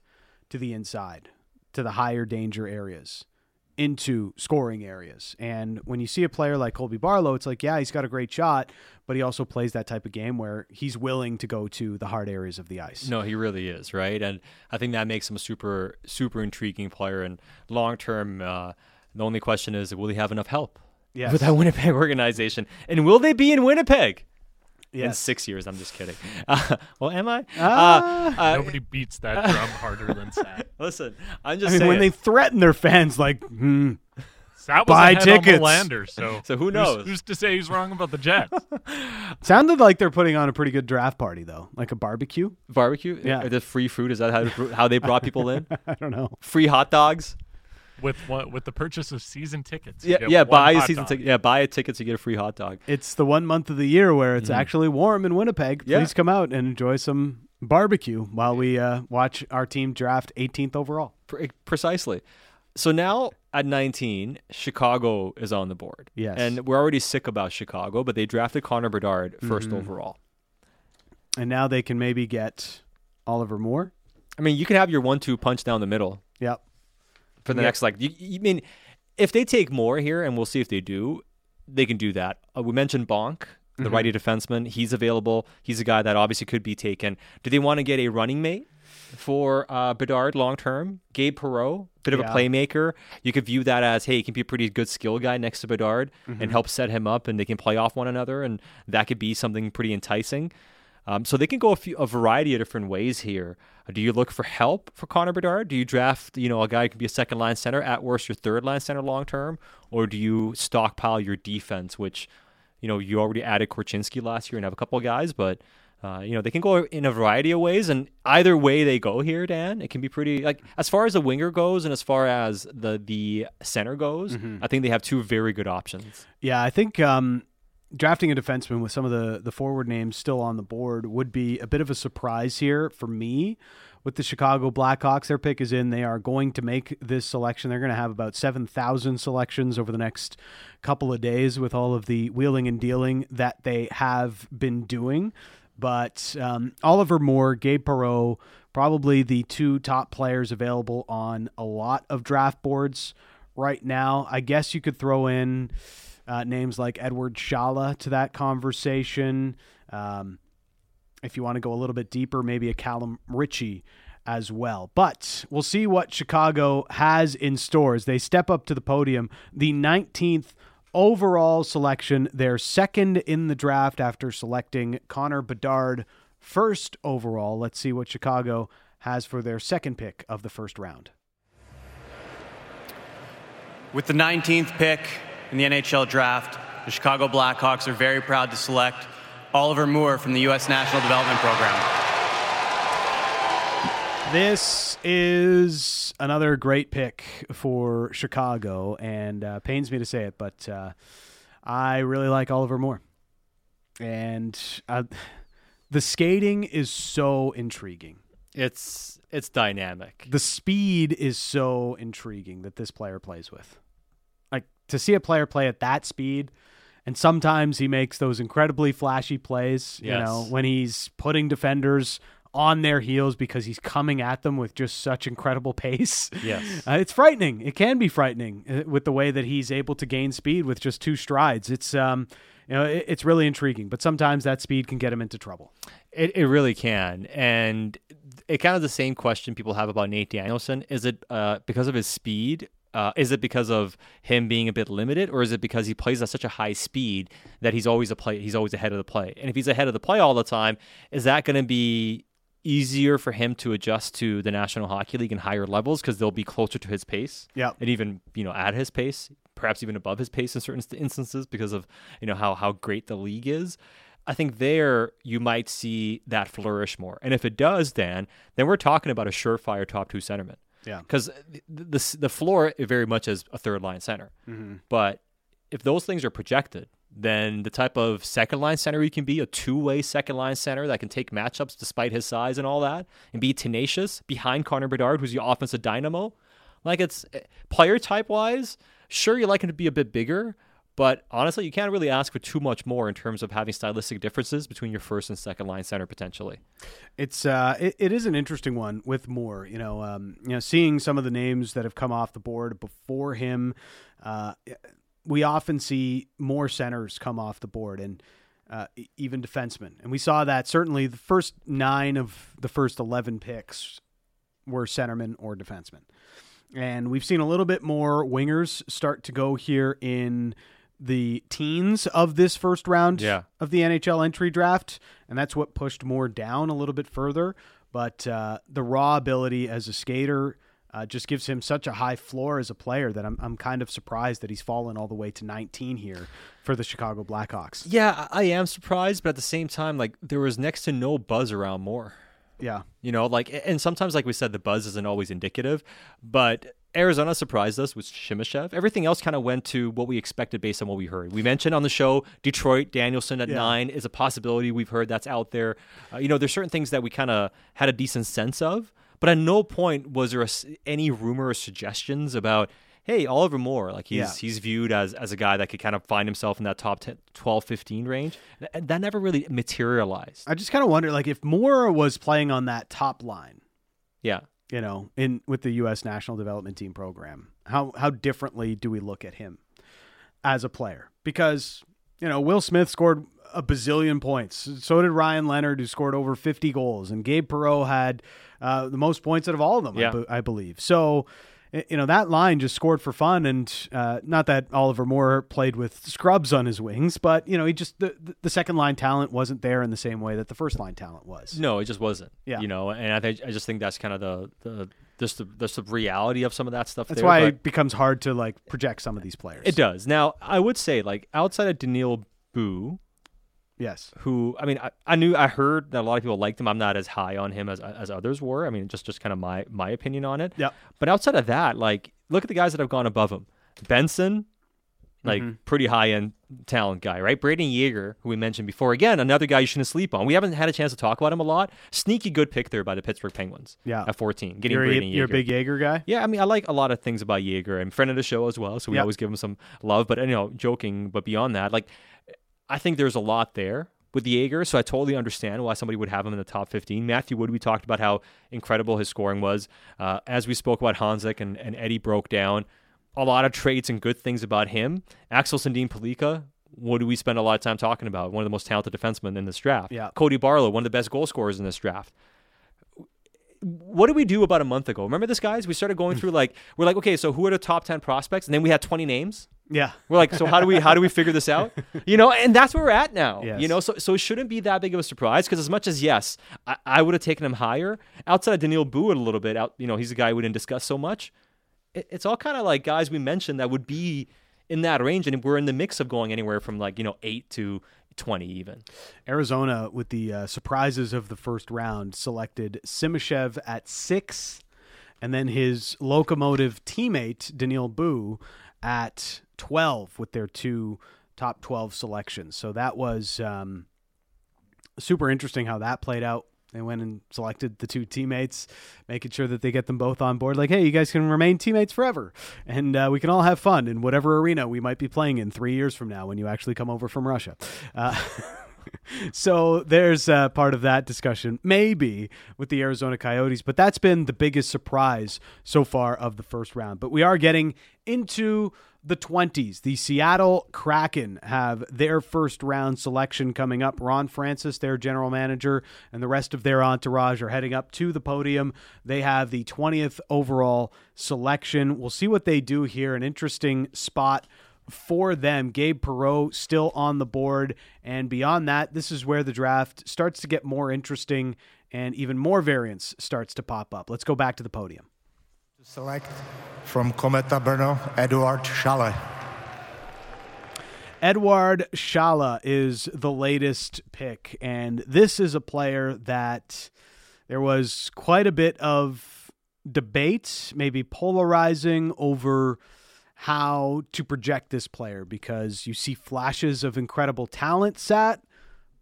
to the inside, to the higher danger areas? into scoring areas. And when you see a player like Colby Barlow, it's like, yeah, he's got a great shot, but he also plays that type of game where he's willing to go to the hard areas of the ice. No, he really is, right? And I think that makes him a super, super intriguing player. And long term, uh, the only question is, will he have enough help Yes. with that Winnipeg [LAUGHS] organization? And will they be in Winnipeg? In six years. I'm just kidding. [LAUGHS] [LAUGHS] Uh, well, am I? Ah. Nobody beats that drum harder than [LAUGHS] Sat. Listen, I'm I just mean, saying. when they threaten their fans, like, hmm, Sat was buy ahead tickets. on Melander, so So who who's- knows? Who's, to say he's wrong about the Jets? Sounded like they're putting on a pretty good draft party, though, like a barbecue. barbecue, Yeah. Or the free food is that how how they brought people in? I don't know. Free hot dogs. With one, with the purchase of season tickets. Yeah, yeah. Buy a season ticket. Yeah, buy a ticket to get a free hot dog. It's the one month of the year where it's Mhm. actually warm in Winnipeg. Yeah. Please come out and enjoy some barbecue while we uh, watch our team draft 18th overall. Pre- precisely. So now at 19, Chicago is on the board. Yes. And we're already sick about Chicago, but they drafted Connor Bedard 1st Mhm. overall. And now they can maybe get Oliver Moore. I mean, you can have your one-two punch down the middle Yep. For the next like. You, you mean if they take more here, and we'll see if they do, they can do that. Uh, we mentioned Bonk, the Mhm. righty defenseman. He's available. He's a guy that obviously could be taken. Do they want to get a running mate for uh, Bedard long term? Gabe Perreault, bit of Yeah. a playmaker. You could view that as, hey, he can be a pretty good skill guy next to Bedard Mhm. and help set him up, and they can play off one another, and that could be something pretty enticing. Um, so they can go a, few, a variety of different ways here. Uh, Do you look for help for Connor Bedard? Do you draft, you know, a guy who can be a second line center at worst, your third line center long term, or do you stockpile your defense, which, you know, you already added Korchinski last year and have a couple of guys, but. Uh, you know they can go in a variety of ways, and either way they go here, Dan, it can be pretty like as far as the winger goes, and as far as the the center goes. Mhm. I think they have two very good options. Yeah, I think um, drafting a defenseman with some of the, the forward names still on the board would be a bit of a surprise here for me. With the Chicago Blackhawks, their pick is in. They are going to make this selection. They're going to have about 7,000 selections over the next couple of days with all of the wheeling and dealing that they have been doing. But um, Oliver Moore, Gabe Perreault, probably the two top players available on a lot of draft boards right now. I guess you could throw in uh, names like Eduard Sale to that conversation. Um, if you want to go a little bit deeper, maybe a Callum Ritchie as well. But we'll see what Chicago has in store as they step up to the podium. The 19th overall selection, their second in the draft after selecting Connor Bedard first overall. Let's see what Chicago has for their second pick of the first round. With the 19th pick in the NHL draft, the Chicago Blackhawks are very proud to select Oliver Moore from the U.S. National Development Program. This is another great pick for Chicago, and uh, pains me to say it, but uh, I really like Oliver Moore. And uh, the skating is so intriguing. It's it's dynamic. The speed is so intriguing that this player plays with. To see a player play at that speed, and sometimes he makes those incredibly flashy plays. yes. You know when he's putting defenders on their heels because he's coming at them with just such incredible [LAUGHS] pace. Yes. Uh, it's frightening. It can be frightening uh, with the way that he's able to gain speed with just two strides. It's um, you know, it, it's really intriguing. But sometimes that speed can get him into trouble. It, it really can. And it kind of the same question people have about Nate Danielson. Is it uh, because of his speed? Uh, is it because of him being a bit limited, or is it because he plays at such a high speed that he's always a play? He's always ahead of the play. And if he's ahead of the play all the time, is that going to be easier for him to adjust to the National Hockey League and higher levels because they'll be closer to his pace? Yeah. and even you know at his pace, perhaps even above his pace in certain instances because of you know how how great the league is. I think there you might see that flourish more. And if it does, Dan, then we're talking about a surefire top two centerman. Yeah. Because the, the the floor very much is a third line center. Mhm. But if those things are projected, then the type of second line center he can be, a two way second line center that can take matchups despite his size and all that, and be tenacious behind Connor Bedard, who's your offensive dynamo. Like it's eh, player type wise, sure you like him to be a bit bigger, but honestly, you can't really ask for too much more in terms of having stylistic differences between your first and second line center potentially. It's uh, it, it is an interesting one with Moore. You know, um, you know, seeing some of the names that have come off the board before him, uh, we often see more centers come off the board and uh, even defensemen, and we saw that certainly the first nine of the first eleven picks were centermen or defensemen, and we've seen a little bit more wingers start to go here in the teens of this first round Yeah. of the NHL entry draft, and that's what pushed more down a little bit further. But uh, the raw ability as a skater uh, just gives him such a high floor as a player that I'm, I'm kind of surprised that he's fallen all the way to 19 here for the Chicago Blackhawks. Yeah, I I am surprised, but at the same time, like there was next to no buzz around Moore. Yeah. You know, like, and sometimes, like we said, the buzz isn't always indicative, but Arizona surprised us with Simashev. Everything else kind of went to what we expected based on what we heard. We mentioned on the show Detroit, Danielson at Yeah. nine is a possibility we've heard that's out there. Uh, you know, there's certain things that we kind of had a decent sense of, but at no point was there a any rumor or suggestions about, hey, Oliver Moore, like he's Yeah. he's viewed as, as a guy that could kind of find himself in that top 10, 12, 15 range. And that never really materialized. I just kind of wonder, like, if Moore was playing on that top line, Yeah. You know, in with the U.S. National Development Team program, how how differently do we look at him as a player? Because you know, Will Smith scored a bazillion points. So did Ryan Leonard, who scored over 50 goals, and Gabe Perreault had uh, the most points out of all of them, I Yeah. I believe. So. You know that line just scored for fun, and uh, not that Oliver Moore played with scrubs on his wings, but you know he just the, the second line talent wasn't there in the same way that the first line talent was. No, it just wasn't. Yeah. You know, and I think I just think that's kind of the the just the, just the reality of some of that stuff. That's there, why it becomes hard to like project some of these players. it does. Now, I would say like outside of Daniil But, Yes. who I mean, I, I knew I heard that a lot of people liked him. I'm not as high on him as as others were. I mean, just just kind of my my opinion on it. Yep. But outside of that, like look at the guys that have gone above him. Benson, like Mhm. pretty high end talent guy, right? Brayden Yager, who we mentioned before, again another guy you shouldn't sleep on. We haven't had a chance to talk about him a lot. Sneaky good pick there by the Pittsburgh Penguins. Yeah. at 14, getting You're a- Brayden Yager. you're a big Yager guy? Yeah, I mean, I like a lot of things about Yager. I'm friend of the show as well, so we Yep. always give him some love. But you know, joking, but beyond that, like I think there's a lot there with Yager, so I totally understand why somebody would have him in the top 15. Matthew Wood, we talked about how incredible his scoring was. Uh, as we spoke about Honzek and, and Eddie broke down a lot of traits and good things about him. Axel Sandin Pellikka, what do we spend a lot of time talking about? One of the most talented defensemen in this draft. Yeah. Cody Barlow, one of the best goal scorers in this draft what did we do about a month ago? Remember this, guys? We started going through like we're like, okay, so who are the top ten prospects? And then we had twenty names. Yeah. We're like, so how do we how do we figure this out? [LAUGHS] You know, and that's where we're at now. Yes. You know, so so it shouldn't be that big of a surprise because as much as yes, I, I would have taken him higher outside of Daniil But a little bit. Out, you know, he's a guy we didn't discuss so much. It, it's all kind of like guys we mentioned that would be in that range, and we're in the mix of going anywhere from like you know eight to twenty even. Arizona, with the uh, surprises of the first round, selected Simashev at six, and then his Lokomotiv teammate Daniil But at twelve with their two top twelve selections. So that was um, super interesting how that played out. They went and selected the two teammates, making sure that they get them both on board. Like, hey, you guys can remain teammates forever, and uh, we can all have fun in whatever arena we might be playing in three years from now when you actually come over from Russia. Uh, [LAUGHS] so there's uh, part of that discussion, maybe with the Arizona Coyotes, but that's been the biggest surprise so far of the first round. But we are getting into the 20s. The Seattle Kraken have their first round selection coming up. Ron Francis, their general manager, and the rest of their entourage are heading up to the podium. They have the 20th overall selection. We'll see what they do here. An interesting spot for them. Gabe Perreault still on the board. And beyond that, this is where the draft starts to get more interesting and even more variance starts to pop up. Let's go back to the podium. Select from Kometa Brno, Eduard Schale. Eduard Shala is the latest pick, and this is a player that there was quite a bit of debate, maybe polarizing over how to project this player because you see flashes of incredible talent sat,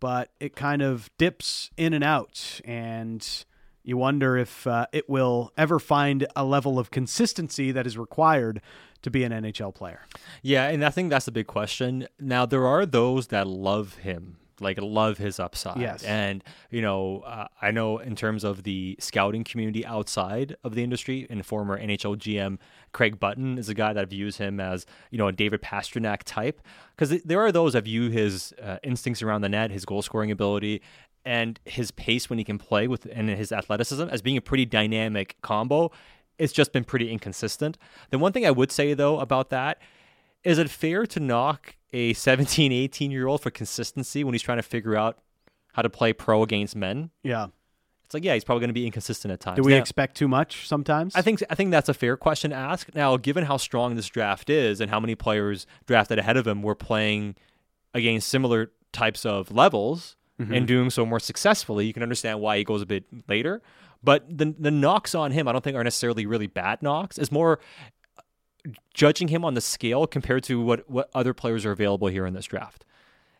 but it kind of dips in and out, and you wonder if uh, it will ever find a level of consistency that is required to be an NHL player. Yeah, and I think that's the big question. Now there are those that love him, like love his upside. Yes. and you know, uh, I know in terms of the scouting community outside of the industry, and former NHL GM Craig Button is a guy that views him as you know a David Pastrnak type, because there are those that view his uh, instincts around the net, his goal scoring ability. And his pace when he can play with and his athleticism as being a pretty dynamic combo it's just been pretty inconsistent. The one thing I would say though about that is it fair to knock a 17, 18 year old for consistency when he's trying to figure out how to play pro against men? Yeah. It's like, yeah, he's probably going to be inconsistent at times. Do we Now- expect too much sometimes? I think I think that's a fair question to ask. Now, given how strong this draft is and how many players drafted ahead of him were playing against similar types of levels Mhm. and doing so more successfully, you can understand why he goes a bit later. But the the knocks on him, I don't think are necessarily really bad knocks. It's more judging him on the scale compared to what what other players are available here in this draft.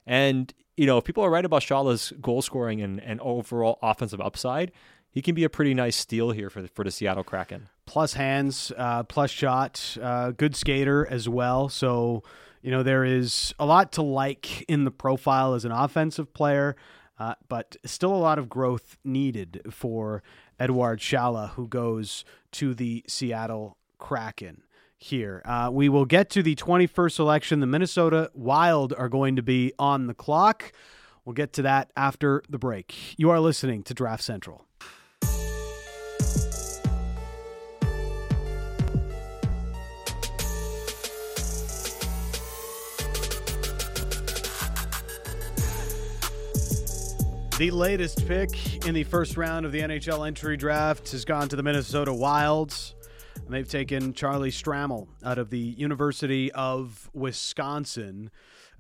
And you know, if people are right about Shala's goal scoring and, and overall offensive upside, he can be a pretty nice steal here for the, for the Seattle Kraken. plus hands, uh, plus shot, uh, good skater as well. So, you know, there is a lot to like in the profile as an offensive player, uh, but still a lot of growth needed for Edward Shala, who goes to the Seattle Kraken. Here, uh, we will get to the 21st selection. The Minnesota Wild are going to be on the clock. We'll get to that after the break. You are listening to Draft Central. The latest pick in the first round of the NHL entry draft has gone to the Minnesota Wilds. And they've taken Charlie Stramel out of the University of Wisconsin.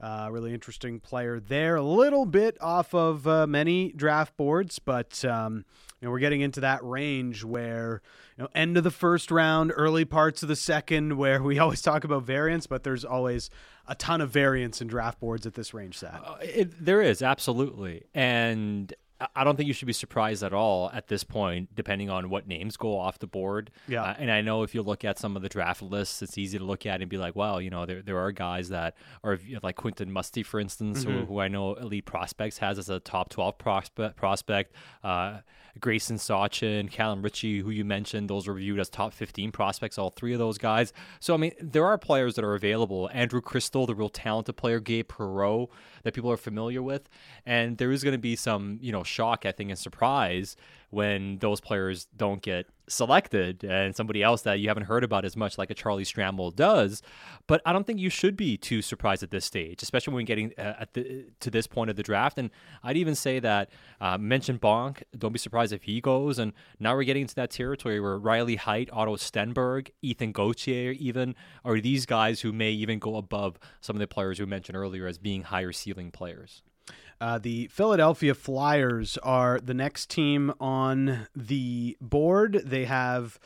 Uh, really interesting player there. A little bit off of uh, many draft boards, but um, you know we're getting into that range where you know end of the first round, early parts of the second, where we [LAUGHS] always talk about variance, but there's always a ton of variance in draft boards at this range. That It, there is absolutely, and I- don't think you should be surprised at all at this point, depending on what names go off the board. Yeah. Uh, and I know if you look at some of the draft lists, it's easy to look at and be like, "Wow, you know, there there are guys that are like Quentin Musty, for instance, who, Mhm. who I know Elite Prospects has as a top twelve prospect. Prospect, uh, Gracyn Sawchyn, Calum Ritchie, who you mentioned, those were viewed as top fifteen prospects. All three of those guys. So I mean, there are players that are available. Andrew Cristall, the real talented player, Gabe Perreault, that people are familiar with, and there is going to be some you know shock, I think, and surprise when those players don't get selected and somebody else that you haven't heard about as much like a Charlie Stramel does. But I don't think you should be too surprised at this stage especially when we're getting uh, at the, to this point of the draft. And I'd even say that uh, mention Bonk. Don't be surprised if he goes. And now we're getting into that territory where Riley Heidt Otto Stenberg Ethan Gauthier even are these guys who may even go above some of the players we mentioned earlier as being higher ceiling players Uh, the Philadelphia Flyers are the next team on the board. They have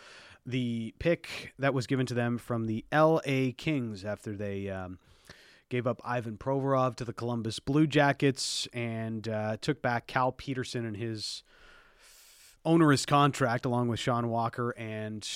the pick that was given to them from the L.A. Kings after they um, gave up Ivan Provorov to the Columbus Blue Jackets and uh, took back Cal Petersen and his onerous contract along with Sean Walker and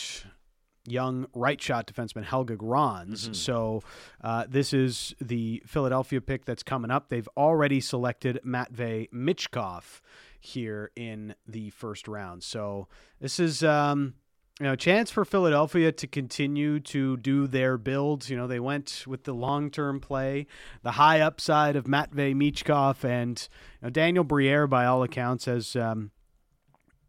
young right shot defenseman Helge Grans. Mhm. So uh, this is the Philadelphia pick that's coming up. They've already selected Matvey Michkov here in the first round. So this is um, you know a chance for Philadelphia to continue to do their build. You know they went with the long term play, the high upside of Matvey Michkov and you know, Daniel Briere by all accounts has. Um,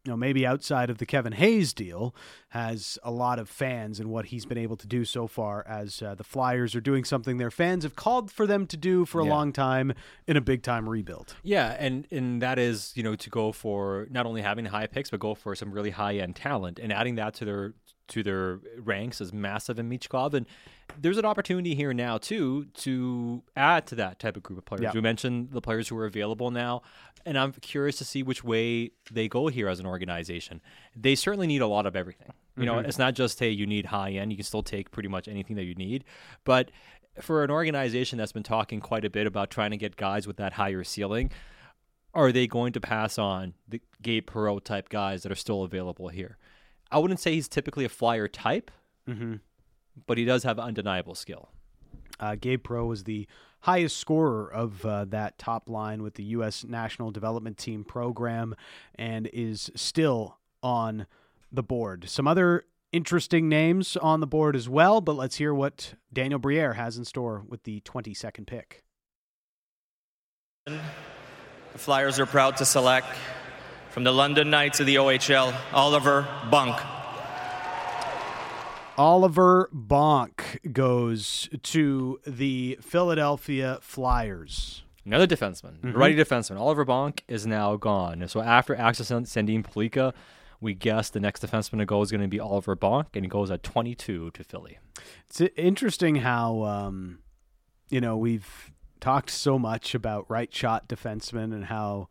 you know, maybe outside of the Kevin Hayes deal, has a lot of fans and what he's been able to do so far as uh, the Flyers are doing something their fans have called for them to do for a Yeah. long time in a big time rebuild. Yeah, and and that is you know to go for not only having high picks but go for some really high end talent and adding that to their to their ranks is massive in Michkov and there's an opportunity here now too to add to that type of group of players. Yeah. We mentioned the players who are available now, and I'm curious to see which way they go here as an organization. They certainly need a lot of everything. You know, Mhm. it's not just hey you need high end. You can still take pretty much anything that you need, but for an organization that's been talking quite a bit about trying to get guys with that higher ceiling, are they going to pass on the Gabe Perreault type guys that are still available here? I wouldn't say he's typically a flyer type, Mm-hmm. but he does have undeniable skill. Uh, Gabe Perreault was the highest scorer of uh, that top line with the U.S. National Development Team program and is still on the board. Some other interesting names on the board as well, but let's hear what Daniel Briere has in store with the 22nd pick. The Flyers are proud to select from the London Knights of the OHL, Oliver Bonk. Oliver Bonk goes to the Philadelphia Flyers. Another defenseman, Mhm. righty defenseman. Oliver Bonk is now gone. So after Axel Sand- Sandin Pellikka, we guess the next defenseman to go is going to be Oliver Bonk, and he goes at 22 to Philly. It's interesting how um, you know we've talked so much about right shot defensemen and how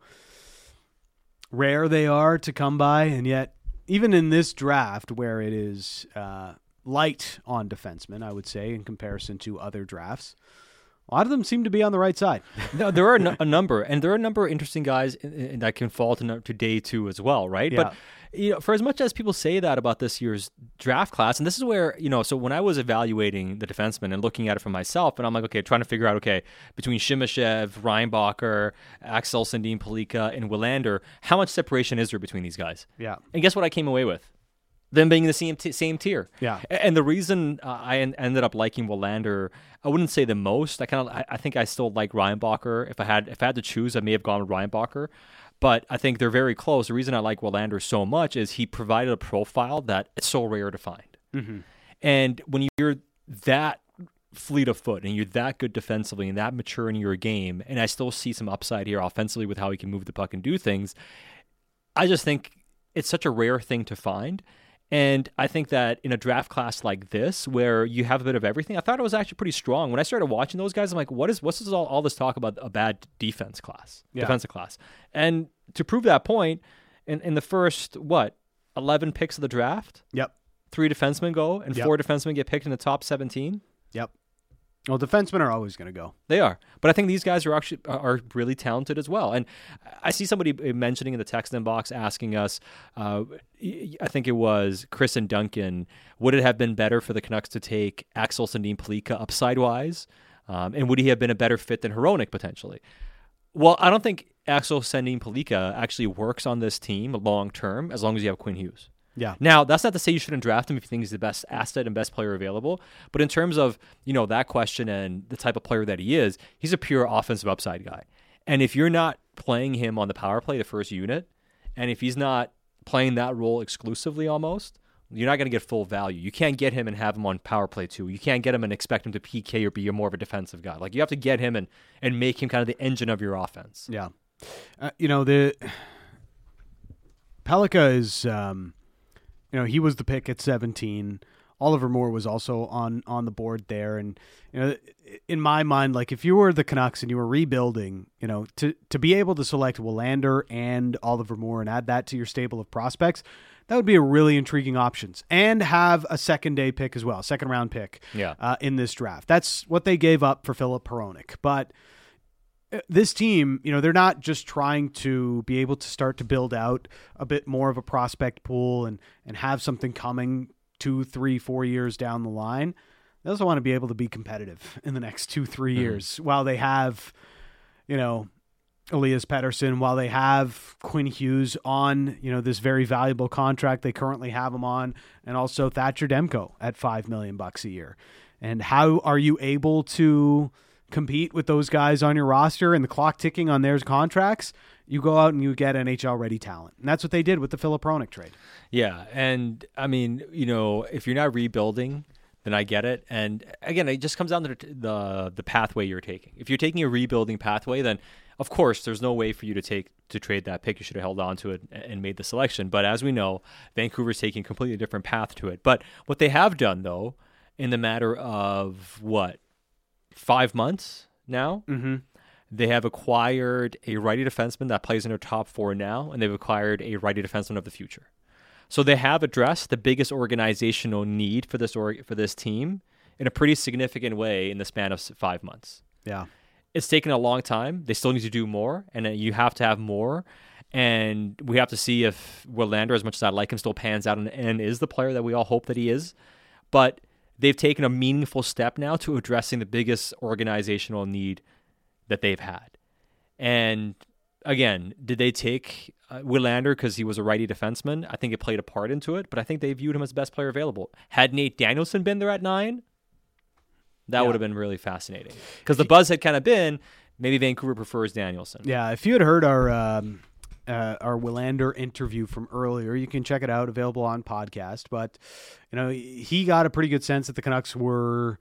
rare they are to come by, and yet even in this draft where it is uh, light on defensemen, I would say in comparison to other drafts, a lot of them seem to be on the right side. [LAUGHS] no, there are a number, and there are a number of interesting guys that can fall to, to day two as well, right? Yeah. But you know, for as much as people say that about this year's draft class, and this is where you know, so when I was evaluating the defensemen and looking at it for myself, and I'm like, okay, trying to figure out, okay, between Simashev, Reinbacher, Axel Sandin Pellikka, and Willander, how much separation is there between these guys? Yeah. And guess what I came away with? Them being in the same t- same tier. Yeah. And the reason uh, I en- ended up liking Willander, I wouldn't say the most. I kind of, I, I think I still like Reinbacher. If I had, if I had to choose, I may have gone with Reinbacher. But I think they're very close. The reason I like Willander so much is he provided a profile that it's so rare to find. Mhm. And when you're that fleet of foot and you're that good defensively and that mature in your game, and I still see some upside here offensively with how he can move the puck and do things, I just think it's such a rare thing to find. And I think that in a draft class like this, where you have a bit of everything, I thought it was actually pretty strong. When I started watching those guys, I'm like, what is what's this all, all this talk about a bad defense class, Yeah. defensive class? And to prove that point, in, in the first what eleven picks of the draft, Yep. three defensemen go and Yep. four defensemen get picked in the top seventeen. Yep. Well, defensemen are always going to go. They are, but I think these guys are actually are really talented as well. And I see somebody mentioning in the text inbox asking us, uh, I think it was Chris and Duncan, would it have been better for the Canucks to take Axel Sandin Pellikka upside wise, um, and would he have been a better fit than Hronek potentially? Well, I don't think Axel Sandin Pellikka actually works on this team long term as long as you have Quinn Hughes. Yeah. Now, that's not to say you shouldn't draft him if you think he's the best asset and best player available. But in terms of, you know, that question and the type of player that he is, he's a pure offensive upside guy. And if you're not playing him on the power play, the first unit, and if he's not playing that role exclusively almost, you're not going to get full value. You can't get him and have him on power play too. You can't get him and expect him to PK or be more of a defensive guy. Like you have to get him and and make him kind of the engine of your offense. Yeah. Uh, you know, the Pellikka is, um, you know, he was the pick at 17. Oliver Moore was also on on the board there, and you know, in my mind, like if you were the Canucks and you were rebuilding, you know, to to be able to select Willander and Oliver Moore and add that to your stable of prospects, that would be a really intriguing options, and have a second day pick as well, second round pick, Yeah. uh, in this draft. That's what they gave up for Filip Hronek, but this team, you know, they're not just trying to be able to start to build out a bit more of a prospect pool and and have something coming two, three, four years down the line. They also want to be able to be competitive in the next two, 3 Mhm. years while they have, you know, Elias Pettersson, while they have Quinn Hughes on, you know, this very valuable contract they currently have him on, and also Thatcher Demko at five million bucks a year. And how are you able to compete with those guys on your roster and the clock ticking on their contracts? You go out and you get NHL ready talent. And that's what they did with the Philip trade. Yeah, and I mean, you know, if you're not rebuilding, then I get it. And again, it just comes down to the the, the pathway you're taking. If you're taking a rebuilding pathway, then of course there's no way for you to take to trade that pick. You should have held on to it and made the selection. But as we know, Vancouver's taking a completely different path to it. But what they have done though, in the matter of what five months now, mm-hmm. they have acquired a righty defenseman that plays in their top four now, and they've acquired a righty defenseman of the future. So they have addressed the biggest organizational need for this org- for this team in a pretty significant way in the span of five months. Yeah. It's taken a long time. They still need to do more, and uh, you have to have more. And we have to see if Willander, as much as I like him, still pans out and, and is the player that we all hope that he is. But they've taken a meaningful step now to addressing the biggest organizational need that they've had. And again, did they take uh, Willander because he was a righty defenseman? I think it played a part into it, but I think they viewed him as the best player available. Had Nate Danielson been there at nine, that Yeah. would have been really fascinating. Because the buzz had kind of been maybe Vancouver prefers Danielson. Yeah, if you had heard our um, uh, our Willander interview from earlier. You can check it out, available on podcast. But you know, he got a pretty good sense that the Canucks were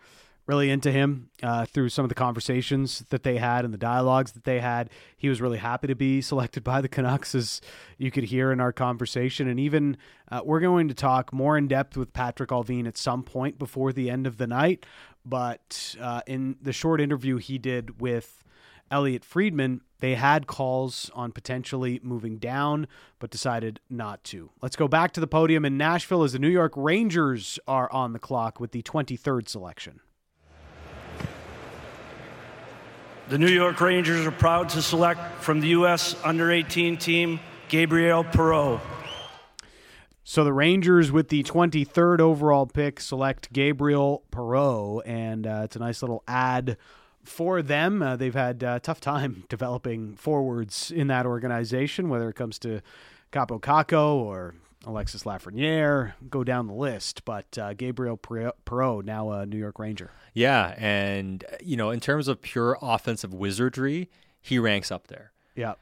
really into him uh, through some of the conversations that they had and the dialogues that they had. He was really happy to be [LAUGHS] selected by the Canucks, as you could hear in our conversation. And even uh, we're going to talk more in depth with Patrik Allvin at some point before the end of the night. But uh, in the short interview he did with Elliotte Friedman, they had calls on potentially moving down, but decided not to. Let's go back to the podium in Nashville as the New York Rangers are on the clock with the 23rd selection. The New York Rangers are proud to select from the U.S. under 18 team Gabriel Perreault. So the Rangers, with the 23rd overall pick, select Gabriel Perreault, and uh, it's a nice little ad for them. Uh, they've had a uh, tough time [LAUGHS] developing forwards in that organization, whether it comes to Kaapo Kakko or Alexis Lafreniere, go down the list. But uh, Gabriel Perreault, now a New York Ranger. Yeah, and you know, in terms of pure offensive wizardry, he ranks up there. Yeah,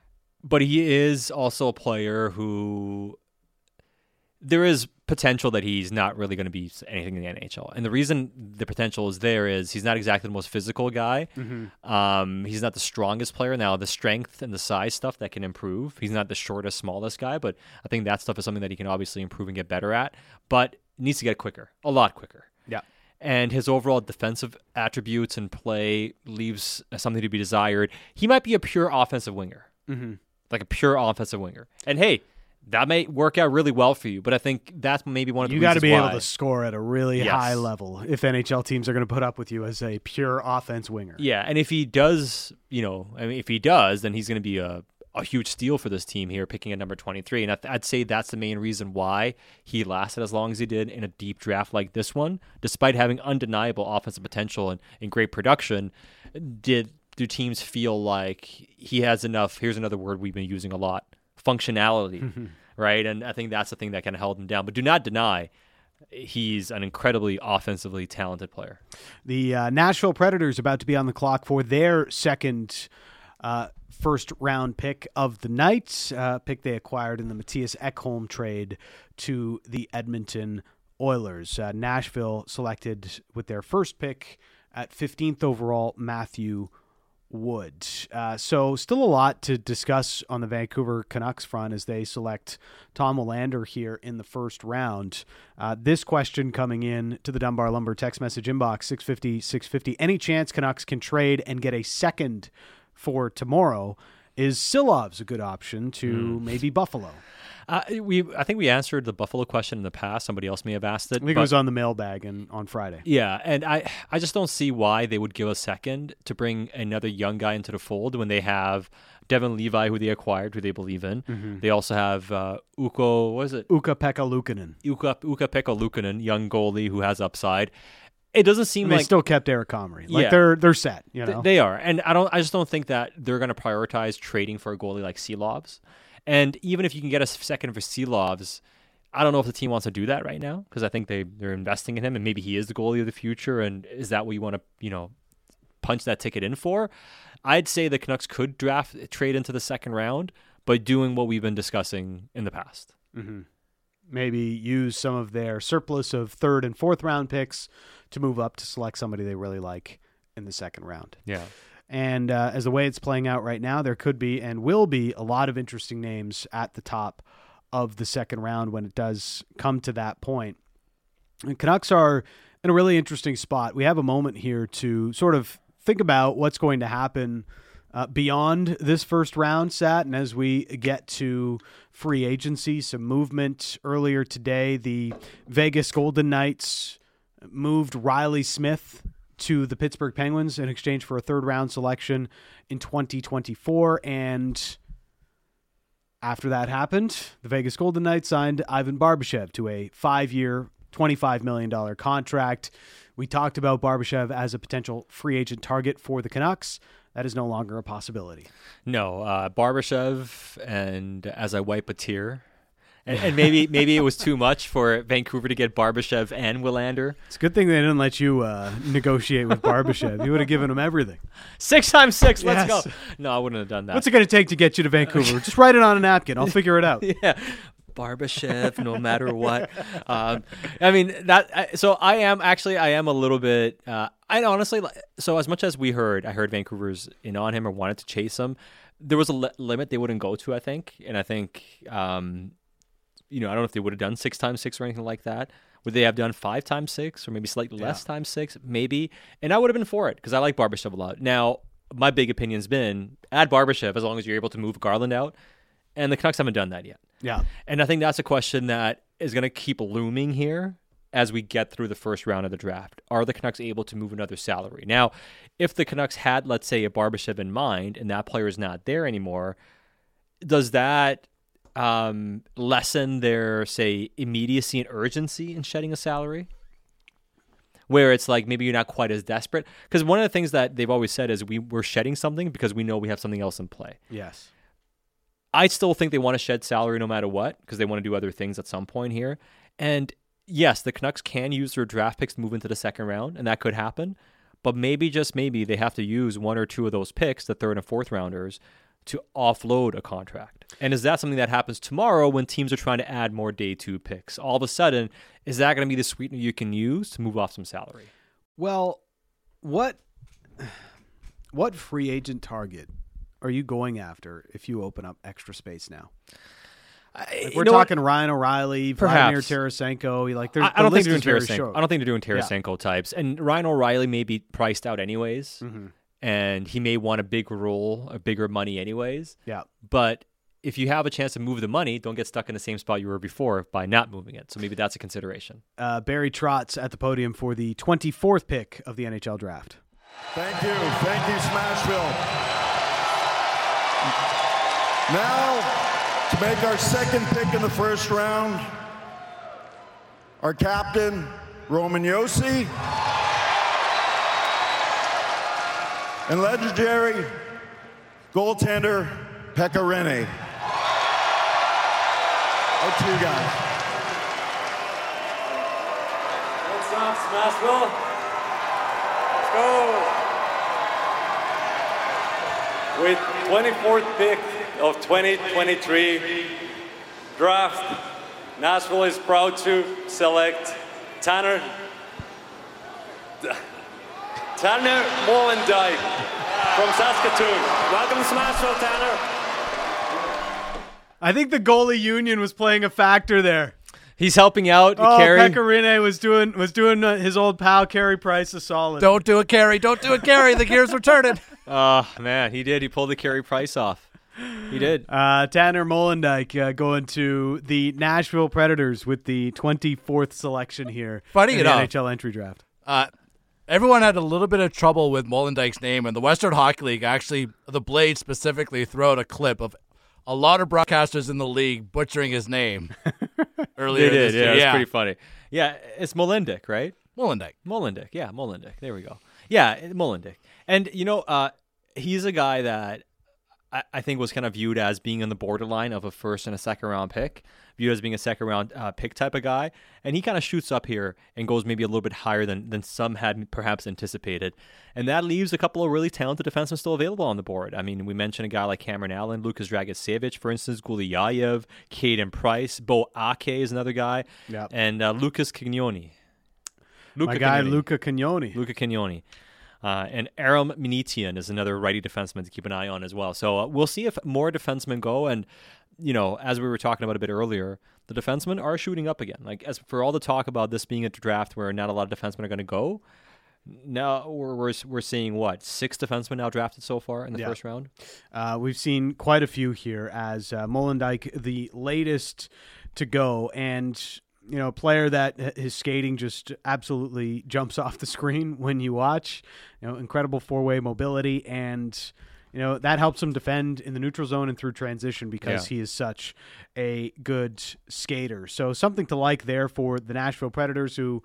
but he is also a player who there is potential that he's not really going to be anything in the NHL. And the reason the potential is there is he's not exactly the most physical guy. Mm-hmm. Um, he's not the strongest player. Now, the strength and the size stuff that can improve. He's not the shortest, smallest guy, but I think that stuff is something that he can obviously improve and get better at. But needs to get quicker, a lot quicker. Yeah. And his overall defensive attributes and play leaves something to be desired. He might be a pure offensive winger, mm-hmm. like a pure offensive winger. And hey, that may work out really well for you. But I think that's maybe one of the you got to be why. able to score at a really yes. high level if NHL teams are going to put up with you as a pure offense winger. Yeah, and if he does, you know, I mean, if he does, then he's going to be a a huge steal for this team here, picking at number 23. And I'd say that's the main reason why he lasted as long as he did in a deep draft like this one, despite having undeniable offensive potential and, and great production. Did do teams feel like he has enough? Here's another word we've been using a lot: functionality. [LAUGHS] right? And I think that's the thing that kind of held him down. But do not deny he's an incredibly offensively talented player. The uh, Nashville Predators about to be on the clock for their second uh, first round pick of the night, uh, pick they acquired in the Mattias Ekholm trade to the Edmonton Oilers. Uh, Nashville selected with their first pick at 15th overall Matthew Wood. Uh, so, still a lot to discuss on the Vancouver Canucks front as they select Tom Willander here in the first round. Uh, this question coming in to the Dunbar Lumber text message inbox 650 650. Any chance Canucks can trade and get a second for tomorrow? Is Silovs a good option to mm. maybe Buffalo? Uh, we I think we answered the Buffalo question in the past. Somebody else may have asked it. I think it was on the mailbag and on Friday. Yeah, and I I just don't see why they would give a second to bring another young guy into the fold when they have Devon Levi, who they acquired, who they believe in. Mm-hmm. They also have uh, Uko, what is it? Uka Pekka Luukkonen. Uka Ukko-Pekka Luukkonen, young goalie who has upside. It doesn't seem and like they still kept Eric Comrie. Like yeah. they're they're set. You know they are, and I don't. I just don't think that they're going to prioritize trading for a goalie like Silovs. And even if you can get a second for Silovs, I don't know if the team wants to do that right now because I think they they're investing in him and maybe he is the goalie of the future. And is that what you want to you know punch that ticket in for? I'd say the Canucks could draft trade into the second round, but doing what we've been discussing in the past. Mm-hmm. Maybe use some of their surplus of third and fourth round picks to move up to select somebody they really like in the second round. Yeah. And uh, as the way it's playing out right now, there could be and will be a lot of interesting names at the top of the second round when it does come to that point. And Canucks are in a really interesting spot. We have a moment here to sort of think about what's going to happen uh, beyond this first round set. And as we get to free agency, some movement earlier today, the Vegas Golden Knights moved Reilly Smith to the Pittsburgh Penguins in exchange for a third round selection in 2024. And after that happened, the Vegas Golden Knights signed Ivan Barbashev to a five year, $25 million contract. We talked about Barbashev as a potential free agent target for the Canucks. That is no longer a possibility. No, uh, Barbashev, and as I wipe a tear, and, [LAUGHS] and maybe maybe it was too much for Vancouver to get Barbashev and Willander. It's a good thing they didn't let you uh, negotiate with Barbashev. You would have given him everything. Six times six. Let's Yes. go. No, I wouldn't have done that. What's it going to take to get you to Vancouver? Just write it on a napkin. I'll figure it out. [LAUGHS] yeah. Barbashev, no matter what. Um, I mean that. So I am actually, I am a little bit. Uh, I honestly, so as much as we heard, I heard Vancouver's in on him or wanted to chase him. There was a li- limit they wouldn't go to, I think, and I think, um, you know, I don't know if they would have done six times six or anything like that. Would they have done five times six or maybe slightly less times six? Maybe, and I would have been for it because I like Barbashev a lot. Now, my big opinion's been add Barbashev as long as you're able to move Garland out, and the Canucks haven't done that yet. Yeah. And I think that's a question that is going to keep looming here as we get through the first round of the draft. Are the Canucks able to move another salary? Now, if the Canucks had, let's say, a Barbashev in mind and that player is not there anymore, does that um, lessen their, say, immediacy and urgency in shedding a salary? Where it's like maybe you're not quite as desperate. Because one of the things that they've always said is we, we're shedding something because we know we have something else in play. Yes. I still think they want to shed salary no matter what because they want to do other things at some point here. And yes, the Canucks can use their draft picks to move into the second round, and that could happen. But maybe, just maybe, they have to use one or two of those picks, the third and fourth rounders, to offload a contract. And is that something that happens tomorrow when teams are trying to add more day two picks? All of a sudden, is that going to be the sweetener you can use to move off some salary? Well, what what free agent target are you going after if you open up extra space now? Like, we're know what? talking Ryan O'Reilly, Vladimir Perhaps. Tarasenko. Like, I, I don't the think they're doing Tarasenko. I don't think they're doing Yeah. Tarasenko types. And Ryan O'Reilly may be priced out anyways, Mhm. And he may want a big role, a bigger money anyways. Yeah. But if you have a chance to move the money, don't get stuck in the same spot you were before by not moving it. So maybe that's a consideration. Uh, Barry Trotz at the podium for the 24th pick of the NHL draft. Thank you. Thank you, Smashville. Now, to make our second pick in the first round, our captain, Roman Josi, and legendary goaltender, Pekka to you guys. What's up, Smashville? Let's go. With 24th pick of 2023 draft, Nashville is proud to select Tanner Tanner Molendyk from Saskatoon. Welcome to Smashville, Tanner. I think the goalie union was playing a factor there. He's helping out. Oh, Carey. Pekka Rinne was doing was doing uh, his old pal Carey Price a solid. Don't do it, Carey. Don't do it, Carey. The gears are turning. Oh, [LAUGHS] man. He did. He pulled the Carey Price off. He did. Uh, Tanner Molendyk uh, going to the Nashville Predators with the 24th selection here. Funny in enough. the NHL entry draft. Uh, everyone had a little bit of trouble with Molendyk's name, and the Western Hockey League actually, the Blade specifically, threw out a clip of a lot of broadcasters in the league butchering his name [LAUGHS] earlier. They did. this year. Yeah, yeah. it's pretty funny. Yeah, it's Molendyk, right? Molendyk. Molendyk. Yeah, Molendyk. There we go. Yeah, Molendyk. And you know, uh, he's a guy that I, I think was kind of viewed as being on the borderline of a first and a second round pick, viewed as being a second round uh, pick type of guy. And he kind of shoots up here and goes maybe a little bit higher than than some had perhaps anticipated. And that leaves a couple of really talented defensemen still available on the board. I mean, we mentioned a guy like Cameron Allen, Lukas Dragicevic, for instance, Gulyayev, Caden Price, Beau Akey is another guy, Yep. and uh, Lucas Cagnoni. My guy, Luca Cagnoni. Luca Cagnoni. Uh, and Aram Minnetian is another righty defenseman to keep an eye on as well. So uh, we'll see if more defensemen go. And, you know, as we were talking about a bit earlier, the defensemen are shooting up again. Like, as for all the talk about this being a draft where not a lot of defensemen are going to go, now we're, we're, we're seeing what? Six defensemen now drafted so far in the Yeah. first round? Uh, we've seen quite a few here as uh, Molendyk, the latest to go, and you know, a player that his skating just absolutely jumps [LAUGHS] off the screen when you watch. You know, incredible four-way mobility, and you know that helps him defend in the neutral zone and through transition because Yeah. he is such a good skater. So something to like there for the Nashville Predators, who,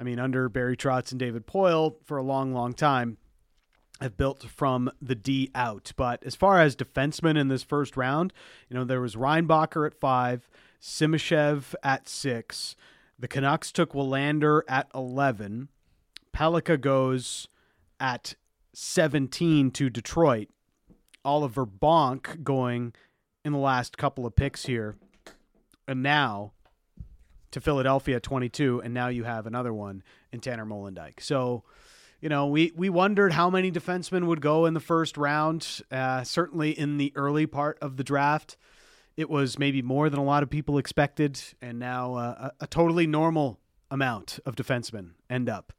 I mean, under Barry Trotz and David Poile for a long, long time have built from the D out. But as far as defensemen in this first round, you know, there was Reinbacher at five, Simashev at six. The Canucks took Willander at 11. Pellikka goes at 17 to Detroit. Oliver Bonk going in the last couple of picks here. And now to Philadelphia 22. And now you have another one in Tanner Molendyk. So, you know, we, we wondered how many defensemen would go in the first round. Uh, certainly in the early part of the draft, it was maybe more than a lot of people expected. And now uh, a, a totally normal amount of defensemen end up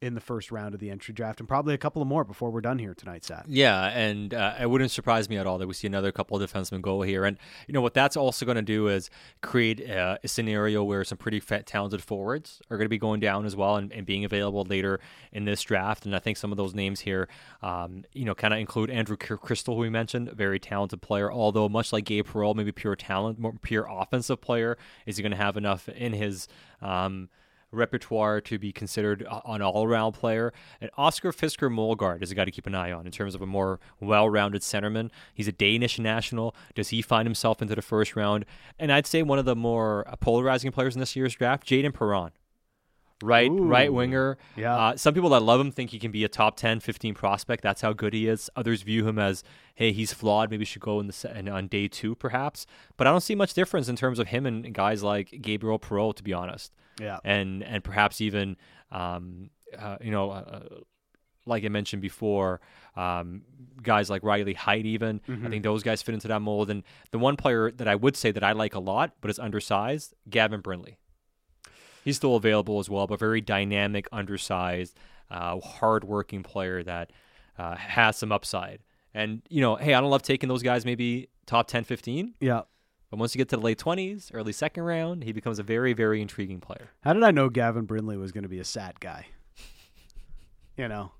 in the first round of the entry draft, and probably a couple of more before we're done here tonight, Sat. Yeah, and uh, it wouldn't surprise me at all that we see another couple of defensemen go here. And you know what that's also going to do is create uh, a scenario where some pretty fat, talented forwards are going to be going down as well and, and, being available later in this draft. And I think some of those names here, um, you know, kind of include Andrew Crystal, who we mentioned, a very talented player. Although much like Gabe Perreault, maybe pure talent, more pure offensive player, is he going to have enough in his um, repertoire to be considered an all around player. And Oscar Fisker Molgaard is a guy to keep an eye on in terms of a more well rounded centerman. He's a Danish national. Does he find himself into the first round? And I'd say one of the more polarizing players in this year's draft, Jayden Perron. Right, Ooh, right winger. Yeah. Uh, some people that love him think he can be a top 10, 15 prospect. That's how good he is. Others view him as, hey, he's flawed. Maybe should go in the se- on day two, perhaps. But I don't see much difference in terms of him and guys like Gabriel Perreault, to be honest. Yeah. And and perhaps even um, uh, you know. Uh, like I mentioned before, um, guys like Riley Heidt, even Mm-hmm. I think those guys fit into that mold. And the one player that I would say that I like a lot, but is undersized, Gavin Brindley. He's still available as well, but very dynamic, undersized, uh, hardworking player that uh, has some upside. And you know, hey, I don't love taking those guys maybe top 10, 15. Yeah. But once you get to the late 20s, early second round, he becomes a very, very intriguing player. How did I know Gavin Brindley was going to be a sat guy? [LAUGHS] You know,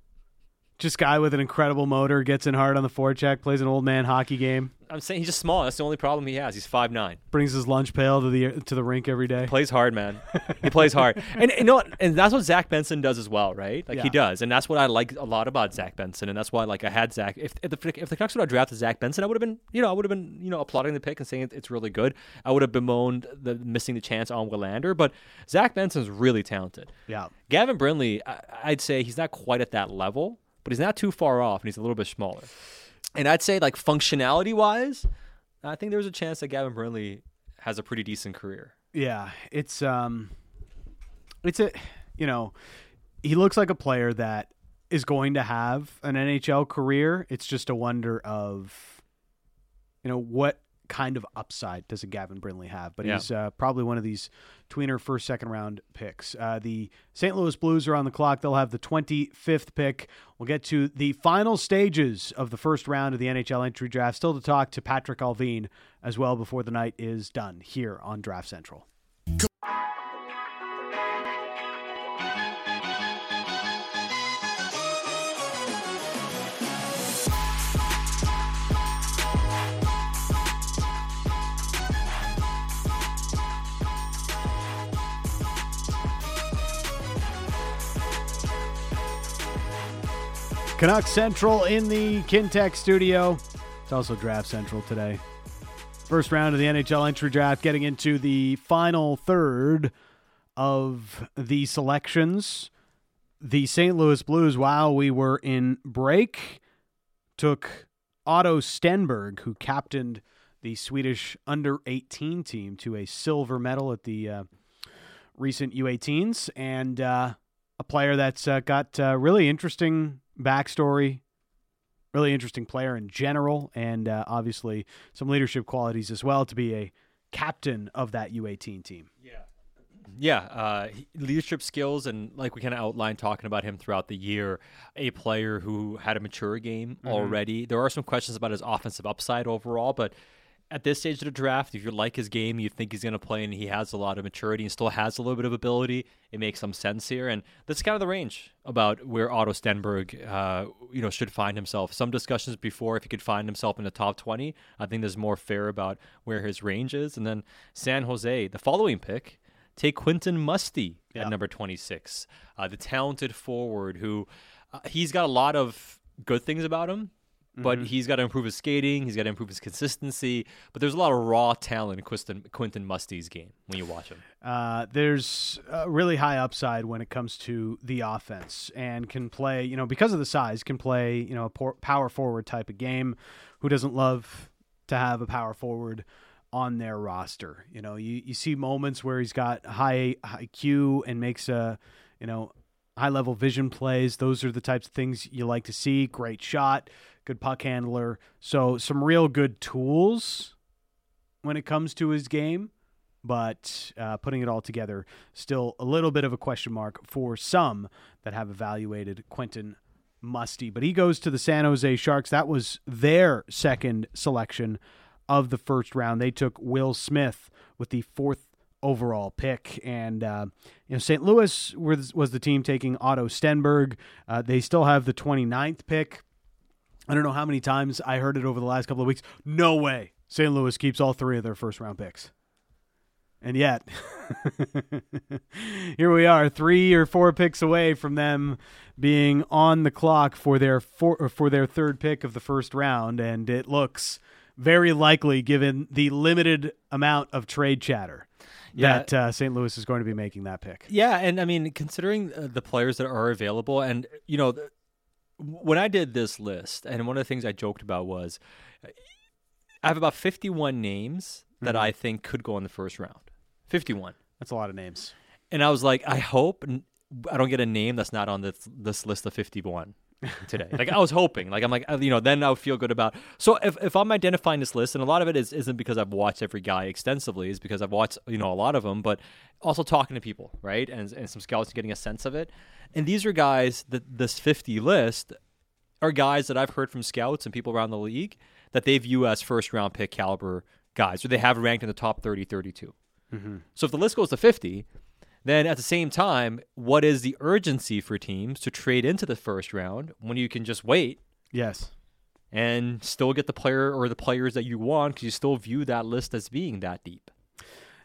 just guy with an incredible motor, gets in hard on the forecheck, plays an old man hockey game, I'm saying he's just small. That's the only problem he has. He's five nine. brings his lunch pail to the to the rink every day. Plays hard, man. [LAUGHS] he plays hard, and you know, what? and that's what Zach Benson does as well, right? Like he does, and that's what I like a lot about Zach Benson, and that's why like I had Zach. If, if the if the Canucks would have drafted Zach Benson, I would have been, you know, I would have been, you know, applauding the pick and saying it's really good. I would have bemoaned the missing the chance on Willander, but Zach Benson's really talented. Yeah. Gavin Brindley, I, I'd say he's not quite at that level, but he's not too far off, and he's a little bit smaller. And I'd say like functionality wise, I think there's a chance that Gavin Brindley has a pretty decent career. Yeah, it's um, it's a you know, he looks like a player that is going to have an NHL career. It's just a wonder of, you know, what kind of upside does a Gavin Brindley have? But Yeah. he's uh, probably one of these tweener first, second round picks. Uh, the St. Louis Blues are on the clock. They'll have the 25th pick. We'll get to the final stages of the first round of the NHL entry draft. Still to talk to Patrik Allvin as well before the night is done here on Draft Central. Canuck Central in the Kintech studio. It's also Draft Central today. First round of the NHL entry draft, getting into the final third of the selections. The St. Louis Blues, while we were in break, took Otto Stenberg, who captained the Swedish under 18 team to a silver medal at the uh, recent U18s, and uh, a player that's uh, got uh, really interesting backstory, really interesting player in general, and uh, obviously some leadership qualities as well to be a captain of that U18 team. Yeah, Yeah, uh, leadership skills, and like we kind of outlined talking about him throughout the year, a player who had a mature game Mhm. already. There are some questions about his offensive upside overall, but at this stage of the draft, if you like his game, you think he's going to play, and he has a lot of maturity and still has a little bit of ability, it makes some sense here. And that's kind of the range about where Otto Stenberg, uh, you know, should find himself. Some discussions before if he could find himself in the top twenty. I think there's more fair about where his range is. And then San Jose, the following pick take Quentin Musty at number 26, uh, the talented forward who uh, he's got a lot of good things about him. But Mhm. he's got to improve his skating. He's got to improve his consistency. But there's a lot of raw talent in Quentin, Quentin Musty's game when you watch him. Uh, there's a really high upside when it comes to the offense and can play, you know, because of the size, can play, you know, a power forward type of game. Who doesn't love to have a power forward on their roster? You know, you, you see moments where he's got high IQ and makes a, you know, high level vision plays. Those are the types of things you like to see. Great shot, good puck handler. So some real good tools when it comes to his game, but uh, putting it all together, still a little bit of a question mark for some that have evaluated Quentin Musty. But he goes to the San Jose Sharks. That was their second selection of the first round. They took Will Smith with the fourth overall pick. And, uh, you know, St. Louis was, was the team taking Otto Stenberg. Uh, they still have the 29th pick. I don't know how many times I heard it over the last couple of weeks. No way. St. Louis keeps all three of their first round picks. And yet, [LAUGHS] here we are, three or four picks away from them being on the clock for their four, for their third pick of the first round, and it looks very likely, given the limited amount of trade chatter, Yeah. that uh, St. Louis is going to be making that pick. Yeah, and I mean, considering uh, the players that are available, and you know, when I did this list, and one of the things I joked about was, I have about fifty-one names that Mhm. I think could go in the first round. Fifty-one. That's a lot of names. And I was like, I hope I don't get a name that's not on this this list of fifty-one today. like I was hoping. Like I'm like, uh, you know, then I'll feel good about. So if if I'm identifying this list, and a lot of it is isn't because I've watched every guy extensively, is because I've watched you know a lot of them, but also talking to people, right, and and some scouts getting a sense of it. And these are guys that this 50 list are guys that I've heard from scouts and people around the league that they view as first round pick caliber guys, or they have ranked in the top 30, 32. Mhm. So if the list goes to 50, then at the same time, what is the urgency for teams to trade into the first round when you can just wait? Yes. And still get the player or the players that you want because you still view that list as being that deep.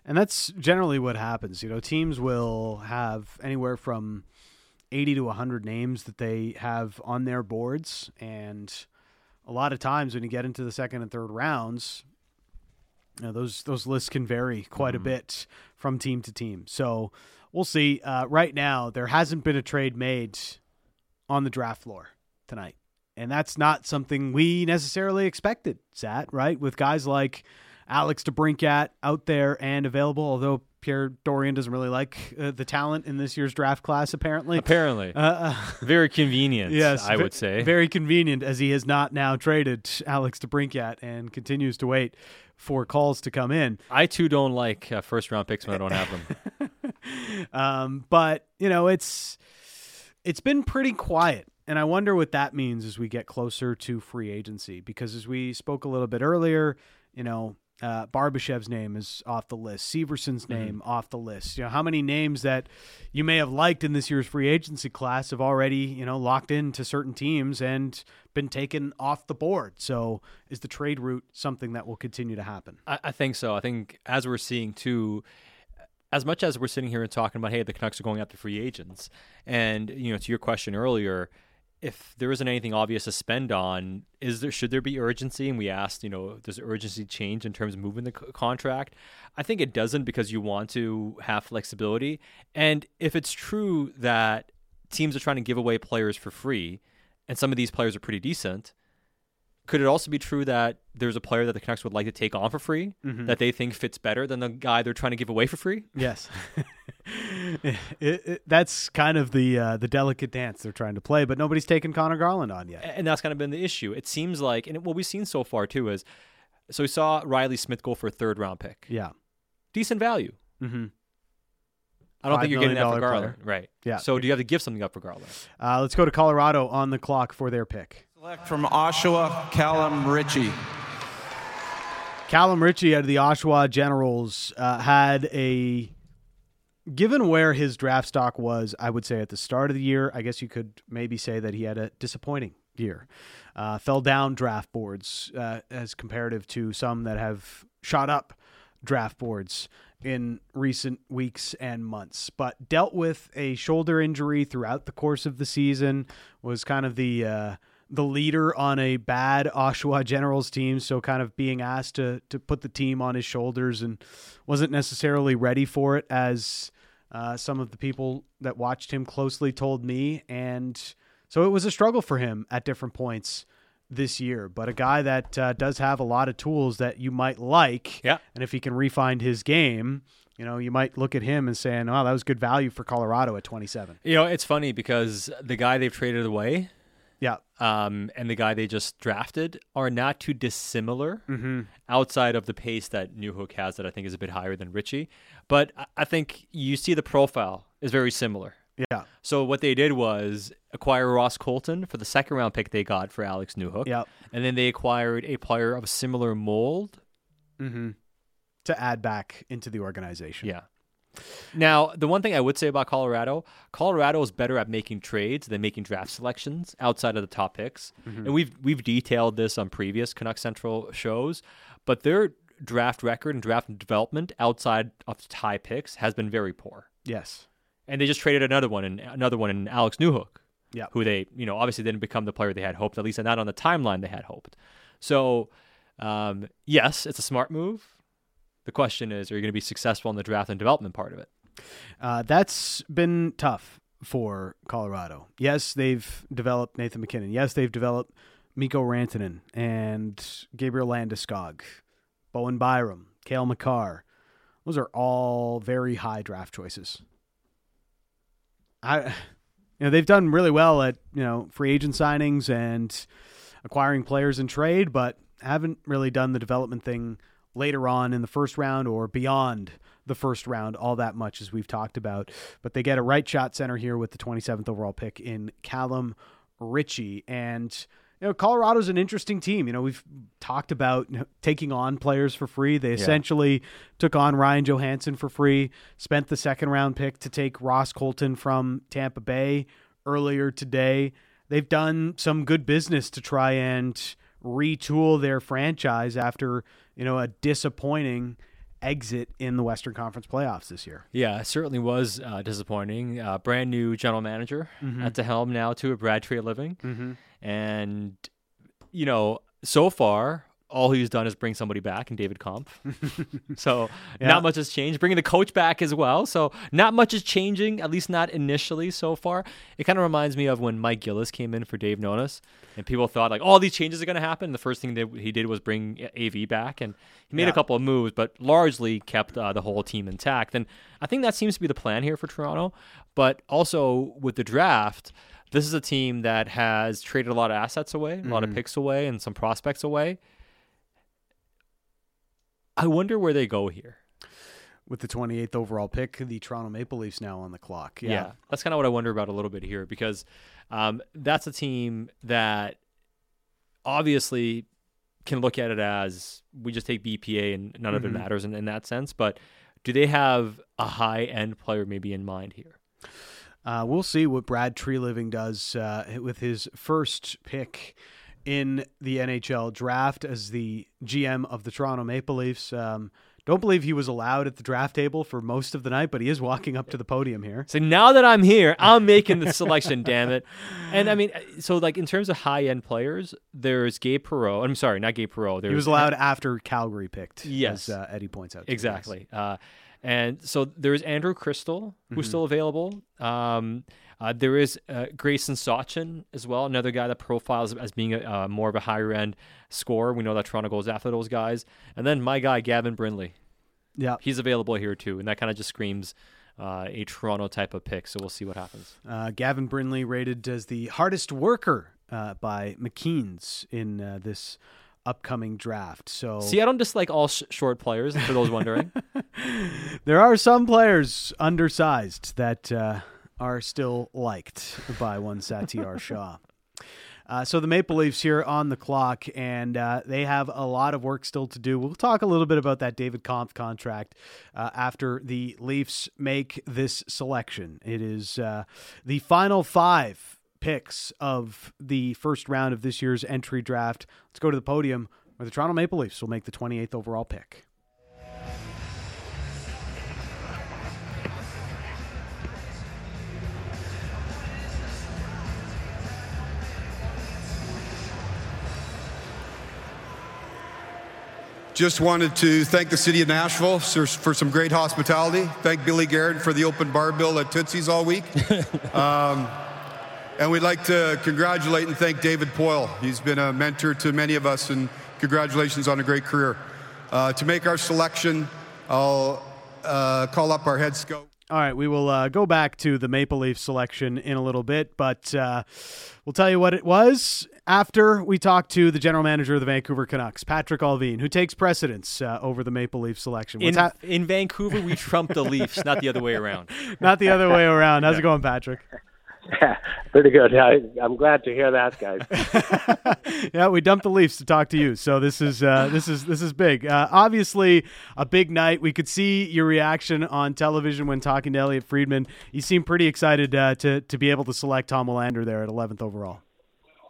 And that's generally what happens. You know, teams will have anywhere from 80 to 100 names that they have on their boards. And a lot of times when you get into the second and third rounds, you know, those those lists can vary quite a bit from team to team. So we'll see. Uh, right now, there hasn't been a trade made on the draft floor tonight. And that's not something we necessarily expected, Sat, right? With guys like Alex DeBrincat out there and available, although Pierre Dorion doesn't really like uh, the talent in this year's draft class, apparently. Apparently. Uh, uh, [LAUGHS] Very convenient, yes, I would say. Very convenient, as he has not now traded Alex DeBrincat and continues to wait for calls to come in. I too don't like uh, first round picks when I don't have them. [LAUGHS] um, but you know, it's it's been pretty quiet, and I wonder what that means as we get closer to free agency. Because as we spoke a little bit earlier, you know, uh, Barbashev's name is off the list, Severson's name off the list. You know, how many names that you may have liked in this year's free agency class have already you know locked into certain teams and been taken off the board. So, is the trade route something that will continue to happen? I, I think so. I think as we're seeing too, as much as we're sitting here and talking about, hey, the Canucks are going after free agents, and you know, to your question earlier, if there isn't anything obvious to spend on, is there should there be urgency? And we asked, you know, does urgency change in terms of moving the c- contract? I think it doesn't because you want to have flexibility, and if it's true that teams are trying to give away players for free, and some of these players are pretty decent. Could it also be true that there's a player that the Canucks would like to take on for free Mhm. that they think fits better than the guy they're trying to give away for free? Yes, [LAUGHS] it, it, that's kind of the uh, the delicate dance they're trying to play, but nobody's taken Conor Garland on yet. And that's kind of been the issue. It seems like, and what we've seen so far too is, so we saw Reilly Smith go for a third round pick. Yeah, decent value. Mm-hmm. I don't think you're getting that for Garland, player. right? Yeah. So do you have to give something up for Garland? Uh, let's go to Colorado on the clock for their pick. Select from Oshawa, Callum Ritchie. Callum Ritchie out of the Oshawa Generals uh, had a. Given where his draft stock was, I would say at the start of the year, I guess you could maybe say that he had a disappointing year. Uh, fell down draft boards uh, as comparative to some that have shot up draft boards in recent weeks and months, but dealt with a shoulder injury throughout the course of the season. Was kind of the uh, the leader on a bad Oshawa Generals team, so kind of being asked to to put the team on his shoulders and wasn't necessarily ready for it as uh, some of the people that watched him closely told me, and so it was a struggle for him at different points this year. But a guy that uh, does have a lot of tools that you might like, yeah, and if he can refine his game. You know, you might look at him and saying, "Oh, that was good value for Colorado at 27." You know, it's funny because the guy they've traded away, yeah, um, and the guy they just drafted are not too dissimilar Mhm. outside of the pace that Newhook has that I think is a bit higher than Ritchie. But I- I think you see the profile is very similar. Yeah. So what they did was acquire Ross Colton for the second round pick they got for Alex Newhook. Yep. And then they acquired a player of a similar mold. Mm-hmm. To add back into the organization. Yeah. Now, the one thing I would say about Colorado, Colorado is better at making trades than making draft selections outside of the top picks. Mhm. And we've we've detailed this on previous Canuck Central shows, but their draft record and draft development outside of the tie picks has been very poor. Yes. And they just traded another one and another one in Alex Newhook. Yeah. Who they, you know, obviously didn't become the player they had hoped, at least not on the timeline they had hoped. So, um, yes, it's a smart move. The question is, are you going to be successful in the draft and development part of it? Uh, that's been tough for Colorado. Yes, they've developed Nathan MacKinnon. Yes, they've developed Mikko Rantanen and Gabriel Landeskog, Bowen Byram, Cale Makar. Those are all very high draft choices. I, [SIGHS] you know, they've done really well at you know free agent signings and acquiring players in trade, but haven't really done the development thing later on in the first round or beyond the first round all that much as we've talked about. But they get a right shot center here with the 27th overall pick in Callum Ritchie. And, you know, Colorado's an interesting team. You know, we've talked about taking on players for free. They Yeah. essentially took on Ryan Johansen for free, spent the second round pick to take Ross Colton from Tampa Bay earlier today. They've done some good business to try and retool their franchise after, you know, a disappointing exit in the Western Conference playoffs this year. Yeah, it certainly was uh, disappointing. Uh, brand new general manager Mhm. at the helm now, to at Brad Treliving. Mhm. And, you know, so far, all he's done is bring somebody back and David Kampf. [LAUGHS] so Yeah. not much has changed. Bringing the coach back as well. So not much is changing, at least not initially so far. It kind of reminds me of when Mike Gillis came in for Dave Nonis, and people thought like all these changes are going to happen. The first thing that he did was bring AV back, and he made Yeah. a couple of moves, but largely kept uh, the whole team intact. And I think that seems to be the plan here for Toronto. But also with the draft, this is a team that has traded a lot of assets away, a lot of Mhm. picks away, and some prospects away. I wonder where they go here. With the 28th overall pick, the Toronto Maple Leafs now on the clock. Yeah, Yeah. that's kind of what I wonder about a little bit here because um, that's a team that obviously can look at it as we just take BPA and none of it Mhm. matters in, in that sense. But do they have a high end player maybe in mind here? Uh, we'll see what Brad Treliving does uh, with his first pick in the NHL draft as the GM of the Toronto Maple Leafs. Um, don't believe he was allowed at the draft table for most of the night, but he is walking up to the podium here. So now that I'm here, I'm making the selection, damn it. And I mean, so like in terms of high end players, there's Gabe Perreault. I'm sorry, not Gabe Perreault. He was allowed after Calgary picked. Yes. as uh, Eddie points out. Exactly. Uh, and so there's Andrew Cristall, who's Mhm. still available. Um, uh, there is uh, Gracyn Sawchyn as well, another guy that profiles as being a, uh, more of a higher end scorer. We know that Toronto goes after those guys. And then my guy, Gavin Brindley. Yeah. He's available here too. And that kind of just screams uh, a Toronto type of pick. So we'll see what happens. Uh, Gavin Brindley rated as the hardest worker uh, by McKeen's in uh, this upcoming draft. So See, I don't dislike all sh- short players, for those wondering. [LAUGHS] there are some players undersized that uh, are still liked by one Satiar Shah. [LAUGHS] Uh, so the Maple Leafs here on the clock, and uh, they have a lot of work still to do. We'll talk a little bit about that David Kampf contract uh, after the Leafs make this selection. It is uh, the final five picks of the first round of this year's entry draft. Let's go to the podium where the Toronto Maple Leafs will make the 28th overall pick. Just wanted to thank the city of Nashville for, for some great hospitality. Thank Billy Garrett for the open bar bill at Tootsie's all week. [LAUGHS] um, and we'd like to congratulate and thank David Poile. He's been a mentor to many of us, and congratulations on a great career. Uh, to make our selection, I'll uh, call up our head scout. All right, we will uh, go back to the Maple Leaf selection in a little bit, but uh, we'll tell you what it was after we talk to the general manager of the Vancouver Canucks, Patrik Allvin, who takes precedence uh, over the Maple Leaf selection. In, ha- in Vancouver, we trump the Leafs, not the other way around. [LAUGHS] not the other way around. How's it going, Patrik? Yeah, [LAUGHS] pretty good. I, I'm glad to hear that, guys. [LAUGHS] yeah, we dumped the Leafs to talk to you, so this is uh, this is this is big. Uh, obviously, a big night. We could see your reaction on television when talking to Elliotte Friedman. You seem pretty excited uh, to to be able to select Tom Willander there at 11th overall.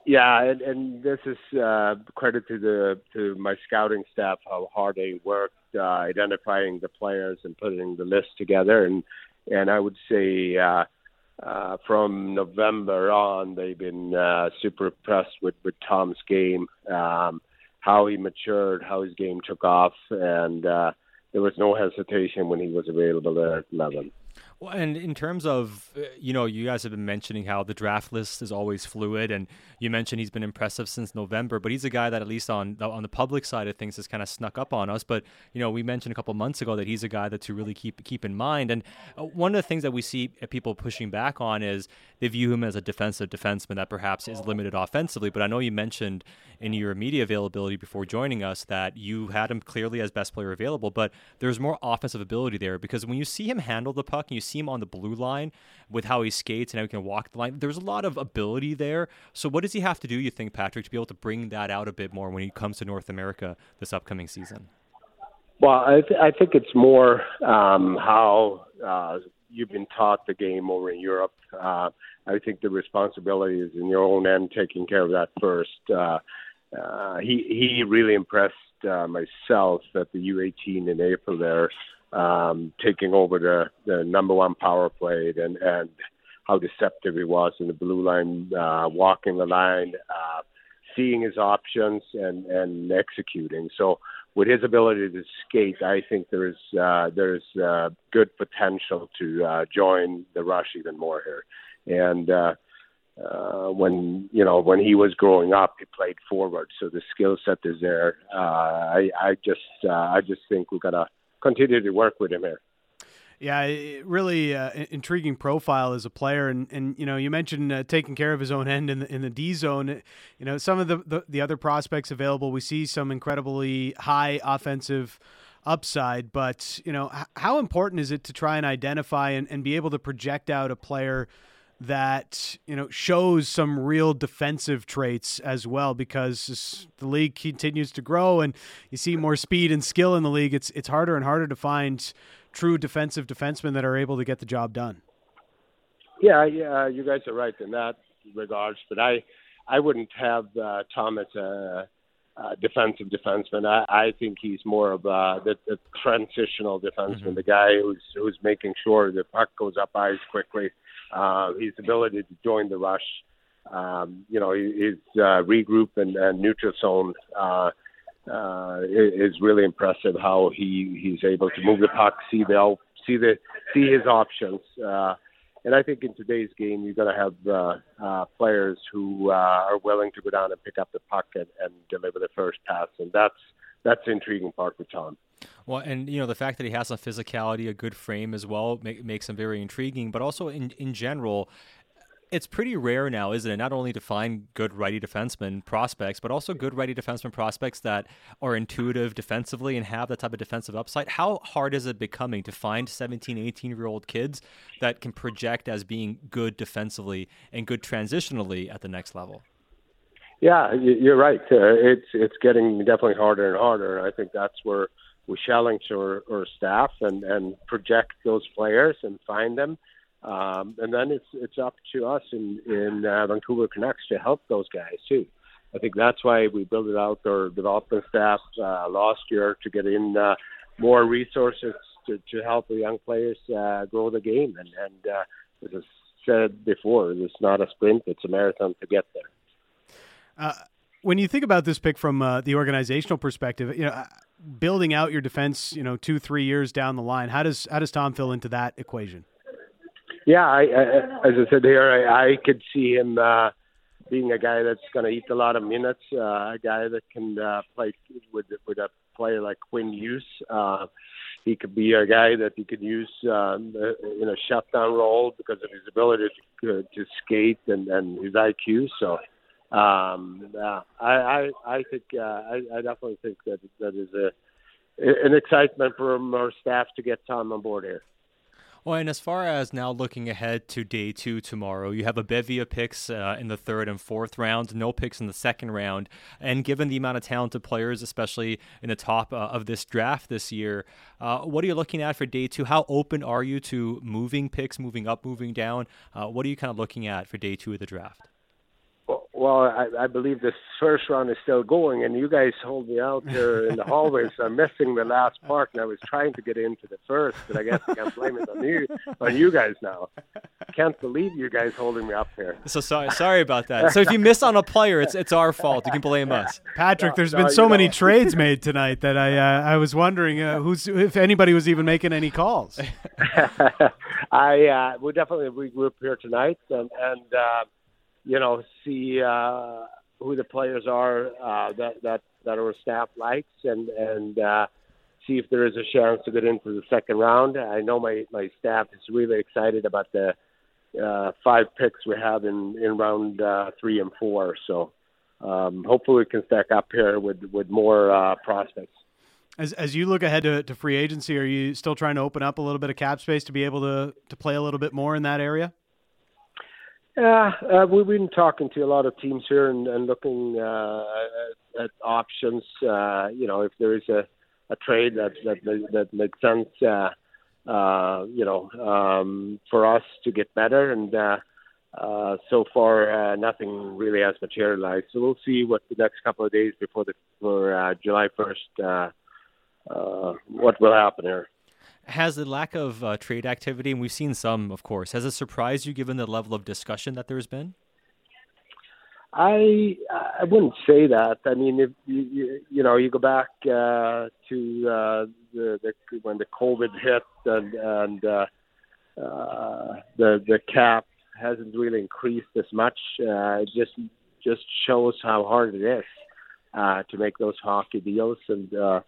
Yeah, and, and this is uh, credit to the to my scouting staff how hard they worked uh, identifying the players and putting the list together, and and I would say. Uh, uh, from November on, they've been uh, super impressed with, with Tom's game, um, how he matured, how his game took off, and uh, there was no hesitation when he was available at 11. Well, and in terms of, uh, you know, you guys have been mentioning how the draft list is always fluid, and you mentioned he's been impressive since November, but he's a guy that at least on the, on the public side of things has kind of snuck up on us. But you know, we mentioned a couple months ago that he's a guy that to really keep keep in mind. And uh, one of the things that we see people pushing back on is they view him as a defensive defenseman that perhaps is limited offensively. But I know you mentioned in your media availability before joining us that you had him clearly as best player available, but there's more offensive ability there because when you see him handle the puck and you see him on the blue line with how he skates and how he can walk the line, there's a lot of ability there. So what does he have to do, you think, Patrik, to be able to bring that out a bit more when he comes to North America this upcoming season? Well, I, th- I think it's more um, how uh, you've been taught the game over in Europe. Uh, I think the responsibility is in your own end, taking care of that first. Uh, uh, he he really impressed uh, myself at the U18 in April there, um, taking over the, the number one power play and and how deceptive he was in the blue line, uh, walking the line, uh, seeing his options and and executing. So with his ability to skate, I think there's uh, there's uh, good potential to uh, join the rush even more here. And uh, uh, when you know when he was growing up, he played forward, so the skill set is there. Uh, I I just uh, I just think we gotta continue to work with him here. Yeah, really uh, intriguing profile as a player, and and you know you mentioned uh, taking care of his own end in the in the D zone. You know some of the, the the other prospects available, we see some incredibly high offensive upside, but you know how important is it to try and identify and, and be able to project out a player that you know shows some real defensive traits as well because the league continues to grow and you see more speed and skill in the league it's it's harder and harder to find true defensive defensemen that are able to get the job done. Yeah yeah you guys are right in that regards but i i wouldn't have uh, tom as a uh, defensive defenseman. I, I think he's more of uh, the, the transitional defenseman, mm-hmm. the guy who's who's making sure the puck goes up ice quickly, uh, his ability to join the rush, um, you know, his uh, regroup and, and neutral zone uh, uh, is really impressive. How he he's able to move the puck, see the see the see his options. Uh, and I think in today's game, you're going to have uh, uh, players who uh, are willing to go down and pick up the puck and, and deliver the first pass, and that's that's intriguing part for Tom. Well, and you know the fact that he has some physicality, a good frame as well, make, makes him very intriguing. But also in in general, it's pretty rare now, isn't it? Not only to find good righty defenseman prospects, but also good righty defenseman prospects that are intuitive defensively and have that type of defensive upside. How hard is it becoming to find 17, 18 year old kids that can project as being good defensively and good transitionally at the next level? Yeah, you're right. Uh, it's it's getting definitely harder and harder. I think that's where we challenge our, our staff and and project those players and find them um, and then it's it's up to us in in uh, Vancouver Canucks to help those guys too. I think that's why we built out our development staff uh, last year to get in uh, more resources to, to help the young players uh, grow the game. And, and uh, as I said before, it's not a sprint; it's a marathon to get there. Uh, When you think about this pick from uh, the organizational perspective, you know, uh, building out your defense, you know, two three years down the line, how does how does Tom fill into that equation? Yeah, I, I, as I said here, I, I could see him uh, being a guy that's going to eat a lot of minutes, uh, a guy that can uh, play with with a player like Quinn Hughes. Uh, he could be a guy that you could use um, in a shutdown role because of his ability to, to skate and, and his IQ. So um, yeah, I, I I think uh, I, I definitely think that that is a an excitement from our staff to get Tom on board here. Well, and as far as now looking ahead to day two tomorrow, you have a bevy of picks uh, in the third and fourth round, no picks in the second round. And given the amount of talented players, especially in the top uh, of this draft this year, uh, what are you looking at for day two? How open are you to moving picks, moving up, moving down? Uh, what are you kind of looking at for day two of the draft? Well, I, I believe this first round is still going, and you guys hold me out here in the hallways. [LAUGHS] I'm missing the last part, and I was trying to get into the first, but I guess I can't blame it on you, on you guys now. Can't believe you guys holding me up here. So sorry, sorry about that. So if you miss on a player, it's it's our fault. You can blame [LAUGHS] us, Patrik. There's no, been so many trades made [LAUGHS] tonight that I uh, I was wondering uh, who's if anybody was even making any calls. I uh, we definitely regroup here tonight, and and. Uh, you know, see uh, who the players are uh, that that that our staff likes, and and uh, see if there is a chance to get into the second round. I know my my staff is really excited about the uh, five picks we have in in round uh, three and four. So um, hopefully we can stack up here with with more uh, prospects. As as you look ahead to, to free agency, are you still trying to open up a little bit of cap space to be able to to play a little bit more in that area? Yeah, uh, we've been talking to a lot of teams here and, and looking uh, at, at options. Uh, you know, if there is a, a trade that that that makes sense, uh, uh, you know, um, for us to get better. And uh, uh, so far, uh, nothing really has materialized. So we'll see what the next couple of days before the for uh, July first, uh, uh, what will happen here. Has the lack of uh, trade activity, and we've seen some, of course, has it surprised you given the level of discussion that there's been? I I wouldn't say that. I mean, if you you, you know you go back uh, to uh, the, the when the COVID hit and and uh, uh, the the cap hasn't really increased as much. Uh, it just just shows how hard it is uh, to make those hockey deals, and uh,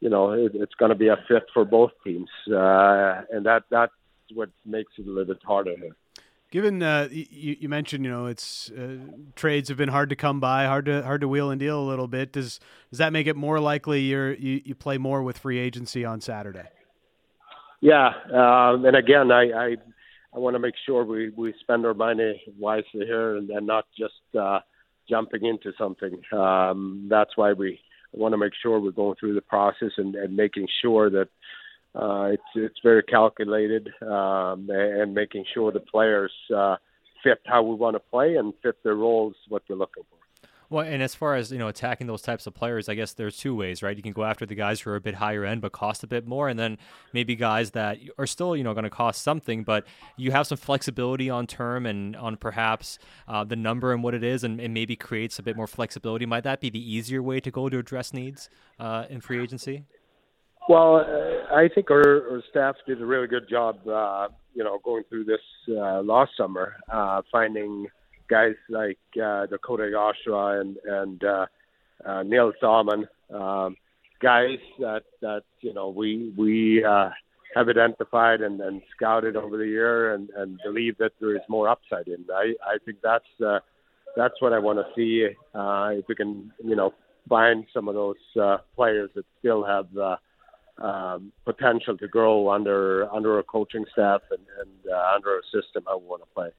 you know it, it's going to be a fit for both teams, uh, and that that's what makes it a little bit harder here. Given uh, you, you mentioned, you know, it's uh, trades have been hard to come by, hard to hard to wheel and deal a little bit. Does does that make it more likely you're, you you play more with free agency on Saturday? Yeah, um, and again, I I, I want to make sure we, we spend our money wisely here and, and not just uh, jumping into something. Um, that's why we want to make sure we're going through the process and, and making sure that uh, it's it's very calculated um, and making sure the players uh, fit how we want to play and fit their roles what we're looking for. Well, and as far as you know, attacking those types of players, I guess there's two ways, right? You can go after the guys who are a bit higher end but cost a bit more, and then maybe guys that are still you know going to cost something, but you have some flexibility on term and on perhaps uh, the number and what it is, and, and, maybe creates a bit more flexibility. Might that be the easier way to go to address needs uh, in free agency? Well, uh, I think our, our, staff did a really good job, uh, you know, going through this uh, last summer, uh, finding guys like uh, Dakota Joshua and and uh, uh, Nils Åman, um, guys that that you know we we uh, have identified and, and scouted over the year and, and believe that there is more upside in. I I think that's uh, that's what I want to see. Uh, if we can you know find some of those uh, players that still have. Uh, um, potential to grow under under a coaching staff and, and uh, under a system we want to play.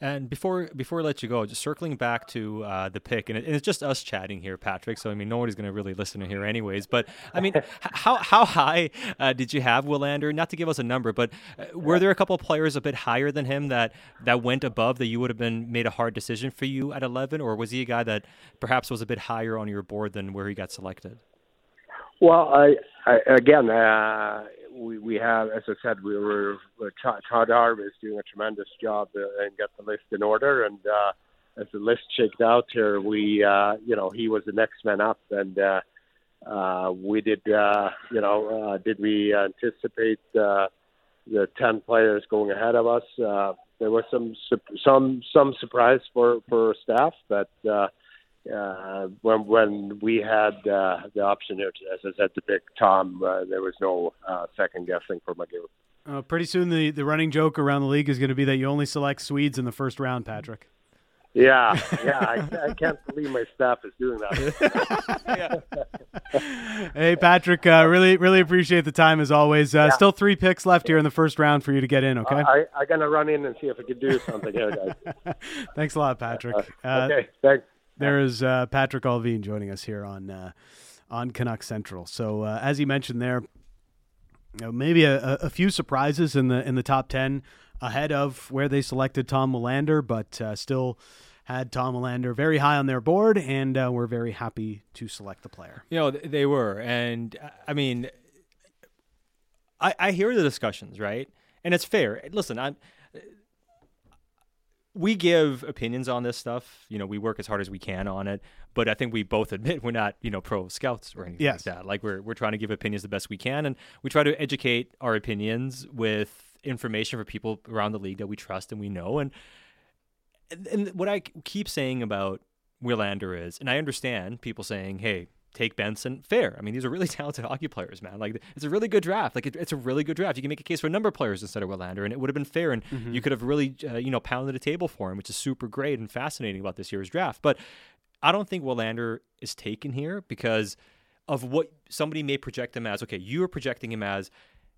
And before before I let you go, just circling back to uh, the pick, and, it, and, it's just us chatting here, Patrik. So I mean, nobody's going to really listen to here, anyways. But I mean, [LAUGHS] how how high uh, did you have Willander? Not to give us a number, but uh, were there a couple of players a bit higher than him that that went above that you would have been made a hard decision for you at eleven, or was he a guy that perhaps was a bit higher on your board than where he got selected? Well, I, I again, uh, we, we have, as I said, we were Todd Harvey is doing a tremendous job and get the list in order, and uh, as the list shaked out here, we uh, you know he was the next man up, and uh, uh, we did uh, you know uh, did we anticipate uh, the ten players going ahead of us? Uh, there was some some some surprise for for staff, but uh, uh, when when we had uh, the option here, to, as I said, to pick Tom, uh, there was no uh, second guessing for McGill. Uh, pretty soon, the, the running joke around the league is going to be that you only select Swedes in the first round, Patrik. Yeah, [LAUGHS] yeah, I, I can't believe my staff is doing that. [LAUGHS] hey, Patrik, uh, really, really appreciate the time as always. Uh, Yeah. Still three picks left here in the first round for you to get in. Okay. I I gotta run in and see if I can do something here, guys. [LAUGHS] Thanks a lot, Patrik. Uh, okay, thanks. There is uh, Patrik Allvin joining us here on uh, on Canuck Central. So uh, as he mentioned there, you know, maybe a, a- few surprises in the in the top ten ahead of where they selected Tom Willander, but uh, still had Tom Willander very high on their board, and uh, we're very happy to select the player. You know, they were. And uh, I mean, I, I hear the discussions, right? And it's fair. Listen, I'm. We give opinions on this stuff. You know, we work as hard as we can on it, but I think we both [LAUGHS] admit we're not, you know, pro scouts or anything Yes. like that. Like we're we're trying to give opinions the best we can, and we try to educate our opinions with information for people around the league that we trust and we know. And and- and what I keep saying about Willander is, and I understand people saying, "Hey, take Benson." Fair. I mean, these are really [LAUGHS] talented hockey players, man. Like it's a really good draft. Like it, it's a really good draft. You can make a case for a number of players instead of Willander, and it would have been fair, and Mhm. you could have really, uh, you know, pounded a table for him, which is super great and fascinating about this year's draft. But I don't think Willander is taken here because of what somebody may project him as. Okay, you are projecting him as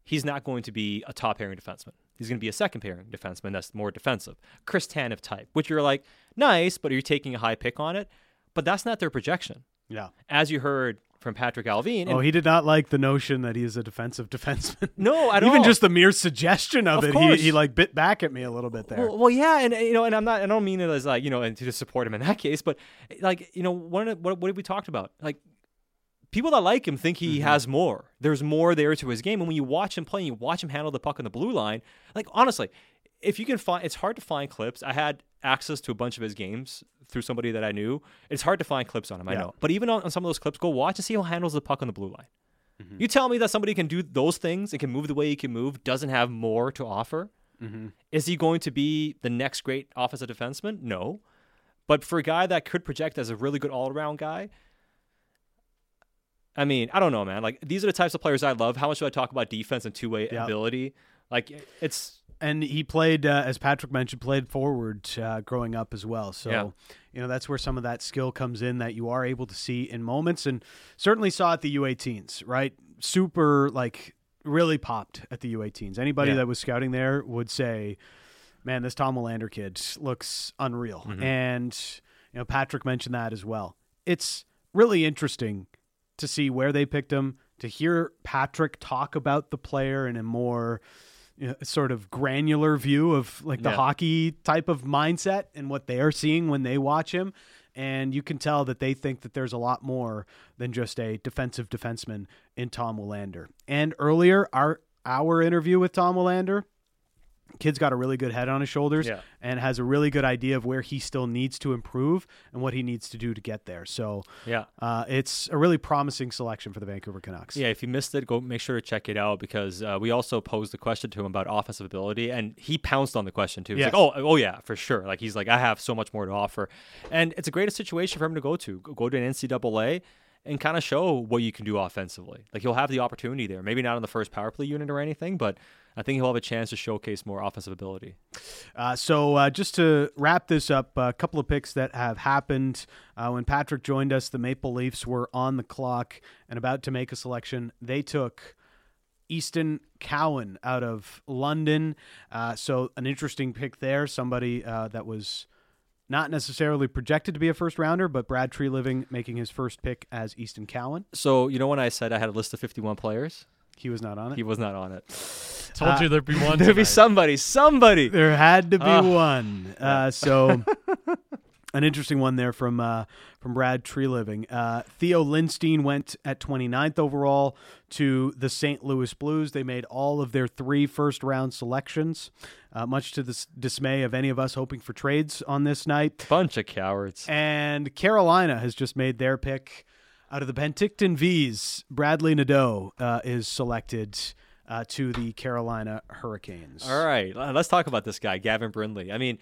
he's not going to be a top pairing defenseman. He's going to be a second pairing defenseman that's more defensive. Chris Tanev type, which you're like, nice, but are you taking a high pick on it? But that's not their projection. Yeah. As you heard from Patrik Allvin. Oh, he did not like the notion that he is a defensive [LAUGHS] defenseman. No, I don't. Even all. just the mere suggestion of, Of it, course. he, he like bit back at me a little bit there. Well, well, yeah, and you know, and I'm not. I don't mean it as like you know, and to just support him in that [LAUGHS] case, but like you know, the- what what have we talked about? Like people that like him think he Mhm. has more. There's more there to his game, and when you watch him play, and you watch him handle the puck on the blue line. Like honestly, if you can find, it's hard to find clips. I had access to a bunch of his games through somebody that I knew. It's hard to find clips on him. I know, but even on, on some of those clips, go watch and see how he handles the puck on the blue line. You tell me that somebody can do those things and can move the way he can move, doesn't have more to offer. Mhm. Is he going to be the next great offensive defenseman? No. But for a guy that could project as a really good all around guy, I mean, I don't know, man. Like these are the types of players I love. How much do I talk about defense and two way Yeah. ability? Like it's and he played, uh, as Patrik mentioned, played forward uh, growing up as well. So, Yeah. you know, that's where some of that skill comes in that you are able to see in moments, and certainly saw at the U18s, right? Super, like, really popped at the U18s. Anybody Yeah. that was scouting there would say, man, this Tom Willander kid looks unreal. Mhm. And, you know, Patrik mentioned that as well. It's really interesting to see where they picked him, to hear Patrik talk about the player in a more you know, sort of granular view of like the Yeah. hockey type of mindset and what they are seeing when they watch him. And you can tell that they think that there's a lot more than just a defensive defenseman in Tom Willander. And earlier, our our interview with Tom Willander, kid's got a really good head on his shoulders Yeah. and has a really good idea of where he still needs to improve and what he needs to do to get there. So Yeah. uh, it's a really promising selection for the Vancouver Canucks. Yeah, if you missed it, go make sure to check it out because uh, we also posed the question to him about offensive ability, and he pounced on the question too. He's Yes. like, "Oh, oh yeah, for sure." Like he's like, "I have so much more to offer," and it's a great situation for him to go to, Go- go to an NCAA and kind of show what you can do offensively. Like he'll have the opportunity there, maybe not on the first power play unit or anything, but I think he'll have a chance to showcase more offensive ability. Uh, so uh, just to wrap this up, a couple of picks that have happened. Uh, when Patrik joined us, the Maple Leafs were on the clock and about to make a selection. They took Easton Cowan out of London. Uh, so an interesting pick there. Somebody uh, that was not necessarily projected to be a first rounder, but Brad Treliving making his first pick as Easton Cowan. So you know when I said I had a list of 51 players, he was not on it. He was not on it. Told you there'd be [LAUGHS] one There'd be somebody. Somebody. There had to be Ah. one. Uh, so [LAUGHS] An interesting one there from uh, from Brad Treliving. Uh, Theo Lindstein went at 29th overall to the St. Louis Blues. They made all of their three first round selections, uh, much to the s- dismay of any of us hoping for trades on this night. Bunch of cowards. And Carolina has just made their pick out of the Penticton Vees. Bradley Nadeau uh, is selected uh, to the Carolina Hurricanes. All right, let's talk about this guy, Gavin Brindley. I mean,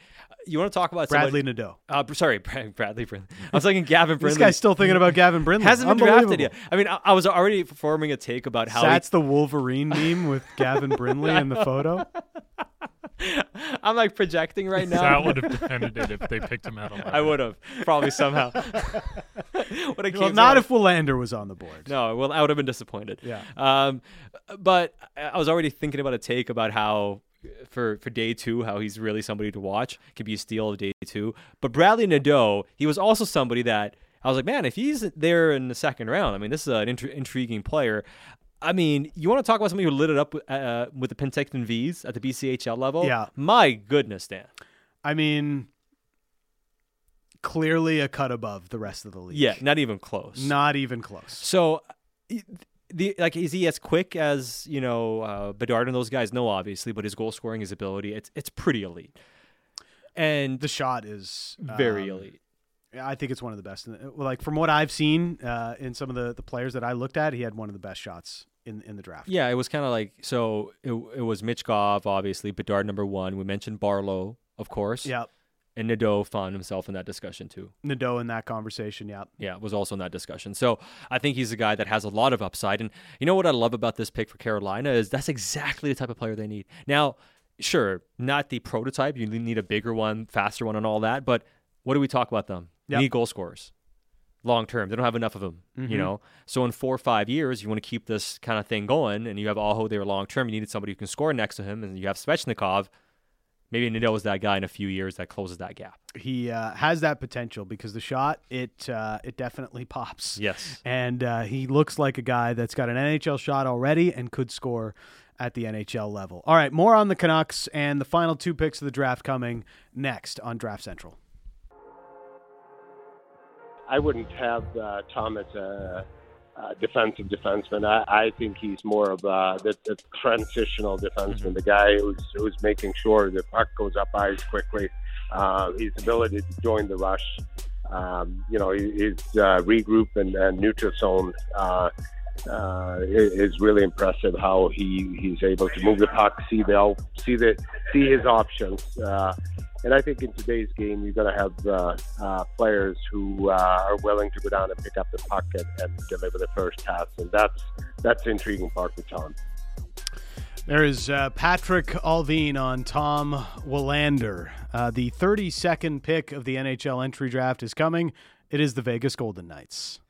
you want to talk about Bradley somebody, Nadeau. Uh, sorry, [LAUGHS] Bradley Brindley. I was thinking Gavin Brindley. This guy's still thinking about Gavin Brindley. [LAUGHS] Hasn't been drafted yet. I mean, I, I was already forming a take about how he- That's the Wolverine meme with Gavin Brindley in the photo. [LAUGHS] [LAUGHS] I'm like projecting right now. That would have defended it if they picked him at 11. I would have probably somehow. [LAUGHS] [LAUGHS] When it Well, came not to- if Willander was on the board. No, well, I would have been disappointed. Yeah. Um, but I I was already thinking about a take about how for for day two, how he's really somebody to watch. Could be a steal of day two. But Bradley Nadeau, he was also somebody that I was like, man, if he's there in the second round, I mean, this is an intri- intriguing player. I mean, you want to talk about somebody who lit it up with, uh, with the Penticton Vees at the BCHL level? Yeah. My goodness, Dan. I mean, clearly a cut above the rest of the league. Yeah, not even close. Not even close. So, the like, is he as quick as you know uh, Bedard and those guys? No, obviously, but his goal scoring, his ability, it's it's pretty elite. And the shot is very um, elite. I think it's one of the best. Like from what I've seen uh, in some of the, the players that I looked at, he had one of the best shots in in the draft. Yeah, it was kind of like so. It, it was Michkov, obviously, Bedard number one. We mentioned Barlow, of course. Yep. And Nadeau found himself in that discussion too. Nadeau in that conversation. Yeah. Yeah, was also in that discussion. So I think he's a guy that has a lot of upside. And you know what I love about this pick for Carolina is that's exactly the type of player they need. Now, sure, not the prototype. You need a bigger one, faster one, and all that. But what do we talk about them? Yep. Need goal scorers long term. They don't have enough of them, Mhm. you know. So in four or five years, you want to keep this kind of thing going, and you have Aho there long term. You needed somebody who can score next to him, and you have Svechnikov. Maybe Nadeau is that guy in a few years that closes that gap. He uh, has that potential because the shot it uh, it definitely [LAUGHS] pops. Yes. and uh, he looks like a guy that's got an NHL shot already and could score at the NHL level. All right, more on the Canucks and the final two picks of the draft coming next on Draft Central. I wouldn't have uh, Tom as a, defensive defenseman. I, I think he's more of a the, the transitional defenseman, the guy who's who's making sure the puck goes up ice quickly. Uh, his ability to join the rush, um, you know, his uh, regroup and, and neutral zone uh, uh, is is really impressive. How he, he's able to move the puck, see the see the see his options. Uh, and I think in today's game, you're going to have uh, uh, players who uh, are willing to go down and pick up the puck and, and deliver the first pass, and that's that's the intriguing part with Tom. There is uh, Patrik Allvin on Tom Willander. Uh, the 32nd pick of the NHL entry draft is coming. It is the Vegas Golden Knights.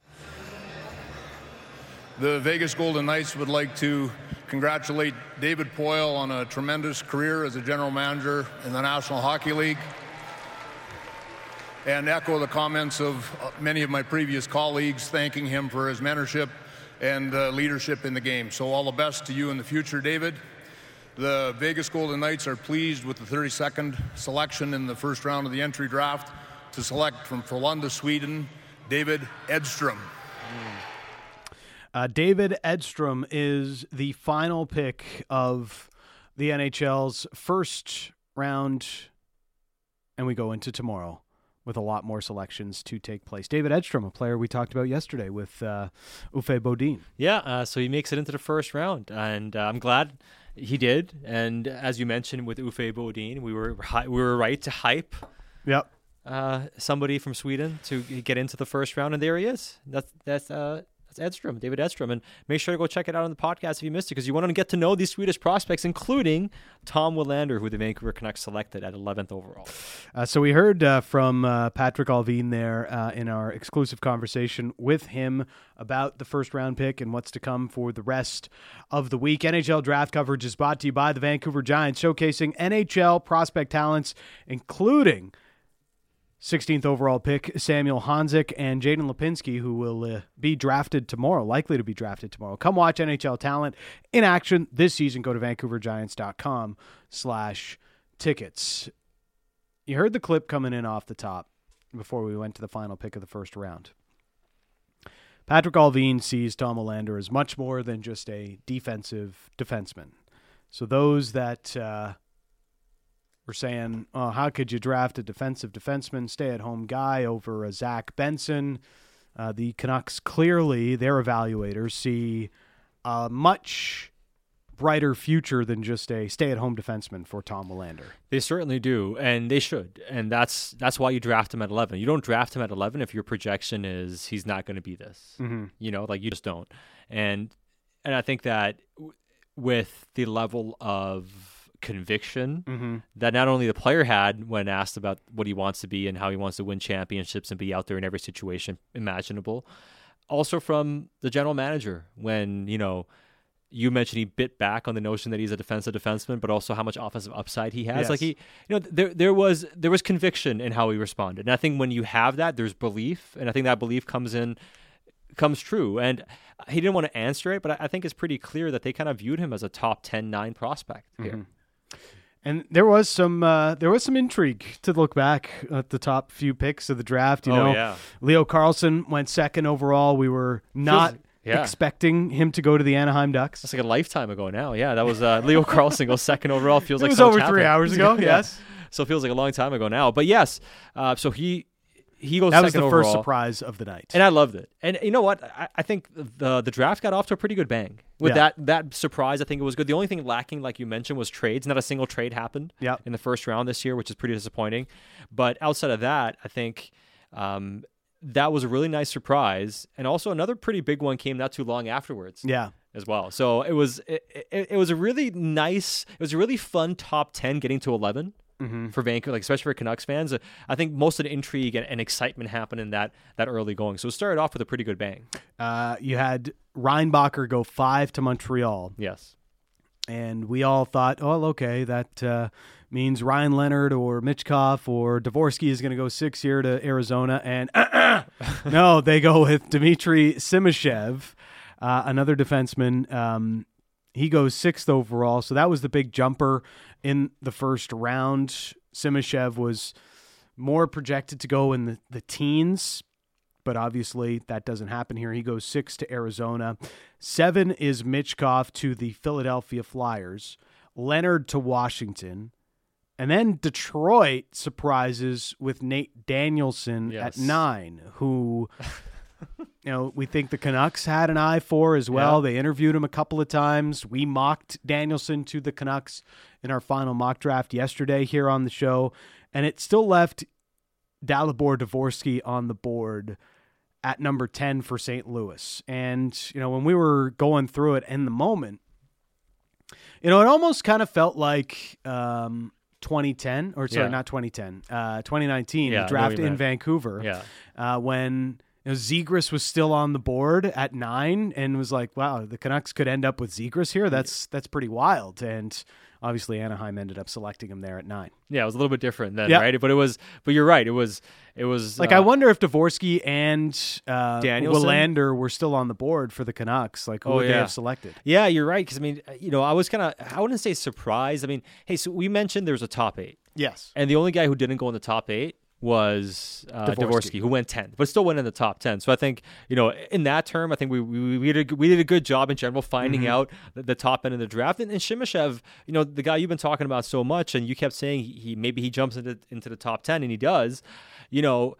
The Vegas Golden Knights would like to congratulate David Poile on a tremendous career as a general manager in the National Hockey League and echo the comments of uh, many of my previous colleagues thanking him for his mentorship and uh, leadership in the game. So, all the best to you in the future, David. The Vegas Golden Knights are pleased with the 32nd selection in the first round of the entry draft to select from Frölunda, Sweden, David Edstrom. Uh, David Edstrom is the final pick of the NHL's first round, and we go into tomorrow with a lot more selections to take place. David Edstrom, a player we talked about yesterday with uh, Uffe Bodin. Yeah, uh, so he makes it into the first round, and uh, I'm glad he did. And as you mentioned with Uffe Bodin, we were hi- we were right to hype. Yep. Uh, somebody from Sweden to get into the first round, and there he is. That's that's uh, that's Edstrom, David Edstrom, and make sure to go check it out on the podcast if you missed it, because you want to get to know these Swedish prospects, including Tom Willander, who the Vancouver Canucks selected at 11th overall. Uh, so we heard uh, from uh, Patrik Allvin there uh, in our exclusive conversation with him about the first round pick and what's to come for the rest of the week. NHL draft coverage is brought to you by the Vancouver Giants, showcasing NHL prospect talents, including 16th overall pick Samuel Honzek and Jaden Lipinski, who will uh, be drafted tomorrow, likely to be drafted tomorrow. Come watch NHL talent in action this season. Go to vancouvergiants.com slash tickets. You heard the clip coming in off the top. before we went to the final pick of the first round. Patrik Allvin sees Tom Willander as much more than just a defensive defenseman. So those that uh, were saying, "Oh, how could you draft a defensive defenseman, stay-at-home guy over a Zach Benson?" Uh, the Canucks clearly, their evaluators see a much brighter future than just a stay-at-home defenseman for Tom Willander. They certainly do, and they should, and that's that's why you draft him at eleven. You don't draft him at eleven if your projection is he's not going to be this. Mhm. You know, like you just don't. And and I think that w- with the level of conviction Mhm. that not only the player had when asked about what he wants to be and how he wants to win championships and be out there in every situation imaginable, also from the general manager when you know you mentioned he bit back on the notion that he's a defensive defenseman, but also how much offensive upside he has. Yes. Like he, you know, there there was there was conviction in how he responded, and I think when you have that, there's belief, and I think that belief comes in comes true. And he didn't want to answer it, but I, think it's pretty clear that they kind of viewed him as a top 10-9 prospect here. Mhm. And there was some uh, there was some intrigue to look back at the top few picks of the draft. You Oh, know, yeah. Leo Carlsson went second overall. We were not yeah. expecting him to go to the Anaheim Ducks. That's like a lifetime ago now. Yeah, that was uh, Leo [LAUGHS] Carlsson goes second overall. Feels It like was so much over three hours ago, [LAUGHS] yes. So it feels like a long time ago now. But yes, uh, so he he goes. That was the first surprise of the night. and I loved it. And you know what? I, I think the the draft got off to a pretty good bang with Yeah. that that surprise. I think it was good. The only thing lacking, like you mentioned, was trades. Not a single trade happened Yep. in the first round this year, which is pretty disappointing. But outside of that, I think. Um, that was a really nice surprise, and also another pretty big one came not too long afterwards Yeah. as well. So it was it, it, it was a really nice, it was a really fun top ten getting to 11 Mhm. for Vancouver, like especially for Canucks fans. Uh, I think most of the intrigue and, and excitement happened in that that early going. So it started off with a pretty good bang. Uh, you had Reinbacher go five to Montreal. Yes. And we all thought, oh, okay, that uh, means Ryan Leonard or Michkov or Dvorsky is going to go six here to Arizona. And [COUGHS] [LAUGHS] no, they go with Dmitry Simashev, uh, another defenseman. Um, he goes sixth overall. So that was the big jumper in the first round. Simashev was more projected to go in the, the teens, but obviously that doesn't happen here. He goes six to Arizona. Seven is Michkov to the Philadelphia Flyers. Leonard to Washington. And then Detroit surprises with Nate Danielson Yes. at nine, who, [LAUGHS] you know, we think the Canucks had an eye for as well. Yeah. They interviewed him a couple of times. We mocked Danielson to the Canucks in our final mock draft yesterday here on the show, and it still left Dalibor Dvorsky on the board at number 10 for St. Louis. And, you know, when we were going through it in the moment, you know, it almost kind of felt like um, 2010, or sorry, Yeah. not 2010, uh, 2019, Yeah, the draft in meant. Vancouver. Yeah. Uh, when you know, Zegras was still on the board at nine and was like, wow, the Canucks could end up with Zegras here. That's, that's pretty wild. And obviously Anaheim ended up selecting him there at nine. Yeah, it was a little bit different then, Yeah. right? But it was, but you're right. It was, it was Like, uh, I wonder if Dvorsky and uh, Danielson? Willander were still on the board for the Canucks. Like, who Oh, would they have selected? Yeah, you're right. Because I mean, you know, I was kind of, I wouldn't say surprised. I mean, hey, so we mentioned there's a top eight. Yes. And the only guy who didn't go in the top eight was uh, Dvorsky. Dvorsky. who went 10th, but still went in the top 10. So I think, you know, in that term, I think we we, we, did, a, we did a good job in general finding Mhm. out the, the top end of the draft. And, and Simashev, you know, the guy you've been talking about so much, and you kept saying he, he maybe he jumps into, into the top 10, and he does, you know.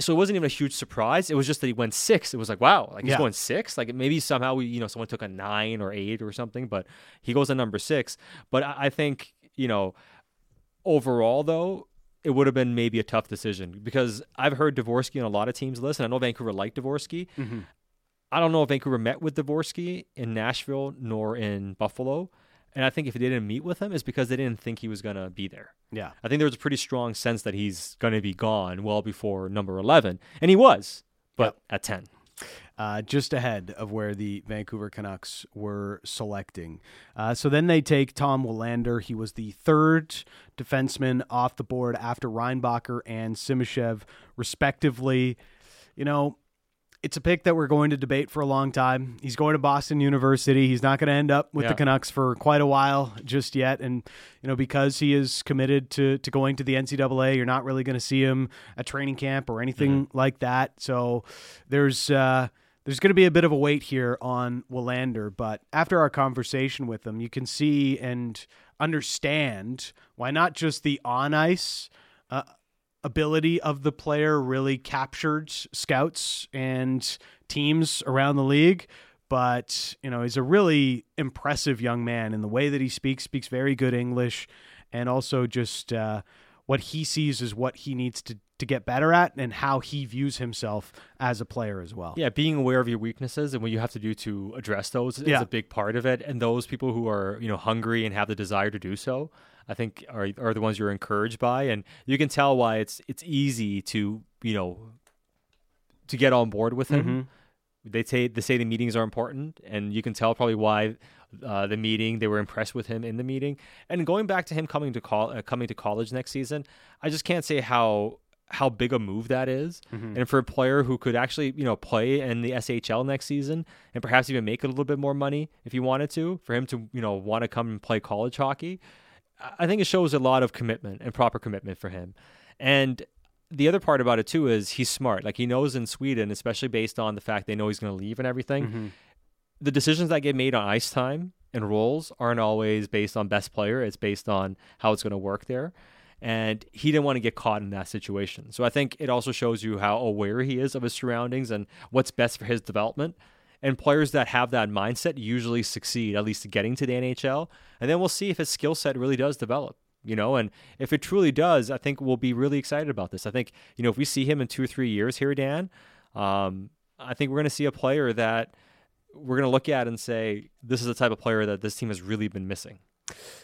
So it wasn't even a huge surprise. It was just that he went six. It was like, wow, like he's Yeah. going six. Like maybe somehow we, you know, someone took a nine or eight or something, but he goes to number six. But I, I think, you know, overall though, it would have been maybe a tough decision because I've heard Dvorsky on a lot of teams' lists, and I know Vancouver liked Dvorsky. Mhm. I don't know if Vancouver met with Dvorsky in Nashville nor in Buffalo. And I think if they didn't meet with him, it's because they didn't think he was going to be there. Yeah. I think there was a pretty strong sense that he's going to be gone well before number 11. And he was, but at 10. Uh, just ahead of where the Vancouver Canucks were selecting. Uh, so then they take Tom Willander. He was the third defenseman off the board after Reinbacher and Simashev, respectively. You know, it's a pick that we're going to debate for a long time. He's going to Boston University. He's not going to end up with Yeah. the Canucks for quite a while just yet. And, you know, because he is committed to, to going to the NCAA, you're not really going to see him at training camp or anything like that. So there's, uh, there's going to be a bit of a wait here on Willander, but after our conversation with him, you can see and understand why not just the on ice uh, ability of the player really captured scouts and teams around the league. But, you know, he's a really impressive young man in the way that he speaks, speaks very good English, and also just uh, what he sees is what he needs to, to get better at and how he views himself as a player as well. Yeah, being aware of your weaknesses and what you have to do to address those is Yeah. a big part of it. And those people who are, you know, hungry and have the desire to do so, I think are are the ones you're encouraged by. And you can tell why it's it's easy to, you know, to get on board with him. Mhm. They say they say the meetings are important, and you can tell probably why uh, the meeting they were impressed with him in the meeting. And going back to him coming to call uh, coming to college next season, I just can't say how how big a move that is. Mhm. And for a player who could actually you know play in the SHL next season and perhaps even make a little bit more money if he wanted to, for him to you know want to come and play college hockey, I- think it shows a lot of commitment and proper commitment for him. And the other part about it too is he's smart. Like he knows in Sweden, especially based on the fact they know he's going to leave and everything, Mhm. the decisions that get made on ice time and roles aren't always based on best player. It's based on how it's going to work there. And he didn't want to get caught in that situation. So I think it also shows you how aware he is of his surroundings and what's best for his development. And players that have that mindset usually succeed, at least getting to the NHL. And then we'll see if his skill set really does develop, you know. And if it truly does, I think we'll be really excited about this. I think, you know, if we see him in two or three years here, Dan, um, I think we're going to see a player that we're going to look at and say, this is the type of player that this team has really been missing.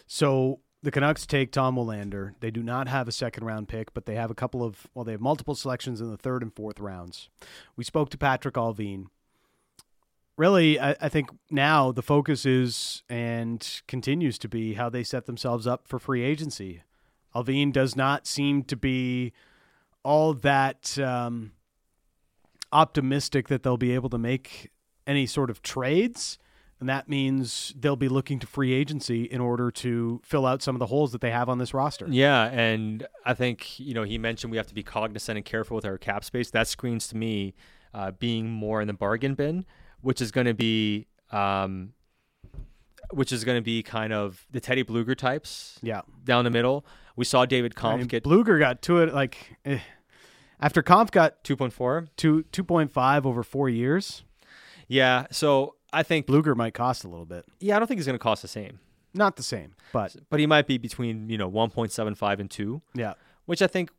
So the Canucks take Tom Willander. They do not have a second round pick, but they have a couple of, well, they have multiple selections in the third and fourth rounds. We spoke to Patrik Allvin. Really, I, I think now the focus is and continues to be how they set themselves up for free agency. Alvine does not seem to be all that um, optimistic that they'll be able to make any sort of trades. And that means they'll be looking to free agency in order to fill out some of the holes that they have on this roster. Yeah, and I think you know he mentioned we have to be cognizant and careful with our cap space. That screens to me uh, being more in the bargain bin, which is going to be, um, which is going to be kind of the Teddy Blueger types. Yeah, down the middle. We saw David I mean, get Blueger got to it like eh. after Kampf got 2.4 2.5 over four years. Yeah, so I think Blueger might cost a little bit. Yeah, I don't think he's going to cost the same. Not the same, but but he might be between you know one point seven five and two. Yeah. which I think.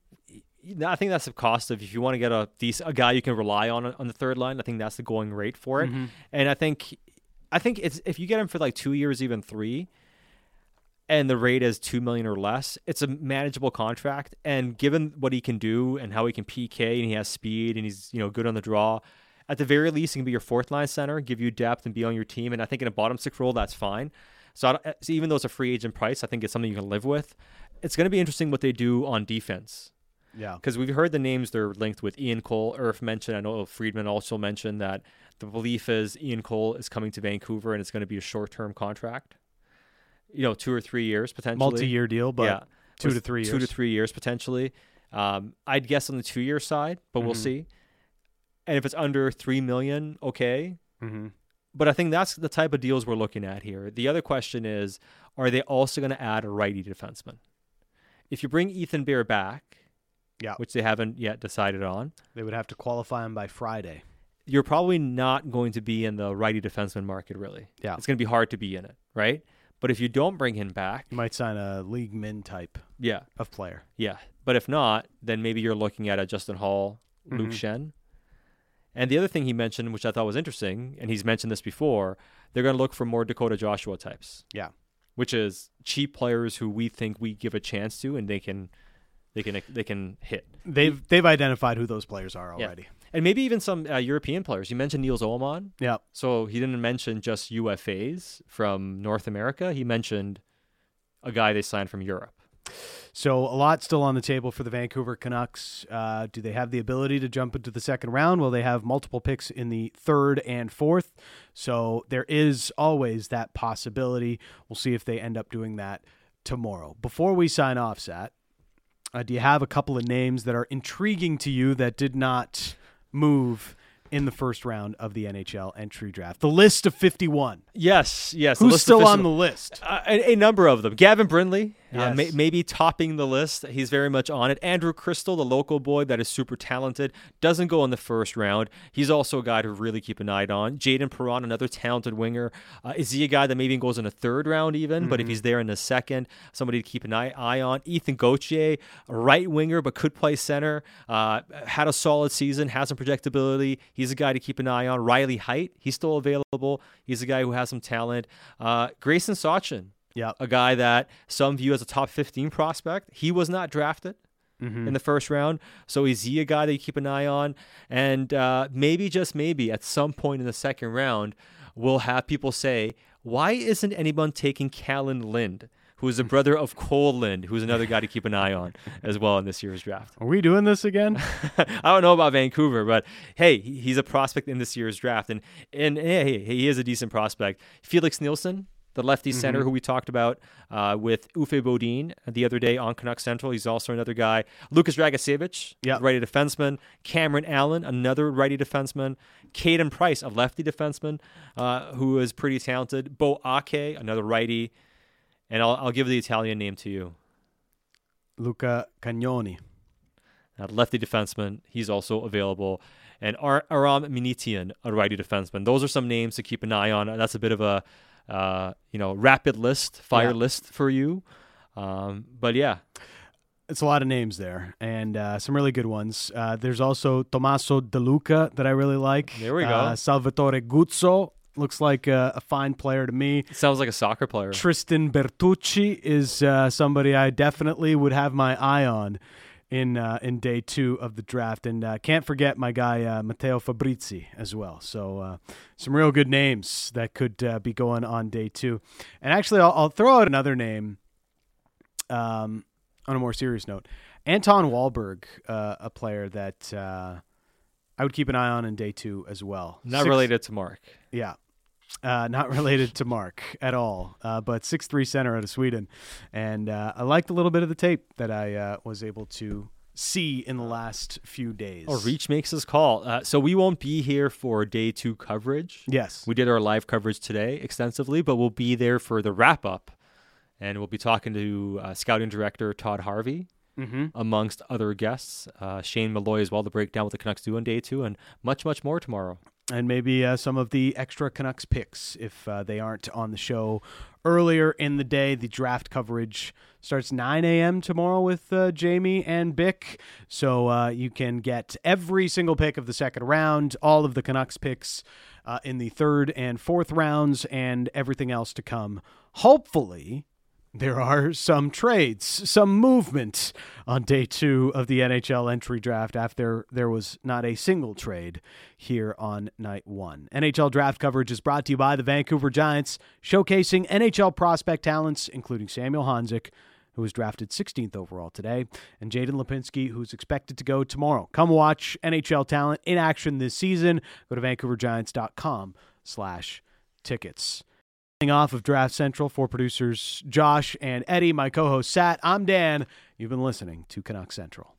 I think that's the cost of if you want to get a decent, a guy you can rely on on the third line. I think that's the going rate for it. Mhm. And I think, I think it's if you get him for like two years, even three, and the rate is two million or less, it's a manageable contract. And given what he can do and how he can PK and he has speed and he's you know good on the draw, at the very least he can be your fourth line center, give you depth and be on your team. And I think in a bottom six role that's fine. So, I so even though it's a free agent price, I think it's something you can live with. It's going to be interesting what they do on defense. Yeah. Because we've heard the names they're linked with. Ian Cole, Irf mentioned. I know Friedman also mentioned that the belief is Ian Cole is coming to Vancouver and it's going to be a short term contract. You know, two or three years potentially. Multi-year deal, but two to three Two to three years potentially. Um, I'd guess on the two year side, but we'll Mhm. see. And if it's under three million, okay. Mhm. But I think that's the type of deals we're looking at here. The other question is, are they also going to add a righty defenseman? If you bring Ethan Bear back, Yeah. which they haven't yet decided on, They would have to qualify him by Friday. you're probably not going to be in the righty defenseman market, really. Yeah. It's going to be hard to be in it, right? But if you don't bring him back, You might sign a league min type yeah, of player. yeah. But if not, then maybe you're looking at a Justin Holl, Luke Mhm. Schenn. And the other thing he mentioned, which I thought was interesting, and he's mentioned this before, they're going to look for more Dakota Joshua types. Yeah. Which is cheap players who we think we give a chance to, and they can, they can, they can hit. They've they've identified who those players are Yeah. already. And maybe even some uh, European players. You mentioned Nils Åman. Yeah. So he didn't mention just UFAs from North America. He mentioned a guy they signed from Europe. So a lot still on the table for the Vancouver Canucks. Uh, do they have the ability to jump into the second round? Well, they have multiple picks in the third and fourth. So there is always that possibility. We'll see if they end up doing that tomorrow. Before we sign off, Sat, uh, do you have a couple of names that are intriguing to you that did not move in the first round of the NHL entry draft? The list of 51. Yes, yes. the Who's still on the list? Uh, a, a number of them. Gavin Brindley, uh, may, maybe topping the list. He's very much on it. Andrew Cristall, the local boy that is super talented, doesn't go in the first round. He's also a guy to really keep an eye on. Jayden Perron, another talented winger. Uh, is he a guy that maybe goes in the third round even? But if Mhm. he's there in the second, somebody to keep an eye, eye on. Ethan Gauthier, right winger but could play center. Uh, had a solid season, has some projectability. He's a guy to keep an eye on. Riley Heidt, he's still available. He's a guy who has some talent. Uh, Gracyn Sawchyn, yeah, a guy that some view as a top 15 prospect. He was not drafted Mhm. in the first round. So is he a guy that you keep an eye on? And uh, maybe, just maybe, at some point in the second round, we'll have people say, why isn't anyone taking Kalan Lind? Who is the brother of Kole Lind, who's another guy to keep an eye on as well in this year's draft. Are we doing this again? [LAUGHS] I don't know about Vancouver, but hey, he's a prospect in this year's draft, and and hey, he is a decent prospect. Felix Nilsson, the lefty center Mhm. who we talked about uh, with Uffe Bodin the other day on Canuck Central, he's also another guy. Lukas Dragicevic, Yeah. righty defenseman. Cameron Allen, another righty defenseman. Caden Price, a lefty defenseman uh, who is pretty talented. Beau Akey, another righty, and I'll, I'll give the Italian name to you. Luca Cagnoni. Lefty defenseman, he's also available. And Ar- Aram Minnetian, a righty defenseman. Those are some names to keep an eye on. That's a bit of a uh, you know rapid list, fire Yeah. list for you. Um, but yeah, It's a lot of names there, and uh, some really good ones. Uh, there's also Tommaso De Luca that I really like. There we go. Uh, Salvatore Guzzo looks like a, a fine player to me. sounds like a soccer player. Tristan Bertucci is uh, somebody I definitely would have my eye on in uh, in day two of the draft, and uh, can't forget my guy uh, Matteo Fabrizi as well. So uh, some real good names that could uh, be going on day two. And actually, I'll, I'll throw out another name. Um, on a more serious note, Anton Wahlberg, uh, a player that uh, I would keep an eye on in day two as well. not Six- related to Mark. yeah. Uh, not related to Mark at all, uh, but six three center out of Sweden, and uh, I liked a little bit of the tape that I uh, was able to see in the last few days. Oh, Reach makes his call. Uh, so we won't be here for day two coverage. Yes. We did our live coverage today extensively, but we'll be there for the wrap up. And we'll be talking to uh, scouting director Todd Harvey, Mm-hmm. amongst other guests. Uh, Shane Malloy as well to break down what the Canucks do on day two, and much, much more tomorrow. And maybe uh, some of the extra Canucks picks if uh, they aren't on the show earlier in the day. The draft coverage starts 9 a.m. tomorrow with uh, Jamie and Bik, so uh, you can get every single pick of the second round, all of the Canucks picks uh, in the third and fourth rounds, and everything else to come. Hopefully, there are some trades, some movement on day two of the NHL entry draft after there was not a single trade here on night one. NHL draft coverage is brought to you by the Vancouver Giants, showcasing NHL prospect talents, including Samuel Honzek, who was drafted 16th overall today, and Jaden Lipinski, who's expected to go tomorrow. Come watch NHL talent in action this season. Go to vancouvergiants.com slash tickets. Off of Draft Central for producers Josh and Eddie, my co host Sat. I'm Dan. You've been listening to Canuck Central.